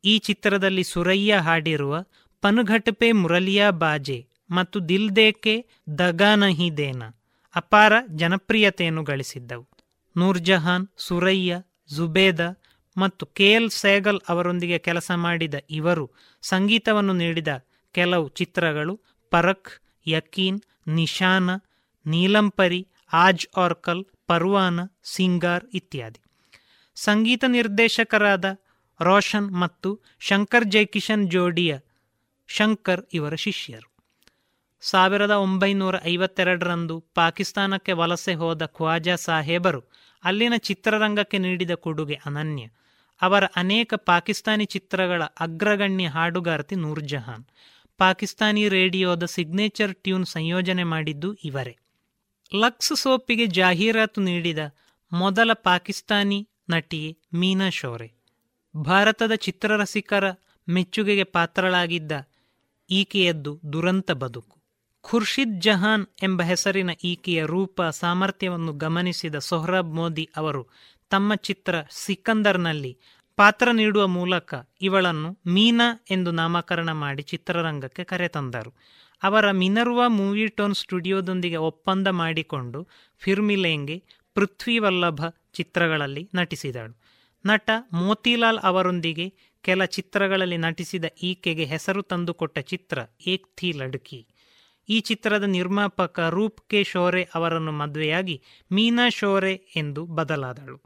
ಈ ಚಿತ್ರದಲ್ಲಿ ಸುರಯ್ಯ ಹಾಡಿರುವ ಪನುಘಟಪೆ ಮುರಲಿಯಾ ಬಾಜೆ ಮತ್ತು ದಿಲ್ ದೇಕೆ ದಗಾ ನಹಿ ದೇನ ಅಪಾರ ಜನಪ್ರಿಯತೆಯನ್ನು ಗಳಿಸಿದ್ದವು. ನೂರ್ಜಹಾನ್, ಸುರಯ್ಯ, ಜುಬೇದ ಮತ್ತು ಕೆ ಎಲ್ ಸೇಗಲ್ ಅವರೊಂದಿಗೆ ಕೆಲಸ ಮಾಡಿದ ಇವರು ಸಂಗೀತವನ್ನು ನೀಡಿದ ಕೆಲವು ಚಿತ್ರಗಳು ಪರಖ್, ಯಕೀನ್, ನಿಶಾನ, ನೀಲಂಪರಿ, ಆಜ್ ಆರ್ಕಲ್ ಪರ್ವಾನ, ಸಿಂಗಾರ್ ಇತ್ಯಾದಿ. ಸಂಗೀತ ನಿರ್ದೇಶಕರಾದ ರೋಷನ್ ಮತ್ತು ಶಂಕರ್ ಜೈಕಿಶನ್ ಜೋಡಿಯ ಶಂಕರ್ ಇವರ ಶಿಷ್ಯರು. ಸಾವಿರದ ಒಂಬೈನೂರ ಐವತ್ತೆರಡರಂದು ಪಾಕಿಸ್ತಾನಕ್ಕೆ ವಲಸೆ ಹೋದ ಖ್ವಾಜಾ ಸಾಹೇಬರು ಅಲ್ಲಿನ ಚಿತ್ರರಂಗಕ್ಕೆ ನೀಡಿದ ಕೊಡುಗೆ ಅನನ್ಯ. ಅವರ ಅನೇಕ ಪಾಕಿಸ್ತಾನಿ ಚಿತ್ರಗಳ ಅಗ್ರಗಣ್ಯ ಹಾಡುಗಾರತಿ ನೂರ್ಜಹಾನ್. ಪಾಕಿಸ್ತಾನಿ ರೇಡಿಯೋದ ಸಿಗ್ನೇಚರ್ ಟ್ಯೂನ್ ಸಂಯೋಜನೆ ಮಾಡಿದ್ದು ಇವರೇ. ಲಕ್ಸ್ ಸೋಪಿಗೆ ಜಾಹೀರಾತು ನೀಡಿದ ಮೊದಲ ಪಾಕಿಸ್ತಾನಿ ನಟಿ ಮೀನಾ ಶೋರೆ ಭಾರತದ ಚಿತ್ರರಸಿಕರ ಮೆಚ್ಚುಗೆಗೆ ಪಾತ್ರಳಾಗಿದ್ದ ಈಕೆಯದ್ದು ದುರಂತ ಬದುಕು. ಖುರ್ಷಿದ್ ಜಹಾನ್ ಎಂಬ ಹೆಸರಿನ ಈಕೆಯ ರೂಪ ಸಾಮರ್ಥ್ಯವನ್ನು ಗಮನಿಸಿದ ಸೊಹ್ರಾಬ್ ಮೋದಿ ಅವರು ತಮ್ಮ ಚಿತ್ರ ಸಿಕಂದರ್ನಲ್ಲಿ ಪಾತ್ರ ನೀಡುವ ಮೂಲಕ ಇವಳನ್ನು ಮೀನಾ ಎಂದು ನಾಮಕರಣ ಮಾಡಿ ಚಿತ್ರರಂಗಕ್ಕೆ ಕರೆತಂದರು. ಅವರ ಮಿನರ್ವಾ ಮೂವಿ ಟೋನ್ ಸ್ಟುಡಿಯೋದೊಂದಿಗೆ ಒಪ್ಪಂದ ಮಾಡಿಕೊಂಡು ಫಿರ್ಮಿಲೇಂಗೆ ಪೃಥ್ವಿವಲ್ಲಭ ಚಿತ್ರಗಳಲ್ಲಿ ನಟಿಸಿದಳು. ನಟ ಮೋತಿಲಾಲ್ ಅವರೊಂದಿಗೆ ಕೆಲ ಚಿತ್ರಗಳಲ್ಲಿ ನಟಿಸಿದ ಈಕೆಗೆ ಹೆಸರು ತಂದುಕೊಟ್ಟ ಚಿತ್ರ ಏಕ್ ಥಿ ಲಡ್ಕಿ. ಈ ಚಿತ್ರದ ನಿರ್ಮಾಪಕ ರೂಪ್ ಕೆ ಶೋರೆ ಅವರನ್ನು ಮದುವೆಯಾಗಿ ಮೀನಾ ಶೋರೆ ಎಂದು ಬದಲಾದಳು.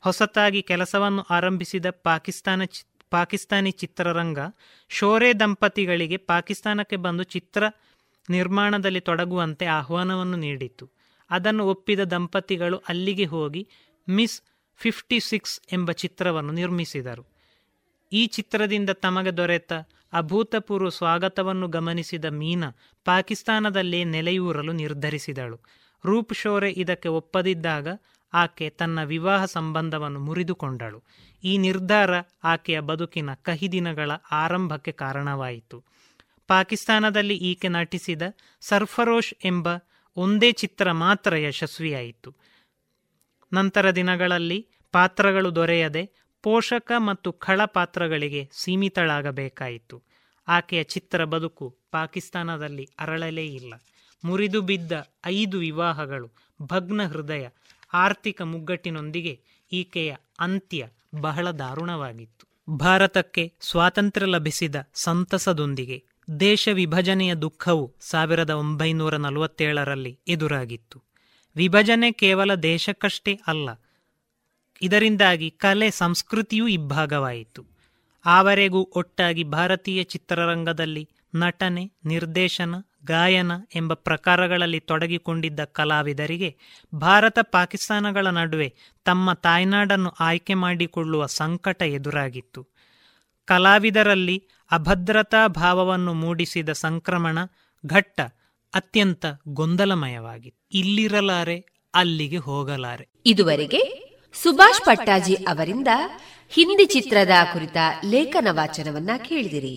ಹೊಸತಾಗಿ ಕೆಲಸವನ್ನು ಆರಂಭಿಸಿದ ಪಾಕಿಸ್ತಾನ ಪಾಕಿಸ್ತಾನಿ ಚಿತ್ರರಂಗ ಶೋರೆ ದಂಪತಿಗಳಿಗೆ ಪಾಕಿಸ್ತಾನಕ್ಕೆ ಬಂದು ಚಿತ್ರ ನಿರ್ಮಾಣದಲ್ಲಿ ತೊಡಗುವಂತೆ ಆಹ್ವಾನವನ್ನು ನೀಡಿತು ಅದನ್ನು ಒಪ್ಪಿದ ದಂಪತಿಗಳು ಅಲ್ಲಿಗೆ ಹೋಗಿ ಮಿಸ್ ಫಿಫ್ಟಿ ಸಿಕ್ಸ್ ಎಂಬ ಚಿತ್ರವನ್ನು ನಿರ್ಮಿಸಿದರು. ಈ ಚಿತ್ರದಿಂದ ತಮಗೆ ದೊರೆತ ಅಭೂತಪೂರ್ವ ಸ್ವಾಗತವನ್ನು ಗಮನಿಸಿದ ಮೀನಾ ಪಾಕಿಸ್ತಾನದಲ್ಲೇ ನೆಲೆಯೂರಲು ನಿರ್ಧರಿಸಿದಳು. ರೂಪ್ ಶೋರೆ ಇದಕ್ಕೆ ಒಪ್ಪದಿದ್ದಾಗ ಆಕೆ ತನ್ನ ವಿವಾಹ ಸಂಬಂಧವನ್ನು ಮುರಿದುಕೊಂಡಳು. ಈ ನಿರ್ಧಾರ ಆಕೆಯ ಬದುಕಿನ ಕಹಿ ದಿನಗಳ ಆರಂಭಕ್ಕೆ ಕಾರಣವಾಯಿತು. ಪಾಕಿಸ್ತಾನದಲ್ಲಿ ಈಕೆ ನಟಿಸಿದ ಸರ್ಫರೋಶ್ ಎಂಬ ಒಂದೇ ಚಿತ್ರ ಮಾತ್ರ ಯಶಸ್ವಿಯಾಯಿತು. ನಂತರ ದಿನಗಳಲ್ಲಿ ಪಾತ್ರಗಳು ದೊರೆಯದೆ ಪೋಷಕ ಮತ್ತು ಖಳ ಪಾತ್ರಗಳಿಗೆ ಸೀಮಿತಳಾಗಬೇಕಾಯಿತು. ಆಕೆಯ ಚಿತ್ರ ಬದುಕು ಪಾಕಿಸ್ತಾನದಲ್ಲಿ ಅರಳಲೇ ಇಲ್ಲ. ಮುರಿದು ಬಿದ್ದ ಐದು ವಿವಾಹಗಳು ಭಗ್ನ ಹೃದಯ ಆರ್ಥಿಕ ಮುಗ್ಗಟ್ಟಿನೊಂದಿಗೆ ಈಕೆಯ ಅಂತ್ಯ ಬಹಳ ದಾರುಣವಾಗಿತ್ತು. ಭಾರತಕ್ಕೆ ಸ್ವಾತಂತ್ರ್ಯ ಲಭಿಸಿದ ಸಂತಸದೊಂದಿಗೆ ದೇಶ ವಿಭಜನೆಯ ದುಃಖವು ಸಾವಿರದ ಒಂಬೈನೂರ ನಲವತ್ತೇಳರಲ್ಲಿ ಎದುರಾಗಿತ್ತು. ವಿಭಜನೆ ಕೇವಲ ದೇಶಕ್ಕಷ್ಟೇ ಅಲ್ಲ, ಇದರಿಂದಾಗಿ ಕಲೆ ಸಂಸ್ಕೃತಿಯೂ ಇಬ್ಬಾಗವಾಯಿತು ಆವರೆಗೂ ಒಟ್ಟಾಗಿ ಭಾರತೀಯ ಚಿತ್ರರಂಗದಲ್ಲಿ ನಟನೆ, ನಿರ್ದೇಶನ ಗಾಯನ ಎಂಬ ಪ್ರಕಾರಗಳಲ್ಲಿ ತೊಡಗಿಕೊಂಡಿದ್ದ ಕಲಾವಿದರಿಗೆ ಭಾರತ ಪಾಕಿಸ್ತಾನಗಳ ನಡುವೆ ತಮ್ಮ ತಾಯ್ನಾಡನ್ನು ಆಯ್ಕೆ ಮಾಡಿಕೊಳ್ಳುವ ಸಂಕಟ ಎದುರಾಗಿತ್ತು. ಕಲಾವಿದರಲ್ಲಿ ಅಭದ್ರತಾ ಭಾವವನ್ನು ಮೂಡಿಸಿದ ಸಂಕ್ರಮಣ ಘಟ್ಟ ಅತ್ಯಂತ ಗೊಂದಲಮಯವಾಗಿತ್ತು ಇಲ್ಲಿರಲಾರೆ, ಅಲ್ಲಿಗೆ ಹೋಗಲಾರೆ. ಇದುವರೆಗೆ ಸುಭಾಷ್ ಪಟ್ಟಾಜಿ ಅವರಿಂದ ಹಿಂದಿ ಚಿತ್ರದ ಕುರಿತ ಲೇಖನ ವಾಚನವನ್ನ ಕೇಳಿದಿರಿ.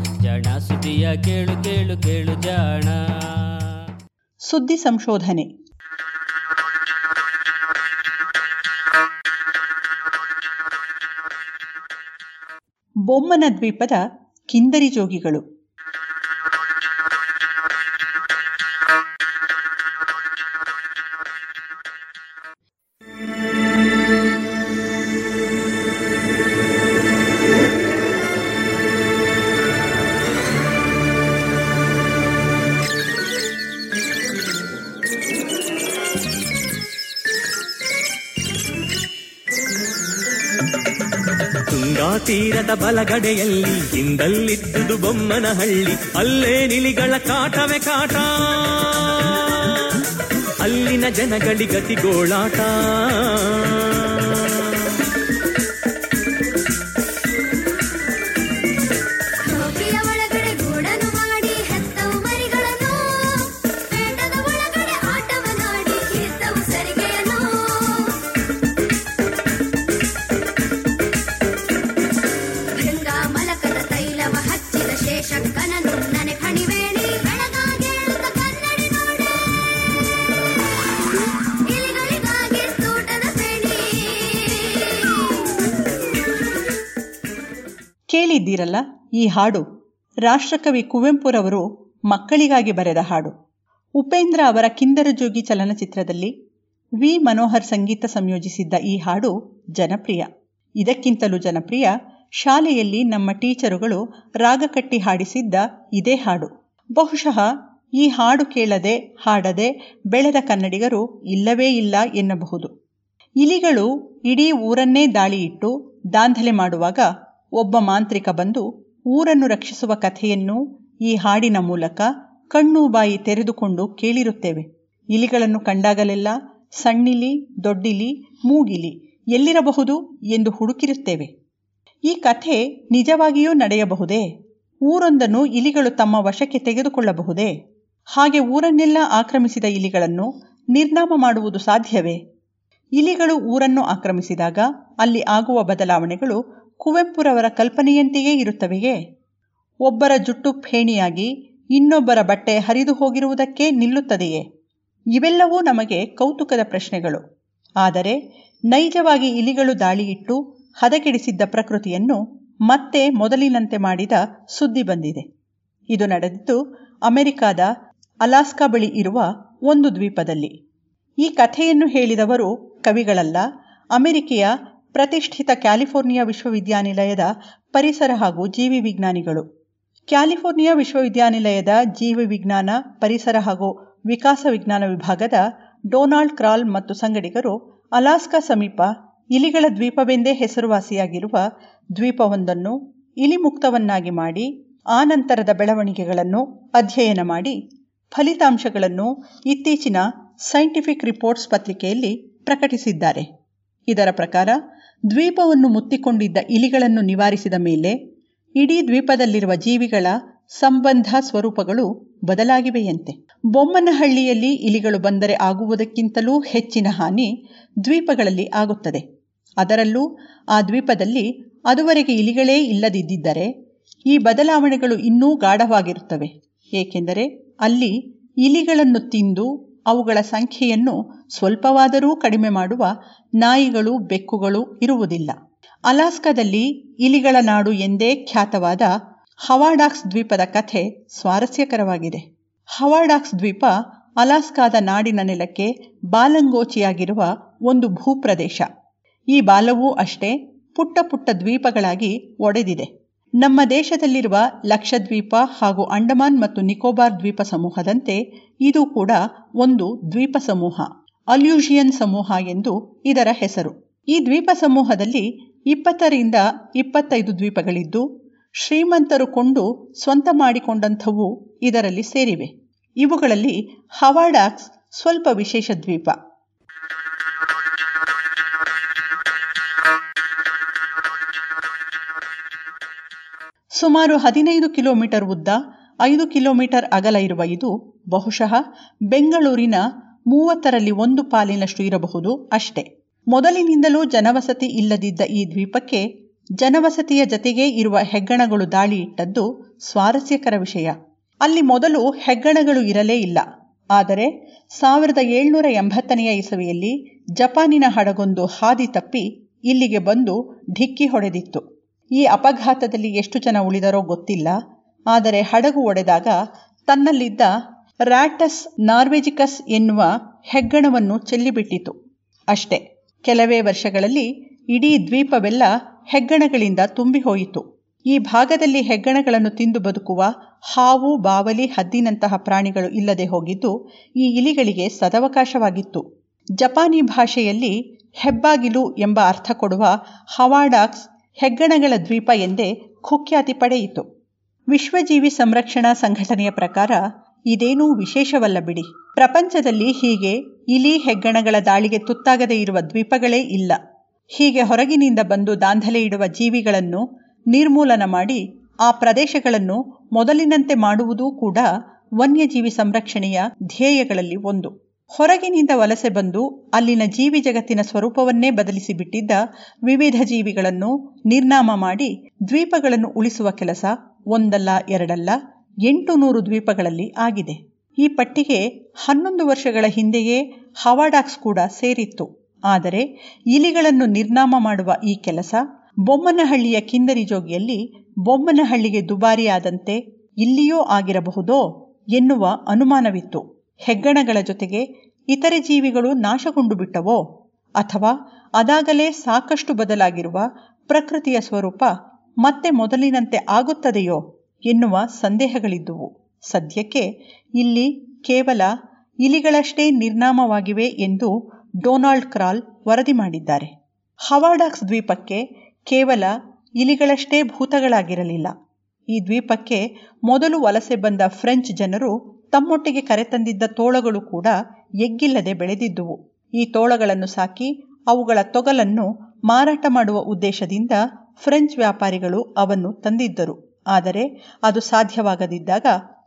ಜಾಣ ಸುದ್ದಿಯ ಕೇಳು ಕೇಳು ಕೇಳು ಜಾಣ. ಸುದ್ದಿ ಸಂಶೋಧನೆ. ಬೊಮ್ಮನ ದ್ವೀಪದ ಕಿಂದರಿ ಜೋಗಿಗಳು. ತೀರದ ಬಲಗಡೆಯಲ್ಲಿ ಹಿಂದಲ್ಲಿದ್ದುದು ಬೊಮ್ಮನಹಳ್ಳಿ. ಅಲ್ಲೇ ನಿಲಿಗಳ ಕಾಟವೇ ಕಾಟ. ಅಲ್ಲಿನ ಜನಗಳಿಗತಿಗೋಳಾಟ ಟೋಪಿಯ ಇದ್ದೀರಲ್ಲ ಈ ಹಾಡು. ರಾಷ್ಟ್ರಕವಿ ಕುವೆಂಪುರವರು ಮಕ್ಕಳಿಗಾಗಿ ಬರೆದ ಹಾಡು. ಉಪೇಂದ್ರ ಅವರ ಕಿಂದರಜೋಗಿ ಚಲನಚಿತ್ರದಲ್ಲಿ ವಿ. ಮನೋಹರ್ ಸಂಗೀತ ಸಂಯೋಜಿಸಿದ್ದ ಈ ಹಾಡು ಜನಪ್ರಿಯ. ಇದಕ್ಕಿಂತಲೂ ಜನಪ್ರಿಯ ಶಾಲೆಯಲ್ಲಿ ನಮ್ಮ ಟೀಚರುಗಳು ರಾಗ ಕಟ್ಟಿ ಹಾಡಿಸಿದ್ದ ಇದೇ ಹಾಡು. ಬಹುಶಃ ಈ ಹಾಡು ಕೇಳದೆ, ಹಾಡದೆ ಬೆಳೆದ ಕನ್ನಡಿಗರು ಇಲ್ಲವೇ ಇಲ್ಲ ಎನ್ನಬಹುದು. ಇಲಿಗಳು ಇಡೀ ಊರನ್ನೇ ದಾಳಿ ಇಟ್ಟು ದಾಂಧಲೆ ಮಾಡುವಾಗ ಒಬ್ಬ ಮಾಂತ್ರಿಕ ಬಂದು ಊರನ್ನು ರಕ್ಷಿಸುವ ಕಥೆಯನ್ನು ಈ ಹಾಡಿನ ಮೂಲಕ ಕಣ್ಣು ಬಾಯಿ ತೆರೆದುಕೊಂಡು ಕೇಳಿರುತ್ತೇವೆ. ಇಲಿಗಳನ್ನು ಕಂಡಾಗಲೆಲ್ಲ ಸಣ್ಣಿಲಿ, ದೊಡ್ಡಿಲಿ, ಮೂಗಿಲಿ ಎಲ್ಲಿರಬಹುದು ಎಂದು ಹುಡುಕಿರುತ್ತೇವೆ. ಈ ಕಥೆ ನಿಜವಾಗಿಯೂ ನಡೆಯಬಹುದೇ? ಊರೊಂದನ್ನು ಇಲಿಗಳು ತಮ್ಮ ವಶಕ್ಕೆ ತೆಗೆದುಕೊಳ್ಳಬಹುದೇ? ಹಾಗೆ ಊರನ್ನೆಲ್ಲ ಆಕ್ರಮಿಸಿದ ಇಲಿಗಳನ್ನು ನಿರ್ನಾಮ ಮಾಡುವುದು ಸಾಧ್ಯವೇ? ಇಲಿಗಳು ಊರನ್ನು ಆಕ್ರಮಿಸಿದಾಗ ಅಲ್ಲಿ ಆಗುವ ಬದಲಾವಣೆಗಳು ಕುವೆಂಪುರವರ ಕಲ್ಪನೆಯಂತೆಯೇ ಇರುತ್ತವೆಯೇ? ಒಬ್ಬರ ಜುಟ್ಟು ಫೇಣಿಯಾಗಿ ಇನ್ನೊಬ್ಬರ ಬಟ್ಟೆ ಹರಿದು ಹೋಗಿರುವುದಕ್ಕೆ ನಿಲ್ಲುತ್ತದೆಯೇ? ಇವೆಲ್ಲವೂ ನಮಗೆ ಕೌತುಕದ ಪ್ರಶ್ನೆಗಳು. ಆದರೆ ನೈಜವಾಗಿ ಇಲಿಗಳು ದಾಳಿಯಿಟ್ಟು ಹದಗೆಡಿಸಿದ್ದ ಪ್ರಕೃತಿಯನ್ನು ಮತ್ತೆ ಮೊದಲಿನಂತೆ ಮಾಡಿದ ಸುದ್ದಿ ಬಂದಿದೆ. ಇದು ನಡೆದಿದ್ದು ಅಮೆರಿಕಾದ ಅಲಾಸ್ಕಾ ಬಳಿ ಇರುವ ಒಂದು ದ್ವೀಪದಲ್ಲಿ. ಈ ಕಥೆಯನ್ನು ಹೇಳಿದವರು ಕವಿಗಳಲ್ಲ, ಅಮೆರಿಕೆಯ ಪ್ರತಿಷ್ಠಿತ ಕ್ಯಾಲಿಫೋರ್ನಿಯಾ ವಿಶ್ವವಿದ್ಯಾನಿಲಯದ ಪರಿಸರ ಹಾಗೂ ಜೀವಿ ವಿಜ್ಞಾನಿಗಳು. ಕ್ಯಾಲಿಫೋರ್ನಿಯಾ ವಿಶ್ವವಿದ್ಯಾನಿಲಯದ ಜೀವಿ ವಿಜ್ಞಾನ, ಪರಿಸರ ಹಾಗೂ ವಿಕಾಸ ವಿಜ್ಞಾನ ವಿಭಾಗದ ಡೊನಾಲ್ಡ್ ಕ್ರಾಲ್ ಮತ್ತು ಸಂಗಡಿಗರು ಅಲಾಸ್ಕಾ ಸಮೀಪ ಇಲಿಗಳ ದ್ವೀಪವೆಂದೇ ಹೆಸರುವಾಸಿಯಾಗಿರುವ ದ್ವೀಪವೊಂದನ್ನು ಇಲಿ ಮುಕ್ತವನ್ನಾಗಿ ಮಾಡಿ, ಆ ನಂತರದ ಬೆಳವಣಿಗೆಗಳನ್ನು ಅಧ್ಯಯನ ಮಾಡಿ, ಫಲಿತಾಂಶಗಳನ್ನು ಇತ್ತೀಚಿನ ಸೈಂಟಿಫಿಕ್ ರಿಪೋರ್ಟ್ಸ್ ಪತ್ರಿಕೆಯಲ್ಲಿ ಪ್ರಕಟಿಸಿದ್ದಾರೆ. ಇದರ ಪ್ರಕಾರ ದ್ವೀಪವನ್ನು ಮುತ್ತಿಕೊಂಡಿದ್ದ ಇಲಿಗಳನ್ನು ನಿವಾರಿಸಿದ ಮೇಲೆ ಇಡೀ ದ್ವೀಪದಲ್ಲಿರುವ ಜೀವಿಗಳ ಸಂಬಂಧ ಸ್ವರೂಪಗಳು ಬದಲಾಗಿವೆಯಂತೆ. ಬೊಮ್ಮನಹಳ್ಳಿಯಲ್ಲಿ ಇಲಿಗಳು ಬಂದರೆ ಆಗುವುದಕ್ಕಿಂತಲೂ ಹೆಚ್ಚಿನ ಹಾನಿ ದ್ವೀಪಗಳಲ್ಲಿ ಆಗುತ್ತದೆ. ಅದರಲ್ಲೂ ಆ ದ್ವೀಪದಲ್ಲಿ ಅದುವರೆಗೆ ಇಲಿಗಳೇ ಇಲ್ಲದಿದ್ದರೆ ಈ ಬದಲಾವಣೆಗಳು ಇನ್ನೂ ಗಾಢವಾಗಿರುತ್ತವೆ. ಏಕೆಂದರೆ ಅಲ್ಲಿ ಇಲಿಗಳನ್ನು ತಿಂದು ಅವುಗಳ ಸಂಖ್ಯೆಯನ್ನು ಸ್ವಲ್ಪವಾದರೂ ಕಡಿಮೆ ಮಾಡುವ ನಾಯಿಗಳು, ಬೆಕ್ಕುಗಳು ಇರುವುದಿಲ್ಲ. ಅಲಾಸ್ಕಾದಲ್ಲಿ ಇಲಿಗಳ ನಾಡು ಎಂದೇ ಖ್ಯಾತವಾದ ಹವಾಡಾಕ್ಸ್ ದ್ವೀಪದ ಕಥೆ ಸ್ವಾರಸ್ಯಕರವಾಗಿದೆ. ಹವಾಡಾಕ್ಸ್ ದ್ವೀಪ ಅಲಾಸ್ಕಾದ ನಾಡಿನ ನೆಲಕ್ಕೆ ಬಾಲಂಗೋಚಿಯಾಗಿರುವ ಒಂದು ಭೂಪ್ರದೇಶ. ಈ ಬಾಲವೂ ಅಷ್ಟೇ ಪುಟ್ಟ ಪುಟ್ಟ ದ್ವೀಪಗಳಾಗಿ ಒಡೆದಿದೆ. ನಮ್ಮ ದೇಶದಲ್ಲಿರುವ ಲಕ್ಷದ್ವೀಪ ಹಾಗೂ ಅಂಡಮಾನ್ ಮತ್ತು ನಿಕೋಬಾರ್ ದ್ವೀಪ ಸಮೂಹದಂತೆ ಇದು ಕೂಡ ಒಂದು ದ್ವೀಪ ಸಮೂಹ, ಅಲ್ಯೂಷಿಯನ್ ಸಮೂಹ ಎಂದು ಇದರ ಹೆಸರು. ಈ ದ್ವೀಪ ಸಮೂಹದಲ್ಲಿ ಇಪ್ಪತ್ತರಿಂದ ಇಪ್ಪತ್ತೈದು ದ್ವೀಪಗಳಿದ್ದು, ಶ್ರೀಮಂತರು ಕೊಂಡು ಸ್ವಂತ ಮಾಡಿಕೊಂಡಂಥವು ಇದರಲ್ಲಿ ಸೇರಿವೆ. ಇವುಗಳಲ್ಲಿ ಹವಾಡಾಕ್ಸ್ ಸ್ವಲ್ಪ ವಿಶೇಷ ದ್ವೀಪ. ಸುಮಾರು ಹದಿನೈದು ಕಿಲೋಮೀಟರ್ ಉದ್ದ, ಐದು ಕಿಲೋಮೀಟರ್ ಅಗಲ ಇರುವ ಇದು ಬಹುಶಃ ಬೆಂಗಳೂರಿನ ಮೂವತ್ತರಲ್ಲಿ ಒಂದು ಪಾಲಿನಷ್ಟು ಇರಬಹುದು ಅಷ್ಟೇ. ಮೊದಲಿನಿಂದಲೂ ಜನವಸತಿ ಇಲ್ಲದಿದ್ದ ಈ ದ್ವೀಪಕ್ಕೆ ಜನವಸತಿಯ ಜತೆಗೇ ಇರುವ ಹೆಗ್ಗಣಗಳು ದಾಳಿ ಇಟ್ಟದ್ದು ಸ್ವಾರಸ್ಯಕರ ವಿಷಯ. ಅಲ್ಲಿ ಮೊದಲು ಹೆಗ್ಗಣಗಳು ಇರಲೇ ಇಲ್ಲ. ಆದರೆ ಸಾವಿರದ ಏಳ್ನೂರ ಎಂಬತ್ತನೆಯ ಇಸವಿಯಲ್ಲಿ ಜಪಾನಿನ ಹಡಗೊಂದು ಹಾದಿ ತಪ್ಪಿ ಇಲ್ಲಿಗೆ ಬಂದು ಢಿಕ್ಕಿ ಹೊಡೆದಿತ್ತು. ಈ ಅಪಘಾತದಲ್ಲಿ ಎಷ್ಟು ಜನ ಉಳಿದರೋ ಗೊತ್ತಿಲ್ಲ. ಆದರೆ ಹಡಗು ಒಡೆದಾಗ ತನ್ನಲ್ಲಿದ್ದ ರ್ಯಾಟಸ್ ನಾರ್ವೆಜಿಕಸ್ ಎನ್ನುವ ಹೆಗ್ಗಣವನ್ನು ಚೆಲ್ಲಿಬಿಟ್ಟಿತು. ಅಷ್ಟೇ, ಕೆಲವೇ ವರ್ಷಗಳಲ್ಲಿ ಇಡೀ ದ್ವೀಪವೆಲ್ಲ ಹೆಗ್ಗಣಗಳಿಂದ ತುಂಬಿ ಹೋಯಿತು ಈ ಭಾಗದಲ್ಲಿ ಹೆಗ್ಗಣಗಳನ್ನು ತಿಂದು ಬದುಕುವ ಹಾವು, ಬಾವಲಿ, ಹದ್ದಿನಂತಹ ಪ್ರಾಣಿಗಳು ಇಲ್ಲದೆ ಹೋಗಿದ್ದು ಈ ಇಲಿಗಳಿಗೆ ಸದವಕಾಶವಾಗಿತ್ತು. ಜಪಾನಿ ಭಾಷೆಯಲ್ಲಿ ಹೆಬ್ಬಾಗಿಲು ಎಂಬ ಅರ್ಥ ಕೊಡುವ ಹವಾಡಾಕ್ಸ್ ಹೆಗ್ಗಣಗಳ ದ್ವೀಪ ಎಂದೇ ಕುಖ್ಯಾತಿ ಪಡೆಯಿತು. ವಿಶ್ವಜೀವಿ ಸಂರಕ್ಷಣಾ ಸಂಘಟನೆಯ ಪ್ರಕಾರ ಇದೇನೂ ವಿಶೇಷವಲ್ಲ ಬಿಡಿ. ಪ್ರಪಂಚದಲ್ಲಿ ಹೀಗೆ ಇಲಿ ಹೆಗ್ಗಣಗಳ ದಾಳಿಗೆ ತುತ್ತಾಗದೇ ಇರುವ ದ್ವೀಪಗಳೇ ಇಲ್ಲ. ಹೀಗೆ ಹೊರಗಿನಿಂದ ಬಂದು ದಾಂಧಲೆ ಇಡುವ ಜೀವಿಗಳನ್ನು ನಿರ್ಮೂಲನ ಮಾಡಿ ಆ ಪ್ರದೇಶಗಳನ್ನು ಮೊದಲಿನಂತೆ ಮಾಡುವುದೂ ಕೂಡ ವನ್ಯಜೀವಿ ಸಂರಕ್ಷಣೆಯ ಧ್ಯೇಯಗಳಲ್ಲಿ ಒಂದು. ಹೊರಗಿನಿಂದ ವಲಸೆ ಬಂದು ಅಲ್ಲಿನ ಜೀವಿ ಜಗತ್ತಿನ ಸ್ವರೂಪವನ್ನೇ ಬದಲಿಸಿಬಿಟ್ಟಿದ್ದ ವಿವಿಧ ಜೀವಿಗಳನ್ನು ನಿರ್ನಾಮ ಮಾಡಿ ದ್ವೀಪಗಳನ್ನು ಉಳಿಸುವ ಕೆಲಸ ಒಂದಲ್ಲ ಎರಡಲ್ಲ ಎಂಟು ನೂರು ದ್ವೀಪಗಳಲ್ಲಿ ಆಗಿದೆ. ಈ ಪಟ್ಟಿಗೆ ಹನ್ನೊಂದು ವರ್ಷಗಳ ಹಿಂದೆಯೇ ಹವಾಡಾಕ್ಸ್ ಕೂಡ ಸೇರಿತ್ತು. ಆದರೆ ಇಲಿಗಳನ್ನು ನಿರ್ನಾಮ ಮಾಡುವ ಈ ಕೆಲಸ ಬೊಮ್ಮನಹಳ್ಳಿಯ ಕಿಂದರಿ ಜೋಗಿಯಲ್ಲಿ ಬೊಮ್ಮನಹಳ್ಳಿಗೆ ದುಬಾರಿಯಾದಂತೆ ಇಲ್ಲಿಯೂ ಆಗಿರಬಹುದೋ ಎನ್ನುವ ಅನುಮಾನವಿತ್ತು. ಹೆಗ್ಗಣಗಳ ಜೊತೆಗೆ ಇತರೆ ಜೀವಿಗಳು ನಾಶಗೊಂಡು ಬಿಟ್ಟವೋ ಅಥವಾ ಅದಾಗಲೇ ಸಾಕಷ್ಟು ಬದಲಾಗಿರುವ ಪ್ರಕೃತಿಯ ಸ್ವರೂಪ ಮತ್ತೆ ಮೊದಲಿನಂತೆ ಆಗುತ್ತದೆಯೋ ಎನ್ನುವ ಸಂದೇಹಗಳಿದ್ದುವು. ಸದ್ಯಕ್ಕೆ ಇಲ್ಲಿ ಕೇವಲ ಇಲಿಗಳಷ್ಟೇ ನಿರ್ನಾಮವಾಗಿವೆ ಎಂದು ಡೊನಾಲ್ಡ್ ಕ್ರಾಲ್ ವರದಿ ಮಾಡಿದ್ದಾರೆ. ಹವಾಡಾಕ್ಸ್ ದ್ವೀಪಕ್ಕೆ ಕೇವಲ ಇಲಿಗಳಷ್ಟೇ ಭೂತಗಳಾಗಿರಲಿಲ್ಲ. ಈ ದ್ವೀಪಕ್ಕೆ ಮೊದಲು ವಲಸೆ ಬಂದ ಫ್ರೆಂಚ್ ಜನರು ತಮ್ಮೊಟ್ಟಿಗೆ ಕರೆತಂದಿದ್ದ ತೋಳಗಳು ಕೂಡ ಎಗ್ಗಿಲ್ಲದೆ ಬೆಳೆದಿದ್ದುವು. ಈ ತೋಳಗಳನ್ನು ಸಾಕಿ ಅವುಗಳ ತೊಗಲನ್ನು ಮಾರಾಟ ಮಾಡುವ ಉದ್ದೇಶದಿಂದ ಫ್ರೆಂಚ್ ವ್ಯಾಪಾರಿಗಳು ಅವನ್ನು ತಂದಿದ್ದರು. ಆದರೆ ಅದು ಸಾಧ್ಯವಾಗದಿದ್ದಾಗ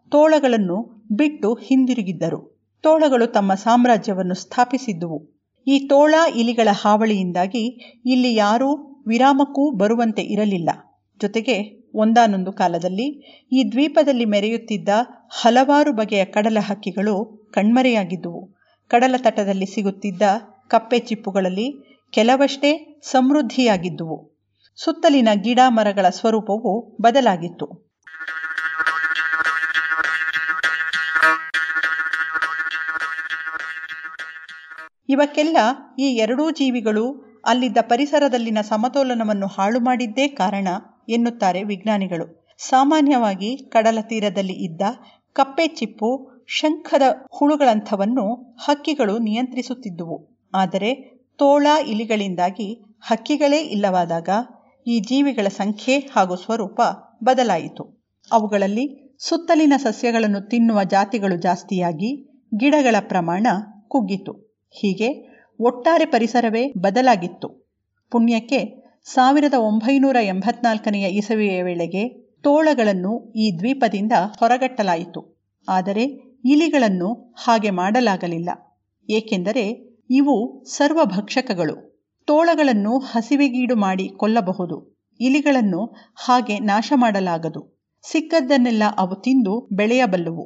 ತೋಳಗಳನ್ನು ಬಿಟ್ಟು ಹಿಂದಿರುಗಿದ್ದರು. ತೋಳಗಳು ತಮ್ಮ ಸಾಮ್ರಾಜ್ಯವನ್ನು ಸ್ಥಾಪಿಸಿದ್ದುವು. ಈ ತೋಳ ಇಲಿಗಳ ಹಾವಳಿಯಿಂದಾಗಿ ಇಲ್ಲಿ ಯಾರೂ ವಿರಾಮಕ್ಕೂ ಬರುವಂತೆ ಇರಲಿಲ್ಲ. ಜೊತೆಗೆ ಒಂದಾನೊಂದು ಕಾಲದಲ್ಲಿ ಈ ದ್ವೀಪದಲ್ಲಿ ಮೆರೆಯುತ್ತಿದ್ದ ಹಲವಾರು ಬಗೆಯ ಕಡಲ ಹಕ್ಕಿಗಳು ಕಣ್ಮರೆಯಾಗಿದ್ದುವು. ಕಡಲ ತಟದಲ್ಲಿ ಸಿಗುತ್ತಿದ್ದ ಕಪ್ಪೆ ಚಿಪ್ಪುಗಳಲ್ಲಿ ಕೆಲವಷ್ಟೇ ಸಮೃದ್ಧಿಯಾಗಿದ್ದುವು. ಸುತ್ತಲಿನ ಗಿಡ ಮರಗಳ ಸ್ವರೂಪವು ಬದಲಾಗಿತ್ತು. ಇವಕ್ಕೆಲ್ಲ ಈ ಎರಡೂ ಜೀವಿಗಳು ಅಲ್ಲಿದ್ದ ಪರಿಸರದಲ್ಲಿನ ಸಮತೋಲನವನ್ನು ಹಾಳು ಮಾಡಿದ್ದೇ ಕಾರಣ ಎನ್ನುತ್ತಾರೆ ವಿಜ್ಞಾನಿಗಳು. ಸಾಮಾನ್ಯವಾಗಿ ಕಡಲ ತೀರದಲ್ಲಿ ಇದ್ದ ಕಪ್ಪೆ ಚಿಪ್ಪು ಶಂಖದ ಹುಳುಗಳಂಥವನ್ನು ಹಕ್ಕಿಗಳು ನಿಯಂತ್ರಿಸುತ್ತಿದ್ದುವು. ಆದರೆ ತೋಳ ಇಲಿಗಳಿಂದಾಗಿ ಹಕ್ಕಿಗಳೇ ಇಲ್ಲವಾದಾಗ ಈ ಜೀವಿಗಳ ಸಂಖ್ಯೆ ಹಾಗೂ ಸ್ವರೂಪ ಬದಲಾಯಿತು. ಅವುಗಳಲ್ಲಿ ಸುತ್ತಲಿನ ಸಸ್ಯಗಳನ್ನು ತಿನ್ನುವ ಜಾತಿಗಳು ಜಾಸ್ತಿಯಾಗಿ ಗಿಡಗಳ ಪ್ರಮಾಣ ಕುಗ್ಗಿತು. ಹೀಗೆ ಒಟ್ಟಾರೆ ಪರಿಸರವೇ ಬದಲಾಗಿತ್ತು. ಪುಣ್ಯಕ್ಕೆ ಸಾವಿರದ ಒಂಬೈನೂರ ಎಂಬತ್ನಾಲ್ಕನೆಯ ಇಸವಿಯ ವೇಳೆಗೆ ತೋಳಗಳನ್ನು ಈ ದ್ವೀಪದಿಂದ ಹೊರಗಟ್ಟಲಾಯಿತು. ಆದರೆ ಇಲಿಗಳನ್ನು ಹಾಗೆ ಮಾಡಲಾಗಲಿಲ್ಲ. ಏಕೆಂದರೆ ಇವು ಸರ್ವಭಕ್ಷಕಗಳು. ತೋಳಗಳನ್ನು ಹಸಿವೆಗೀಡು ಮಾಡಿ ಕೊಲ್ಲಬಹುದು. ಇಲಿಗಳನ್ನು ಹಾಗೆ ನಾಶ ಮಾಡಲಾಗದು ಸಿಕ್ಕದ್ದನ್ನೆಲ್ಲ ಅವು ತಿಂದು ಬೆಳೆಯಬಲ್ಲುವು.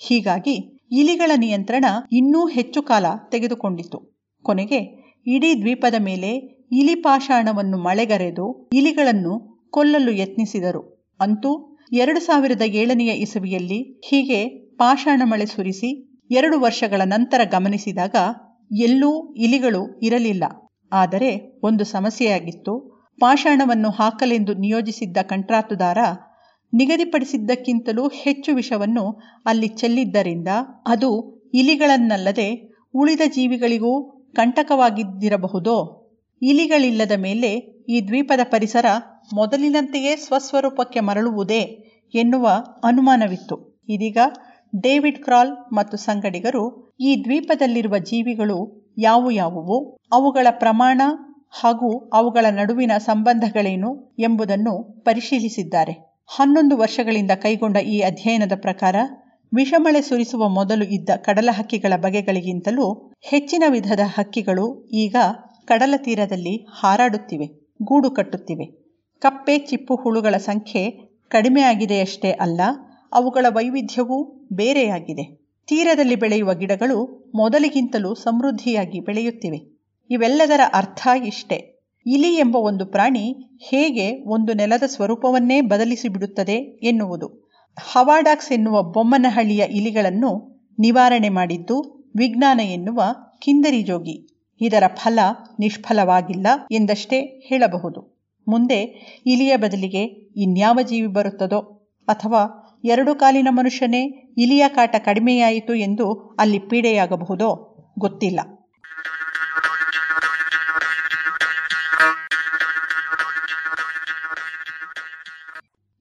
ಹೀಗಾಗಿ ಇಲಿಗಳ ನಿಯಂತ್ರಣ ಇನ್ನೂ ಹೆಚ್ಚು ಕಾಲ ತೆಗೆದುಕೊಂಡಿತು. ಕೊನೆಗೆ ಇಡೀ ದ್ವೀಪದ ಮೇಲೆ ಇಲಿ ಪಾಷಾಣವನ್ನು ಮಳೆಗರೆದು ಇಲಿಗಳನ್ನು ಕೊಲ್ಲಲು ಯತ್ನಿಸಿದರು. ಅಂತೂ ಎರಡು ಸಾವಿರದ ಏಳನೆಯ ಇಸವಿಯಲ್ಲಿ ಹೀಗೆ ಪಾಷಾಣ ಮಳೆ ಸುರಿಸಿ ಎರಡು ವರ್ಷಗಳ ನಂತರ ಗಮನಿಸಿದಾಗ ಎಲ್ಲೂ ಇಲಿಗಳು ಇರಲಿಲ್ಲ. ಆದರೆ ಒಂದು ಸಮಸ್ಯೆಯಾಗಿತ್ತು. ಪಾಷಾಣವನ್ನು ಹಾಕಲೆಂದು ನಿಯೋಜಿಸಿದ್ದ ಕಂಟ್ರಾತುದಾರ ನಿಗದಿಪಡಿಸಿದ್ದಕ್ಕಿಂತಲೂ ಹೆಚ್ಚು ವಿಷವನ್ನು ಅಲ್ಲಿ ಚೆಲ್ಲಿದ್ದರಿಂದ ಅದು ಇಲಿಗಳನ್ನಲ್ಲದೆ ಉಳಿದ ಜೀವಿಗಳಿಗೂ ಕಂಟಕವಾಗಿದ್ದಿರಬಹುದೋ ಇಲಿಗಳಿಲ್ಲದ ಮೇಲೆ ಈ ದ್ವೀಪದ ಪರಿಸರ ಮೊದಲಿನಂತೆಯೇ ಸ್ವಸ್ವರೂಪಕ್ಕೆ ಮರಳುವುದೇ ಎನ್ನುವ ಅನುಮಾನವಿತ್ತು. ಇದೀಗ ಡೇವಿಡ್ ಕ್ರಾಲ್ ಮತ್ತು ಸಂಗಡಿಗರು ಈ ದ್ವೀಪದಲ್ಲಿರುವ ಜೀವಿಗಳು ಯಾವು ಯಾವುವು, ಅವುಗಳ ಪ್ರಮಾಣ ಹಾಗೂ ಅವುಗಳ ನಡುವಿನ ಸಂಬಂಧಗಳೇನು ಎಂಬುದನ್ನು ಪರಿಶೀಲಿಸಿದ್ದಾರೆ. ಹನ್ನೊಂದು ವರ್ಷಗಳಿಂದ ಕೈಗೊಂಡ ಈ ಅಧ್ಯಯನದ ಪ್ರಕಾರ ವಿಷಮಳೆ ಸುರಿಸುವ ಮೊದಲು ಇದ್ದ ಕಡಲ ಹಕ್ಕಿಗಳ ಬಗೆಗಳಿಗಿಂತಲೂ ಹೆಚ್ಚಿನ ವಿಧದ ಹಕ್ಕಿಗಳು ಈಗ ಕಡಲ ತೀರದಲ್ಲಿ ಹಾರಾಡುತ್ತಿವೆ, ಗೂಡು ಕಟ್ಟುತ್ತಿವೆ. ಕಪ್ಪೆ ಚಿಪ್ಪು ಹುಳುಗಳ ಸಂಖ್ಯೆ ಕಡಿಮೆಯಾಗಿದೆಯಷ್ಟೇ ಅಲ್ಲ, ಅವುಗಳ ವೈವಿಧ್ಯವೂ ಬೇರೆಯಾಗಿದೆ. ತೀರದಲ್ಲಿ ಬೆಳೆಯುವ ಗಿಡಗಳು ಮೊದಲಿಗಿಂತಲೂ ಸಮೃದ್ಧಿಯಾಗಿ ಬೆಳೆಯುತ್ತಿವೆ. ಇವೆಲ್ಲದರ ಅರ್ಥ ಇಷ್ಟೇ. ಇಲಿ ಎಂಬ ಒಂದು ಪ್ರಾಣಿ ಹೇಗೆ ಒಂದು ನೆಲದ ಸ್ವರೂಪವನ್ನೇ ಬದಲಿಸಿಬಿಡುತ್ತದೆ ಎನ್ನುವುದು. ಹವಾಡಾಕ್ಸ್ ಎನ್ನುವ ಬೊಮ್ಮನಹಳ್ಳಿಯ ಇಲಿಗಳನ್ನು ನಿವಾರಣೆ ಮಾಡಿದ್ದು ವಿಜ್ಞಾನ ಎನ್ನುವ ಕಿಂದರಿ ಜೋಗಿ. ಇದರ ಫಲ ನಿಷ್ಫಲವಾಗಿಲ್ಲ ಎಂದಷ್ಟೇ ಹೇಳಬಹುದು. ಮುಂದೆ ಇಲಿಯ ಬದಲಿಗೆ ಇನ್ಯಾವ ಜೀವಿ ಬರುತ್ತದೋ ಅಥವಾ ಎರಡು ಕಾಲಿನ ಮನುಷ್ಯನೇ ಇಲಿಯ ಕಾಟ ಕಡಿಮೆಯಾಯಿತು ಎಂದು ಅಲ್ಲಿ ಪೀಡೆಯಾಗಬಹುದೋ ಗೊತ್ತಿಲ್ಲ.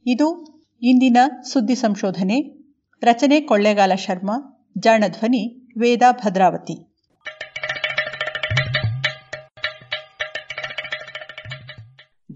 ಇದು ಇಂದಿನ ಸುದ್ದಿ ಸಂಶೋಧನೆ. ರಚನೆ ಕೊಳ್ಳೇಗಾಲ ಶರ್ಮಾ, ಜಾಣಧ್ವನಿ ವೇದಾ ಭದ್ರಾವತಿ.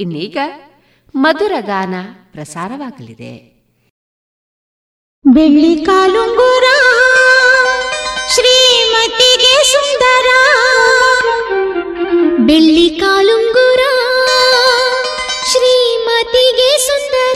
ಇನ್ನೀಗ ಮಧುರಗಾನ ಪ್ರಸಾರವಾಗಲಿದೆ. ಬೆಳ್ಳಿ ಕಾಲುಂಗುರ ಶ್ರೀಮತಿಗೆ ಸುಂದರ. ಬೆಳ್ಳಿ ಕಾಲುಂಗುರ ಶ್ರೀಮತಿಗೆ ಸುಂದರ.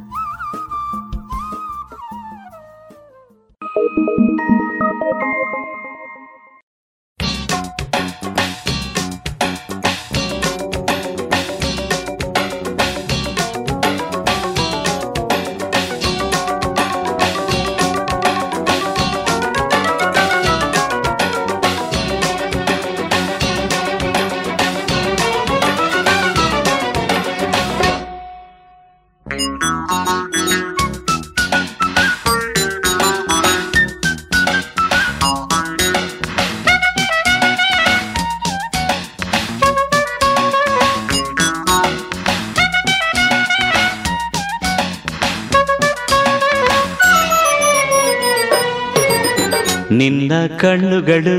ಕಣ್ಣುಗಳು,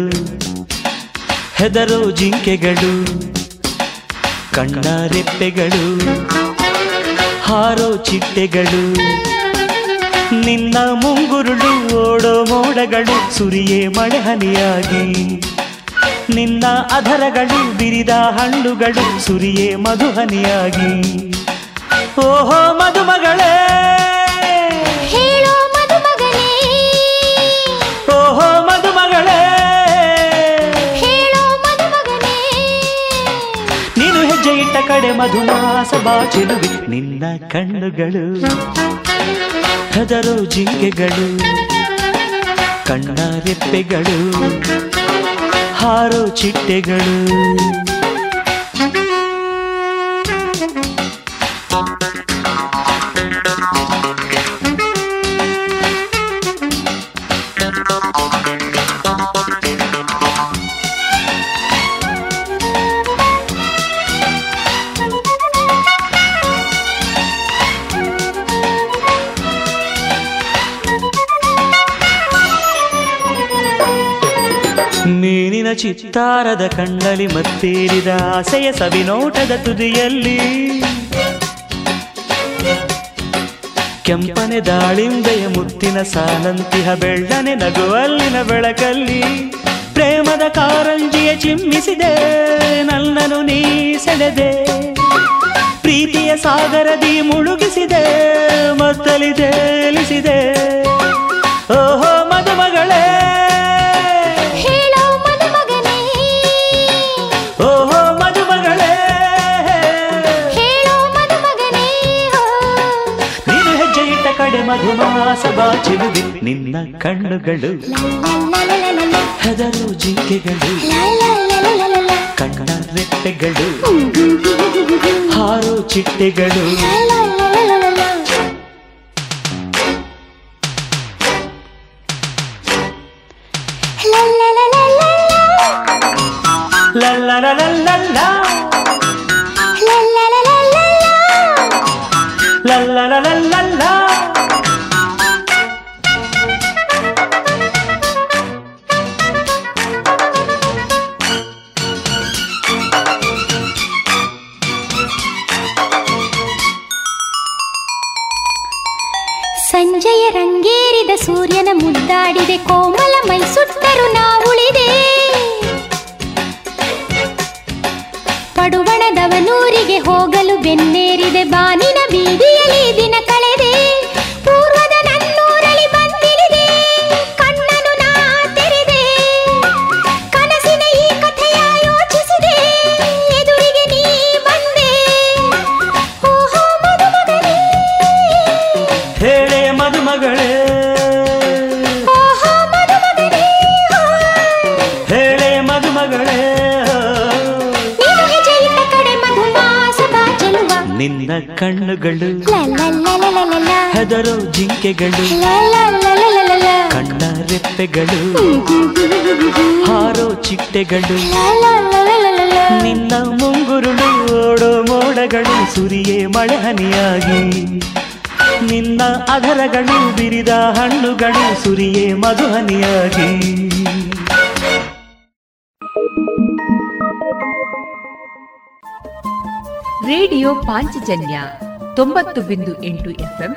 ಹೆದರೋ ಜಿಂಕೆಗಳು ಕಣ್ಣ ರೆಪ್ಪೆಗಳು ಹಾರೋ ಚಿಟ್ಟೆಗಳು, ನಿನ್ನ ಮುಂಗುರುಳು ಓಡೋ ಮೋಡಗಳು, ಸುರಿಯೇ ಮಳೆ ಹನಿಯಾಗಿ, ನಿನ್ನ ಅಧರಗಳು ಬಿರಿದ ಹಣ್ಣುಗಳು, ಸುರಿಯೇ ಮಧುಹನಿಯಾಗಿ ಓಹೋ ಮಧುಮಗಳೇ ಮಧುಮಾಸ ನಿನ್ನ ಕಣ್ಣುಗಳು ಹದರು ಜಿಂಕೆಗಳು ಕಣ್ಣ ರೆಪ್ಪೆಗಳು ಹಾರೋ ಚಿಟ್ಟೆಗಳು. ಚಿತ್ತಾರದ ಕಣ್ಣಲ್ಲಿ ಮತ್ತೇರಿದ ಆಸೆಯ ಸವಿನೋಟದ ತುದಿಯಲ್ಲಿ. ಕೆಂಪನೆ ದಾಳಿಂಬೆಯ ಮುತ್ತಿನ ಸಾಲಂತಿಹ ಬೆಳ್ಳನೆ ನಗುವಲ್ಲಿನ ಬೆಳಕಲ್ಲಿ ಪ್ರೇಮದ ಕಾರಂಜಿಯ ಚಿಮ್ಮಿಸಿದೆ ನನ್ನನು ನೀ ಸೆಳೆದೆ ಪ್ರೀತಿಯ ಸಾಗರದಿ ಮುಳುಗಿಸಿದೆ, ಮತ್ತಲಿ ತೇಲಿಸಿದೆ. ಮಧುಮಾಸ ಬಾಚಿರುವೆ ನಿನ್ನ ಕಣ್ಣುಗಳು. ಹೆದರು ಜಿಂಕೆಗಳು. ಕಣ್ಣ ರೆಪ್ಪೆಗಳು ಹಾರೋ ಚಿಟ್ಟೆಗಳು. ಲಲಲಲಲಲಲ. ಕಣ್ಣ ರೆಪ್ಪೆಗಳು ಹಾರೋ ಚಿಟ್ಟೆಗಳು. ನಿನ್ನ ಮುಂಗುರುಳು ಓಡೋ ಮೋಡಗಳು, ಸುರಿಯೇ ಮಳೆಹನಿಯಾಗಿ, ನಿನ್ನ ಅಧರಗಳು ಬಿರಿದ ಹಣ್ಣುಗಳು, ಸುರಿಯೇ ಮಧುಹನಿಯಾಗಿ ರೇಡಿಯೋ ಪಾಂಚಜನ್ಯ ತೊಂಬತ್ತು ಬಿಂದು ಎಂಟು ಎಫ್ಎಂ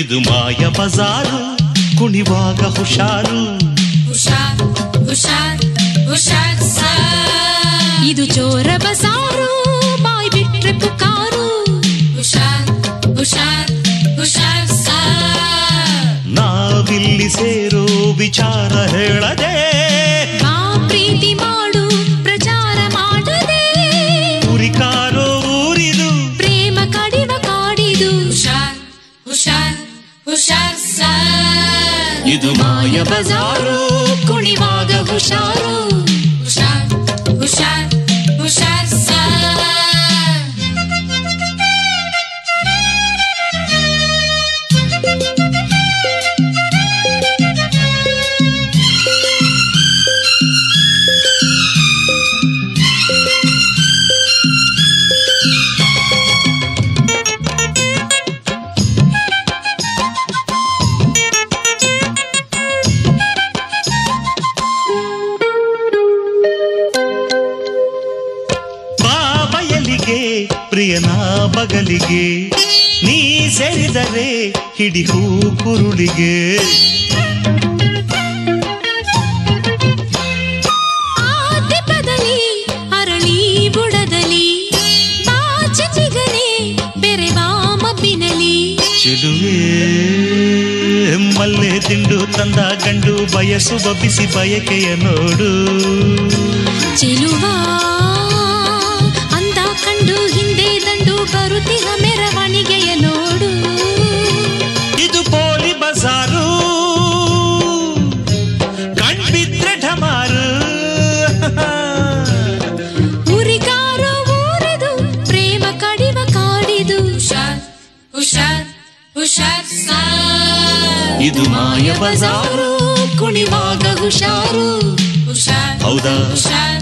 ಇದು ಮಾಯ ಬಜಾರು ಕುಣಿವಾಗ ಹುಷಾರು ಹುಷಾರ್ ಹುಷಾರ್ ಹುಷಾರ್ ಇದು ಜೋರ ಬಜಾರು ಬಾಯ್ ಬಿಟ್ರೆ ಪುಕಾರು ಹುಷಾರ್ ಹುಷಾರ್ ಹುಷಾರ್ ನಾವಿಲ್ಲಿ ಸೇರೋ ವಿಚಾರ ಹೇಳದೆ ಬಜಾರು ಕುಣಿವಾಗ ಹುಷಾರು. ಕುರುಳಿಗೆ ಚೆಲುವೆ ಮಲ್ಲೆ ದಿಂಡು ತಂದ ಕಂಡು ಬಯಸುವ ಬಿಸಿ ಬಯಕೆಯ ನೋಡು ಚಿಲುವಾ ಬಜಾರು ಕುಣಿವಾಗ ಹುಷಾರು. ಹೌದಾ?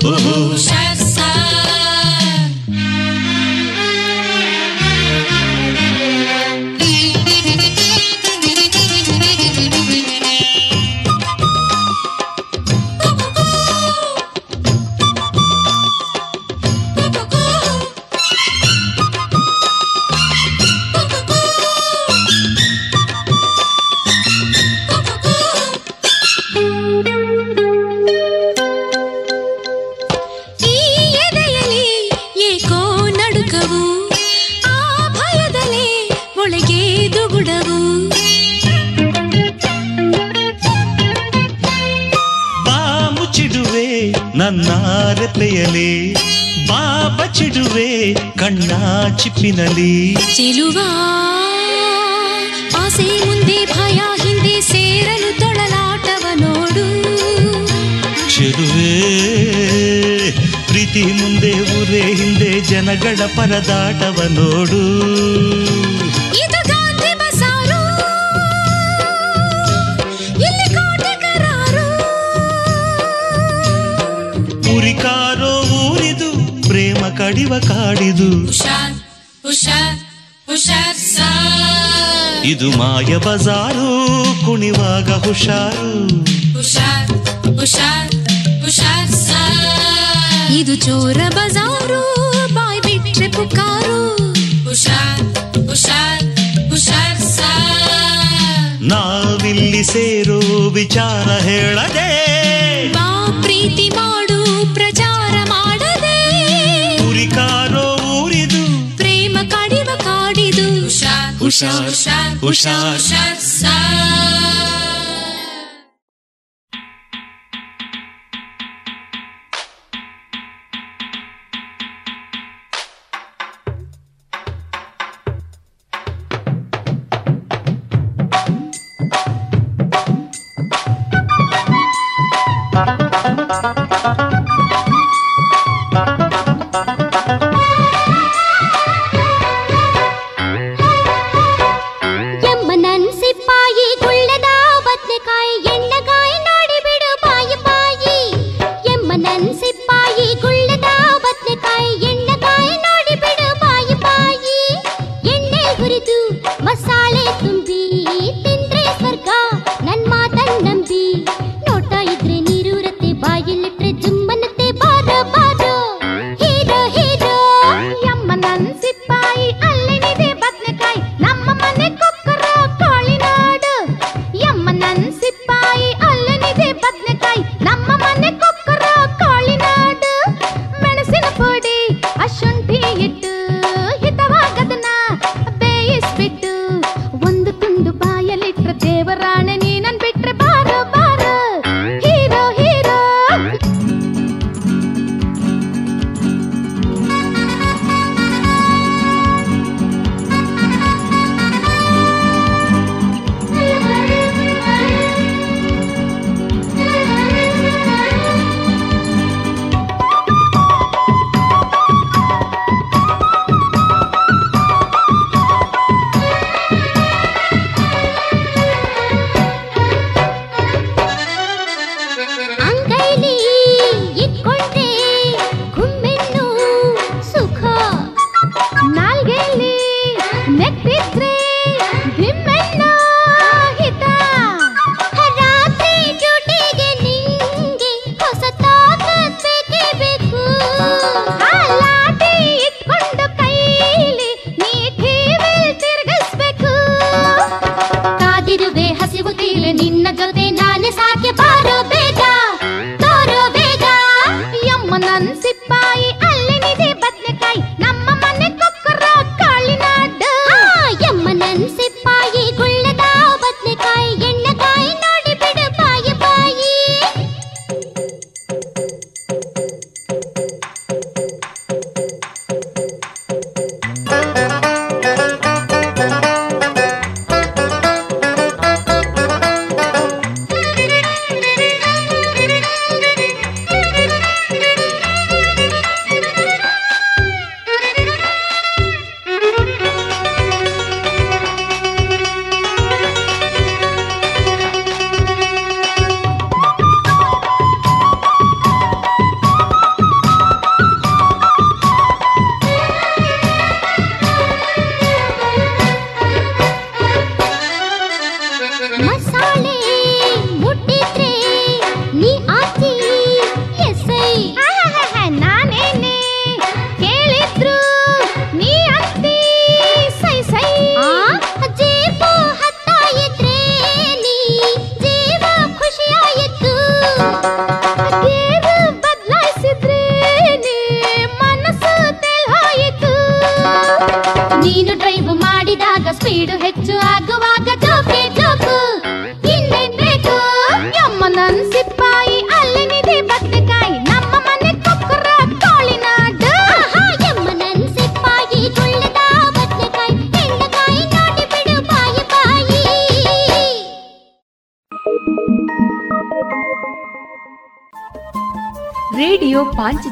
ಓಹೋ. ಚಿಪ್ಪಿನಲಿ ಚೆಲುವ. ಆಸೆ ಮುಂದೆ ಭಯ ಹಿಂದೆ ಸೇರಲು ತೊಳಲಾಟವ ನೋಡು. ಚೆಲುವೆ ಪ್ರೀತಿ ಮುಂದೆ ಊರೇ ಹಿಂದೆ ಜನಗಳ ಪರದಾಟವ ನೋಡು. ಉರಿಕಾರೋ ಊರಿದು ಪ್ರೇಮ ಕಡಿವ ಕಾಡಿದು. ಇದು ಮಾಯ ಬಜಾರು ಕುಣಿವಾಗ ಹುಷಾರು. ಹುಷಾರ್ ಹುಷಾರ್ ಹುಷಾರ್ ಇದು ಚೋರ ಬಜಾರು ಬಾಯ್ ಬಿಟ್ರೆ ಪುಕಾರು. ಹುಷಾರ್ ಹುಷಾರ್ ಹುಷಾರ್ ನಾವಿಲ್ಲಿ ಸೇರೋ ವಿಚಾರ ಹೇಳದೆ Hushan, Hushan, Hushan, Hushan,